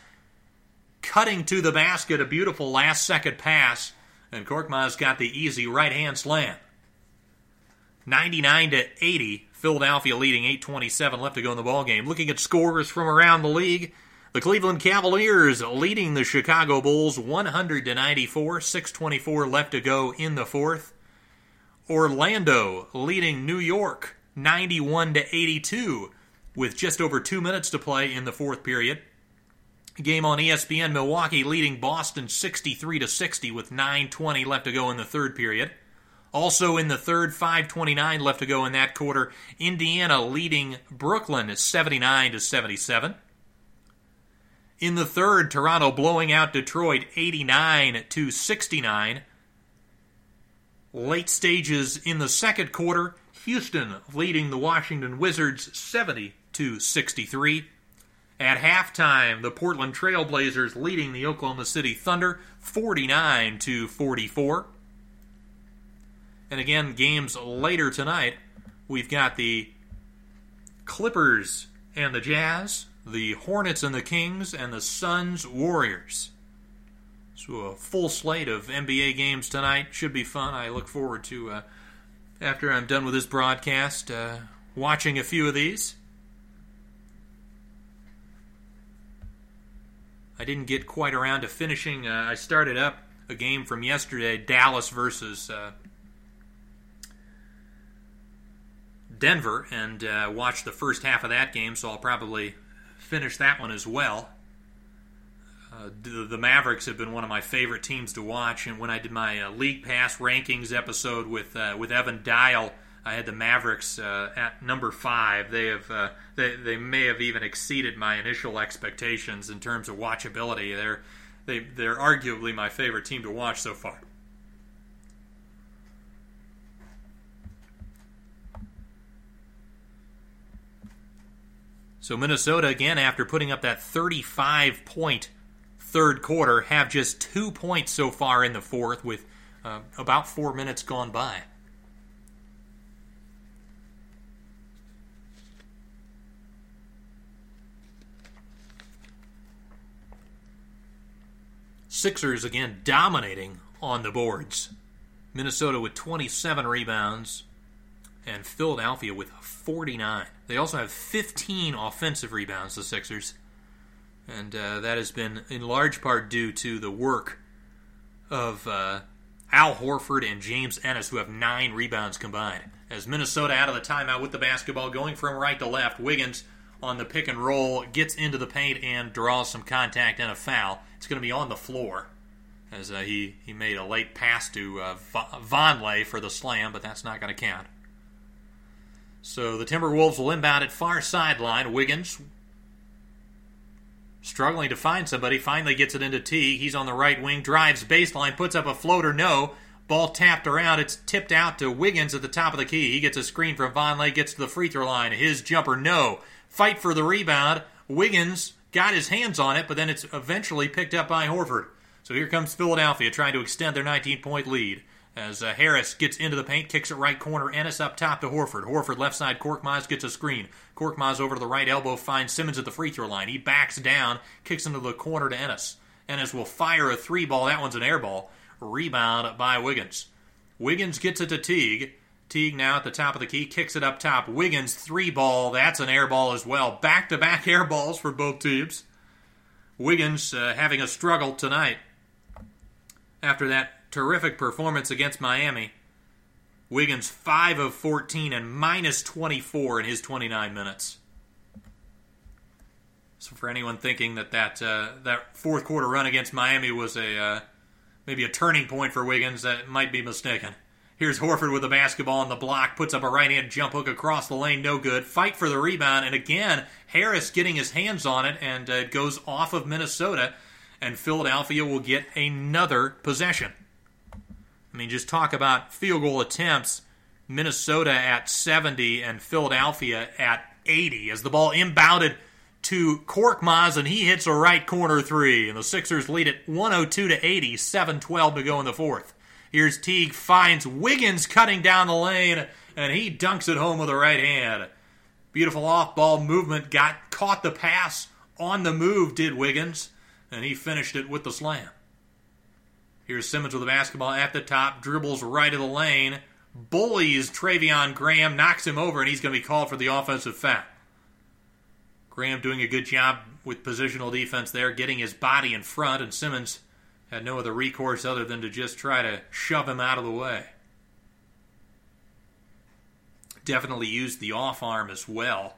cutting to the basket, a beautiful last second pass, and Korkmaz got the easy right hand slam. 99 to 80 Philadelphia leading 8:27 left to go in the ball game. Looking at scores from around the league, the Cleveland Cavaliers leading the Chicago Bulls 100 to 94, 624 left to go in the fourth. Orlando leading New York 91 to 82 with just over 2 minutes to play in the fourth period. Game on ESPN Milwaukee leading Boston 63 to 60 with 9:20 left to go in the third period. Also in the third, 5:29 left to go in that quarter. Indiana leading Brooklyn 79 to 77. In the third, Toronto blowing out Detroit 89 to 69. Late stages in the second quarter, Houston leading the Washington Wizards 70 to 63. At halftime, the Portland Trailblazers leading the Oklahoma City Thunder 49 to 44. And again, games later tonight, we've got the Clippers and the Jazz, the Hornets and the Kings, and the Suns Warriors. So a full slate of NBA games tonight should be fun. I look forward to, uh, after I'm done with this broadcast, uh, watching a few of these. I didn't get quite around to finishing. Uh, I started up a game from yesterday, Dallas versus uh, Denver and uh, watched the first half of that game, so I'll probably finish that one as well. Uh, the, the, Mavericks have been one of my favorite teams to watch, and when I did my uh, League Pass rankings episode with uh, with Evan Dial, I had the Mavericks uh, at number five. They have uh, they they may have even exceeded my initial expectations in terms of watchability. They're they they're arguably my favorite team to watch so far. So Minnesota, again, after putting up that 35 point third quarter, have just two points so far in the fourth with uh, about four minutes gone by. Sixers again dominating on the boards. Minnesota with 27 rebounds and Philadelphia with 49. They also have 15 offensive rebounds, the Sixers. And uh, that has been in large part due to the work of uh, Al Horford and James Ennis, who have nine rebounds combined. As Minnesota out of the timeout with the basketball, going from right to left, Wiggins on the pick and roll gets into the paint and draws some contact and a foul. It's going to be on the floor as uh, he, he made a late pass to uh, Vonleh for the slam, but that's not going to count. So the Timberwolves will inbound at far sideline. Wiggins struggling to find somebody, finally gets it into T. He's on the right wing, drives baseline, puts up a floater, no. Ball tapped around. It's tipped out to Wiggins at the top of the key. He gets a screen from Vonleh, gets to the free throw line. His jumper, no. Fight for the rebound. Wiggins got his hands on it, but then it's eventually picked up by Horford. So here comes Philadelphia trying to extend their 19 point lead. As uh, Harris gets into the paint, kicks it right corner. Ennis up top to Horford. Horford left side. Korkmaz gets a screen. Korkmaz over to the right elbow finds Simmons at the free throw line. He backs down, kicks into the corner to Ennis. Ennis will fire a three ball. That one's an air ball. Rebound by Wiggins. Wiggins gets it to Teague. Teague now at the top of the key, kicks it up top. Wiggins three ball. That's an air ball as well. Back to back air balls for both teams. Wiggins uh, having a struggle tonight after that terrific performance against Miami. Wiggins 5 of 14 and minus 24 in his 29 minutes. So for anyone thinking that that uh, that fourth quarter run against Miami was a uh, maybe a turning point for Wiggins, that might be mistaken. Here's Horford with the basketball on the block, puts up a right hand jump hook across the lane, no good. Fight for the rebound, and again Harris getting his hands on it, and uh, it goes off of Minnesota, and Philadelphia will get another possession. I mean, just talk about field goal attempts. Minnesota at 70 and Philadelphia at 80 as the ball inbounded to Korkmaz and he hits a right corner three. And the Sixers lead it 102 to 80, 7 12 to go in the fourth. Here's Teague, finds Wiggins cutting down the lane, and he dunks it home with a right hand. Beautiful off ball movement, got caught the pass on the move, did Wiggins, and he finished it with the slam. Here's Simmons with the basketball at the top, dribbles right of the lane, bullies Treveon Graham, knocks him over, and he's going to be called for the offensive foul. Graham doing a good job with positional defense there, getting his body in front, and Simmons had no other recourse other than to just try to shove him out of the way. Definitely used the off arm as well.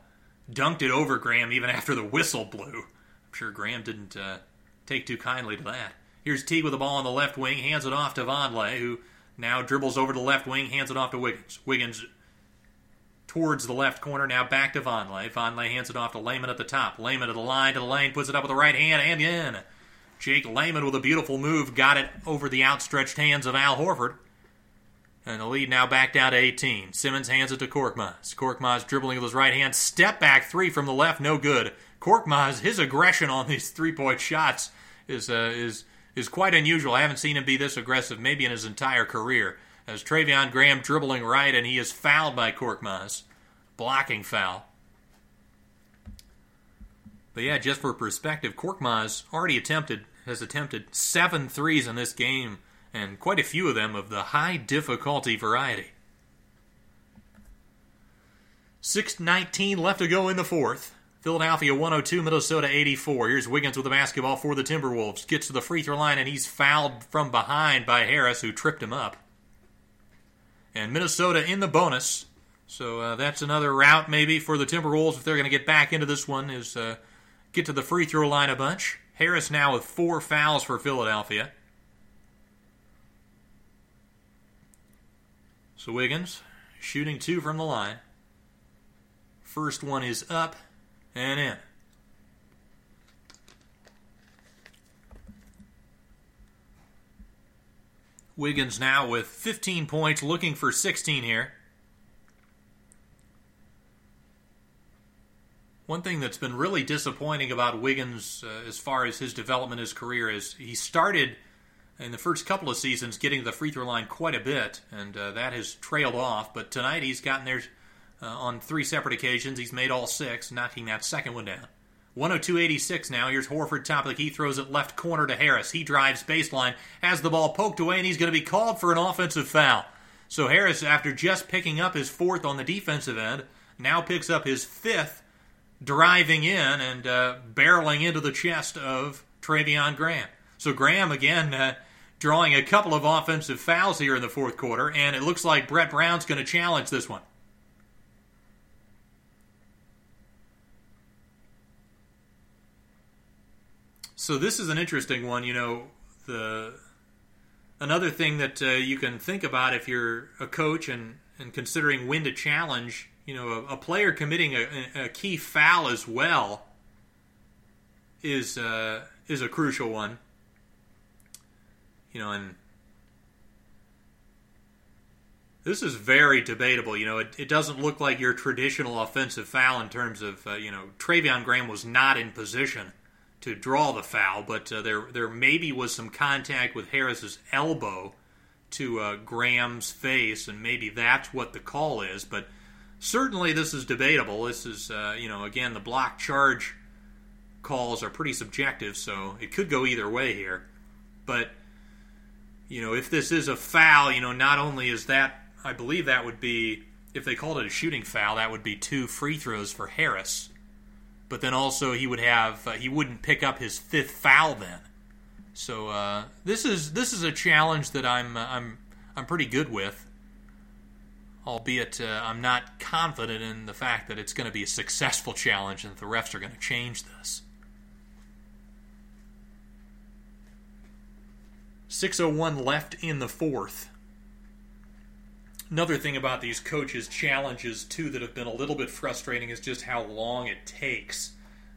Dunked it over Graham even after the whistle blew. I'm sure Graham didn't uh, take too kindly to that. Here's Teague with the ball on the left wing, hands it off to Vonleh, who now dribbles over to the left wing, hands it off to Wiggins. Wiggins towards the left corner, now back to Vonleh. Vonleh hands it off to Layman at the top. Layman to the line, to the lane, puts it up with the right hand, and in. Jake Layman with a beautiful move got it over the outstretched hands of Al Horford. And the lead now back down to 18. Simmons hands it to Korkmaz. Korkmaz dribbling with his right hand. Step back three from the left, no good. Korkmaz, his aggression on these three point shots is uh, is is quite unusual. I haven't seen him be this aggressive maybe in his entire career. As Treveon Graham dribbling right, and he is fouled by Korkmaz. Blocking foul. But yeah, just for perspective, Korkmaz already attempted has attempted seven threes in this game, and quite a few of them of the high difficulty variety. 6.19 left to go in the fourth. Philadelphia 102, Minnesota 84. Here's Wiggins with the basketball for the Timberwolves. Gets to the free throw line and he's fouled from behind by Harris, who tripped him up. And Minnesota in the bonus. So uh, that's another route maybe for the Timberwolves if they're going to get back into this one is uh, get to the free throw line a bunch. Harris now with four fouls for Philadelphia. So Wiggins shooting two from the line. First one is up and in. Wiggins now with 15 points, looking for 16 here. one thing that's been really disappointing about Wiggins uh, as far as his development, his career, is he started in the first couple of seasons getting the free throw line quite a bit, and uh, that has trailed off. But tonight he's gotten there uh, on three separate occasions. He's made all six, knocking that second one down. 102.86 now. Here's Horford, top of the key, throws it left corner to Harris. He drives baseline, has the ball poked away, and he's going to be called for an offensive foul. So Harris, after just picking up his fourth on the defensive end, now picks up his fifth, driving in and uh, barreling into the chest of Treveon Graham. So Graham, again, uh, drawing a couple of offensive fouls here in the fourth quarter, and it looks like Brett Brown's going to challenge this one. So this is an interesting one. You know, the another thing that uh, you can think about if you're a coach and, and considering when to challenge, you know, a, a player committing a, a, key foul as well is uh, is a crucial one. You know, and this is very debatable. You know, it, it doesn't look like your traditional offensive foul in terms of, uh, you know, Treveon Graham was not in position to draw the foul, but uh, there there maybe was some contact with Harris's elbow to uh, Graham's face, and maybe that's what the call is. But certainly, this is debatable. This is uh, you know again the block charge calls are pretty subjective, so it could go either way here. But you know if this is a foul, you know not only is that I believe that would be if they called it a shooting foul, that would be two free throws for Harris but then also he would have uh, he wouldn't pick up his fifth foul then. So uh, this is this is a challenge that I'm uh, I'm I'm pretty good with. Albeit uh, I'm not confident in the fact that it's going to be a successful challenge and that the refs are going to change this. 601 left in the fourth. Another thing about these coaches' challenges, too, that have been a little bit frustrating is just how long it takes.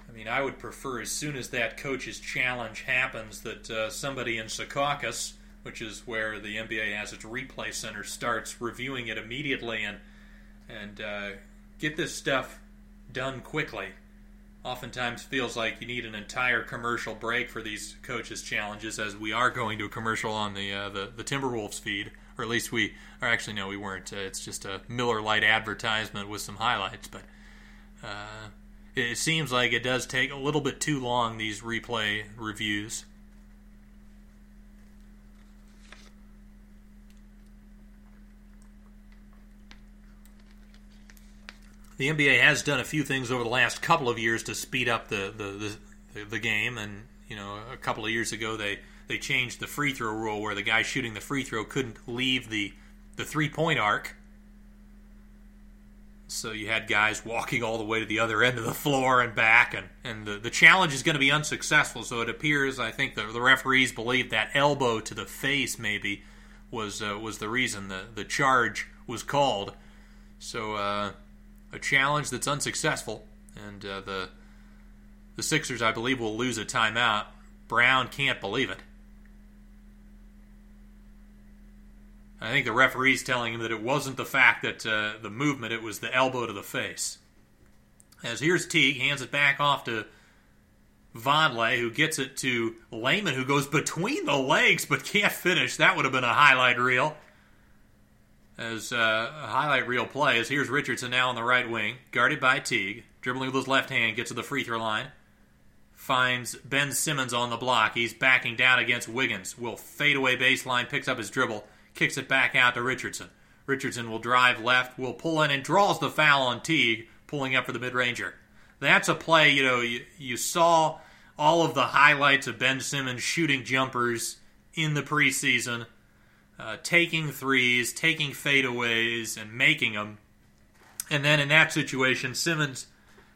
I mean, I would prefer as soon as that coach's challenge happens that uh, somebody in Secaucus, which is where the NBA has its replay center, starts reviewing it immediately and and uh, get this stuff done quickly. Oftentimes feels like you need an entire commercial break for these coaches' challenges, as we are going to a commercial on the uh, the, the Timberwolves feed or at least we, or actually no, we weren't. Uh, it's just a Miller Lite advertisement with some highlights, but uh, it seems like it does take a little bit too long. These replay reviews. The NBA has done a few things over the last couple of years to speed up the the, the, the game, and you know, a couple of years ago they they changed the free throw rule where the guy shooting the free throw couldn't leave the the three point arc. So you had guys walking all the way to the other end of the floor and back, and, and the, the challenge is going to be unsuccessful. So it appears, I think, the, the referees believe that elbow to the face maybe was uh, was the reason the, the charge was called. So uh, a challenge that's unsuccessful, and uh, the the Sixers, I believe, will lose a timeout. Brown can't believe it. I think the referee's telling him that it wasn't the fact that uh, the movement, it was the elbow to the face. As here's Teague, hands it back off to Vonleh, who gets it to Layman, who goes between the legs but can't finish. That would have been a highlight reel. As uh, a highlight reel play, as here's Richardson now on the right wing, guarded by Teague, dribbling with his left hand, gets to the free throw line, finds Ben Simmons on the block. He's backing down against Wiggins. Will fade away baseline, picks up his dribble kicks it back out to Richardson. Richardson will drive left, will pull in, and draws the foul on Teague, pulling up for the mid ranger. That's a play, you know, you, you saw all of the highlights of Ben Simmons shooting jumpers in the preseason, uh, taking threes, taking fadeaways, and making them. And then in that situation, Simmons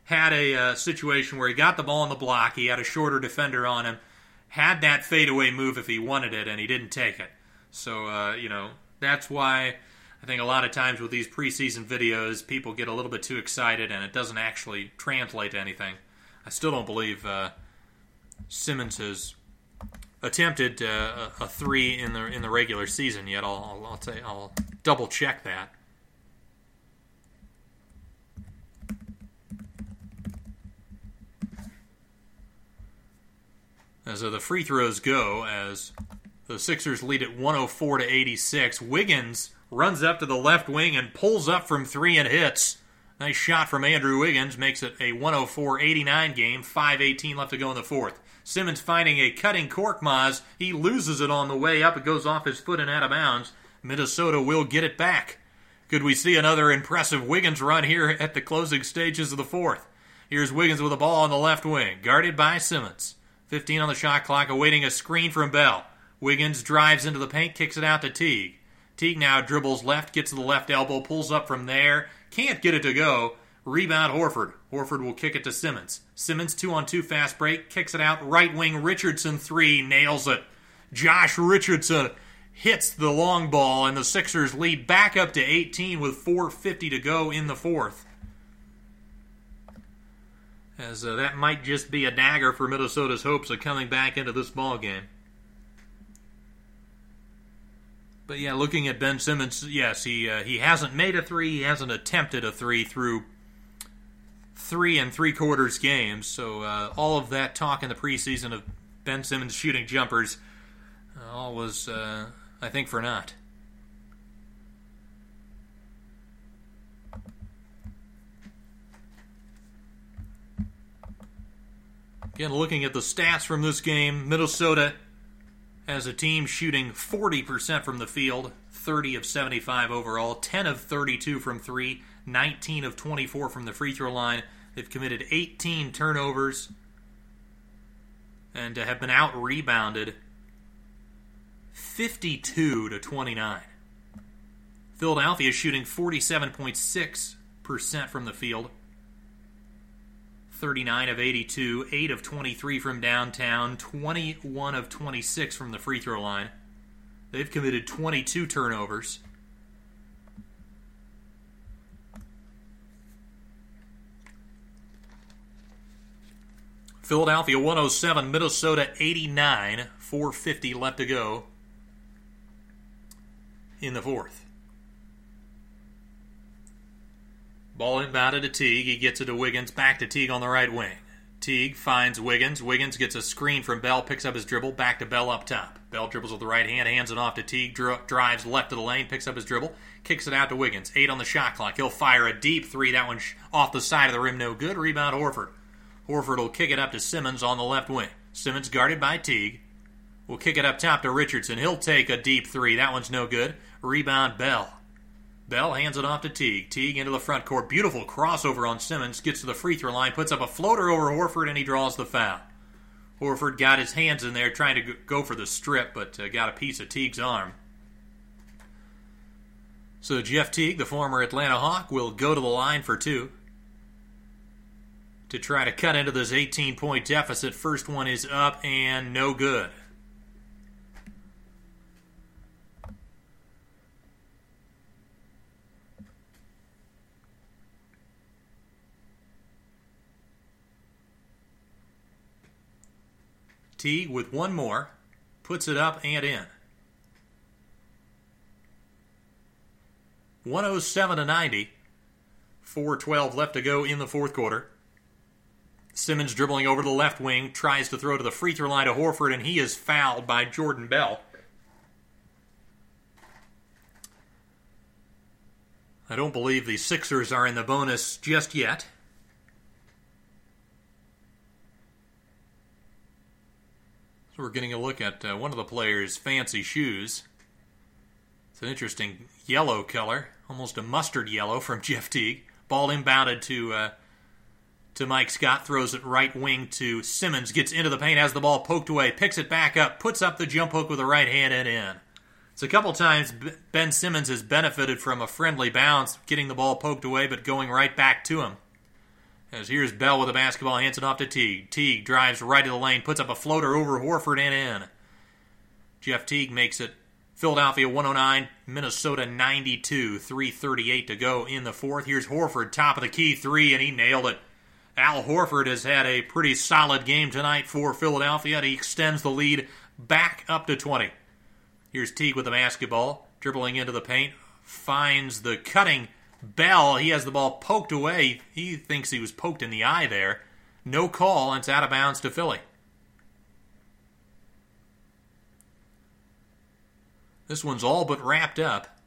had a uh, situation where he got the ball on the block, he had a shorter defender on him, had that fadeaway move if he wanted it, and he didn't take it. So uh, you know that's why I think a lot of times with these preseason videos, people get a little bit too excited and it doesn't actually translate to anything. I still don't believe uh, Simmons has attempted uh, a three in the in the regular season yet. I'll I'll, say, I'll double check that. As uh, the free throws go, as the Sixers lead at 104 to 86. Wiggins runs up to the left wing and pulls up from three and hits. Nice shot from Andrew Wiggins makes it a 104 89 game. 5.18 left to go in the fourth. Simmons finding a cutting Korkmaz. He loses it on the way up. It goes off his foot and out of bounds. Minnesota will get it back. Could we see another impressive Wiggins run here at the closing stages of the fourth? Here's Wiggins with a ball on the left wing, guarded by Simmons. 15 on the shot clock, awaiting a screen from Bell. Wiggins drives into the paint, kicks it out to Teague. Teague now dribbles left, gets to the left elbow, pulls up from there, can't get it to go. Rebound Horford. Horford will kick it to Simmons. Simmons two on two fast break, kicks it out. Right wing Richardson three, nails it. Josh Richardson hits the long ball, and the Sixers lead back up to 18 with 4.50 to go in the fourth. As uh, that might just be a dagger for Minnesota's hopes of coming back into this ball game. But yeah, looking at Ben Simmons, yes, he uh, he hasn't made a three, he hasn't attempted a three through three and three quarters games. So uh, all of that talk in the preseason of Ben Simmons shooting jumpers, uh, all was, uh, I think, for naught. Again, looking at the stats from this game, Minnesota as a team shooting 40% from the field, 30 of 75 overall, 10 of 32 from 3, 19 of 24 from the free throw line. They've committed 18 turnovers and have been out rebounded 52 to 29. Philadelphia is shooting 47.6% from the field, 39 of 82, 8 of 23 from downtown, 21 of 26 from the free throw line. They've committed 22 turnovers. Philadelphia 107, Minnesota 89, 450 left to go in the fourth. Ball inbounded to Teague. He gets it to Wiggins. Back to Teague on the right wing. Teague finds Wiggins. Wiggins gets a screen from Bell, picks up his dribble, back to Bell up top. Bell dribbles with the right hand, hands it off to Teague, dri- drives left of the lane, picks up his dribble, kicks it out to Wiggins. Eight on the shot clock. He'll fire a deep three. That one off the side of the rim, no good. Rebound Horford. Horford will kick it up to Simmons on the left wing. Simmons guarded by Teague. Will kick it up top to Richardson. He'll take a deep three. That one's no good. Rebound Bell. Bell hands it off to Teague. Teague into the front court. Beautiful crossover on Simmons. Gets to the free throw line. Puts up a floater over Horford and he draws the foul. Horford got his hands in there trying to go for the strip, but uh, got a piece of Teague's arm. So Jeff Teague, the former Atlanta Hawk, will go to the line for two to try to cut into this 18 point deficit. First one is up and no good. Teague with one more, puts it up and in. 107 to 90. 412 left to go in the fourth quarter. Simmons dribbling over to the left wing, tries to throw to the free throw line to Horford, and he is fouled by Jordan Bell. I don't believe the Sixers are in the bonus just yet. We're getting a look at uh, one of the players' fancy shoes. It's an interesting yellow color, almost a mustard yellow from <laughs> Jeff Teague. Ball inbounded to uh, to Mike Scott, throws it right wing to Simmons, gets into the paint, has the ball poked away, picks it back up, puts up the jump hook with the right hand and in. It's a couple times Ben Simmons has benefited from a friendly bounce, getting the ball poked away, but going right back to him. As here's Bell with the basketball, hands it off to Teague. Teague drives right to the lane, puts up a floater over Horford and in. Jeff Teague makes it Philadelphia 109, Minnesota 92, 338 to go in the fourth. Here's Horford, top of the key three, and he nailed it. Al Horford has had a pretty solid game tonight for Philadelphia, he extends the lead back up to 20. Here's Teague with the basketball, dribbling into the paint, finds the cutting Bell, he has the ball poked away. He thinks he was poked in the eye there. No call, and it's out of bounds to Philly. This one's all but wrapped up.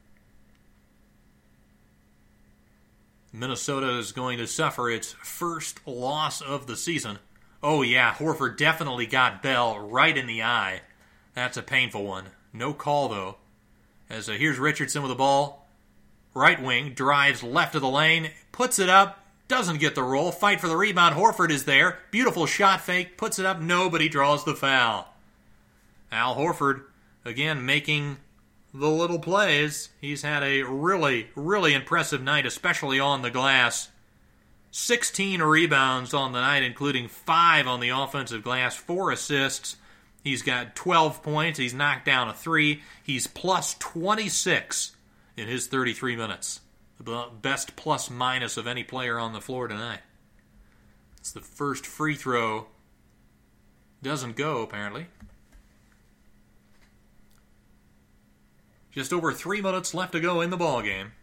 Minnesota is going to suffer its first loss of the season. Oh, yeah, Horford definitely got Bell right in the eye. That's a painful one. No call, though. As uh, here's Richardson with the ball. Right wing, drives left of the lane, puts it up, doesn't get the roll. Fight for the rebound. Horford is there. Beautiful shot fake, puts it up. Nobody draws the foul. Al Horford, again, making the little plays. He's had a really, really impressive night, especially on the glass. 16 rebounds on the night, including five on the offensive glass, four assists. He's got 12 points. He's knocked down a three. He's plus 26 in his 33 minutes. The best plus minus of any player on the floor tonight. It's the first free throw. Doesn't go, apparently. Just over three minutes left to go in the ball game.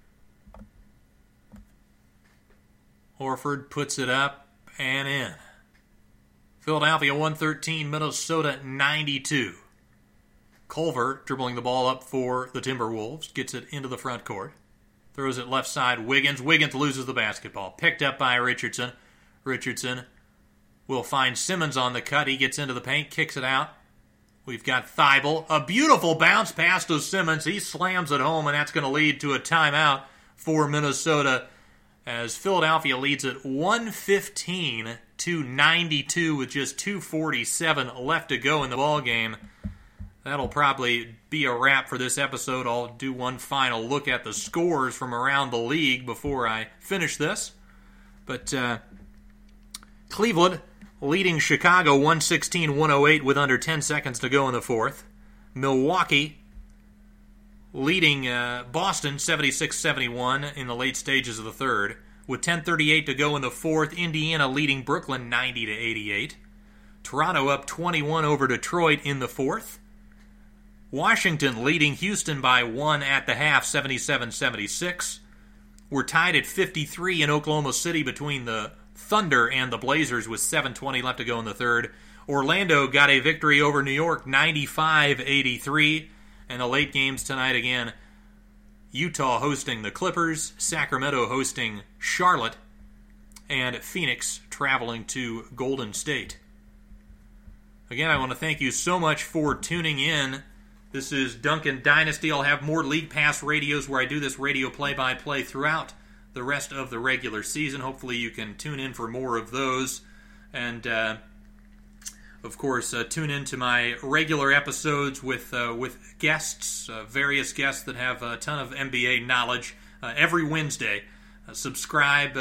Horford puts it up and in. Philadelphia 113, Minnesota 92. Culver dribbling the ball up for the Timberwolves, gets it into the front court. Throws it left side. Wiggins. Wiggins loses the basketball. Picked up by Richardson. Richardson will find Simmons on the cut. He gets into the paint, kicks it out. We've got Thybulle. A beautiful bounce pass to Simmons. He slams it home, and that's going to lead to a timeout for Minnesota as Philadelphia leads at 115 to 92 with just 247 left to go in the ball game. That'll probably be a wrap for this episode. I'll do one final look at the scores from around the league before I finish this. But uh, Cleveland leading Chicago 116 108 with under 10 seconds to go in the fourth. Milwaukee leading uh, Boston 76 71 in the late stages of the third. With 10:38 to go in the fourth, Indiana leading Brooklyn 90 to 88. Toronto up 21 over Detroit in the fourth. Washington leading Houston by one at the half, 77-76. We're tied at 53 in Oklahoma City between the Thunder and the Blazers with 7:20 left to go in the third. Orlando got a victory over New York 95-83 and the late games tonight again. Utah hosting the Clippers, Sacramento hosting Charlotte, and Phoenix traveling to Golden State. Again, I want to thank you so much for tuning in. This is Duncan Dynasty. I'll have more League Pass radios where I do this radio play by play throughout the rest of the regular season. Hopefully, you can tune in for more of those. And uh, of course, uh, tune in to my regular episodes with uh, with guests, uh, various guests that have a ton of NBA knowledge uh, every Wednesday. Uh, subscribe,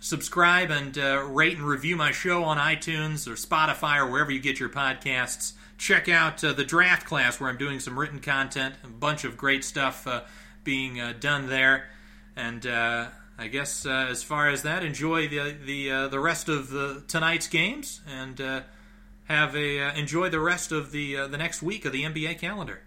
subscribe, and rate and review my show on iTunes or Spotify or wherever you get your podcasts. Check out uh, the draft class where I'm doing some written content, a bunch of great stuff uh, being uh, done there, and. I guess as far as that, enjoy the the the rest of the tonight's games, and have a uh, enjoy the rest of the uh, the next week of the NBA calendar.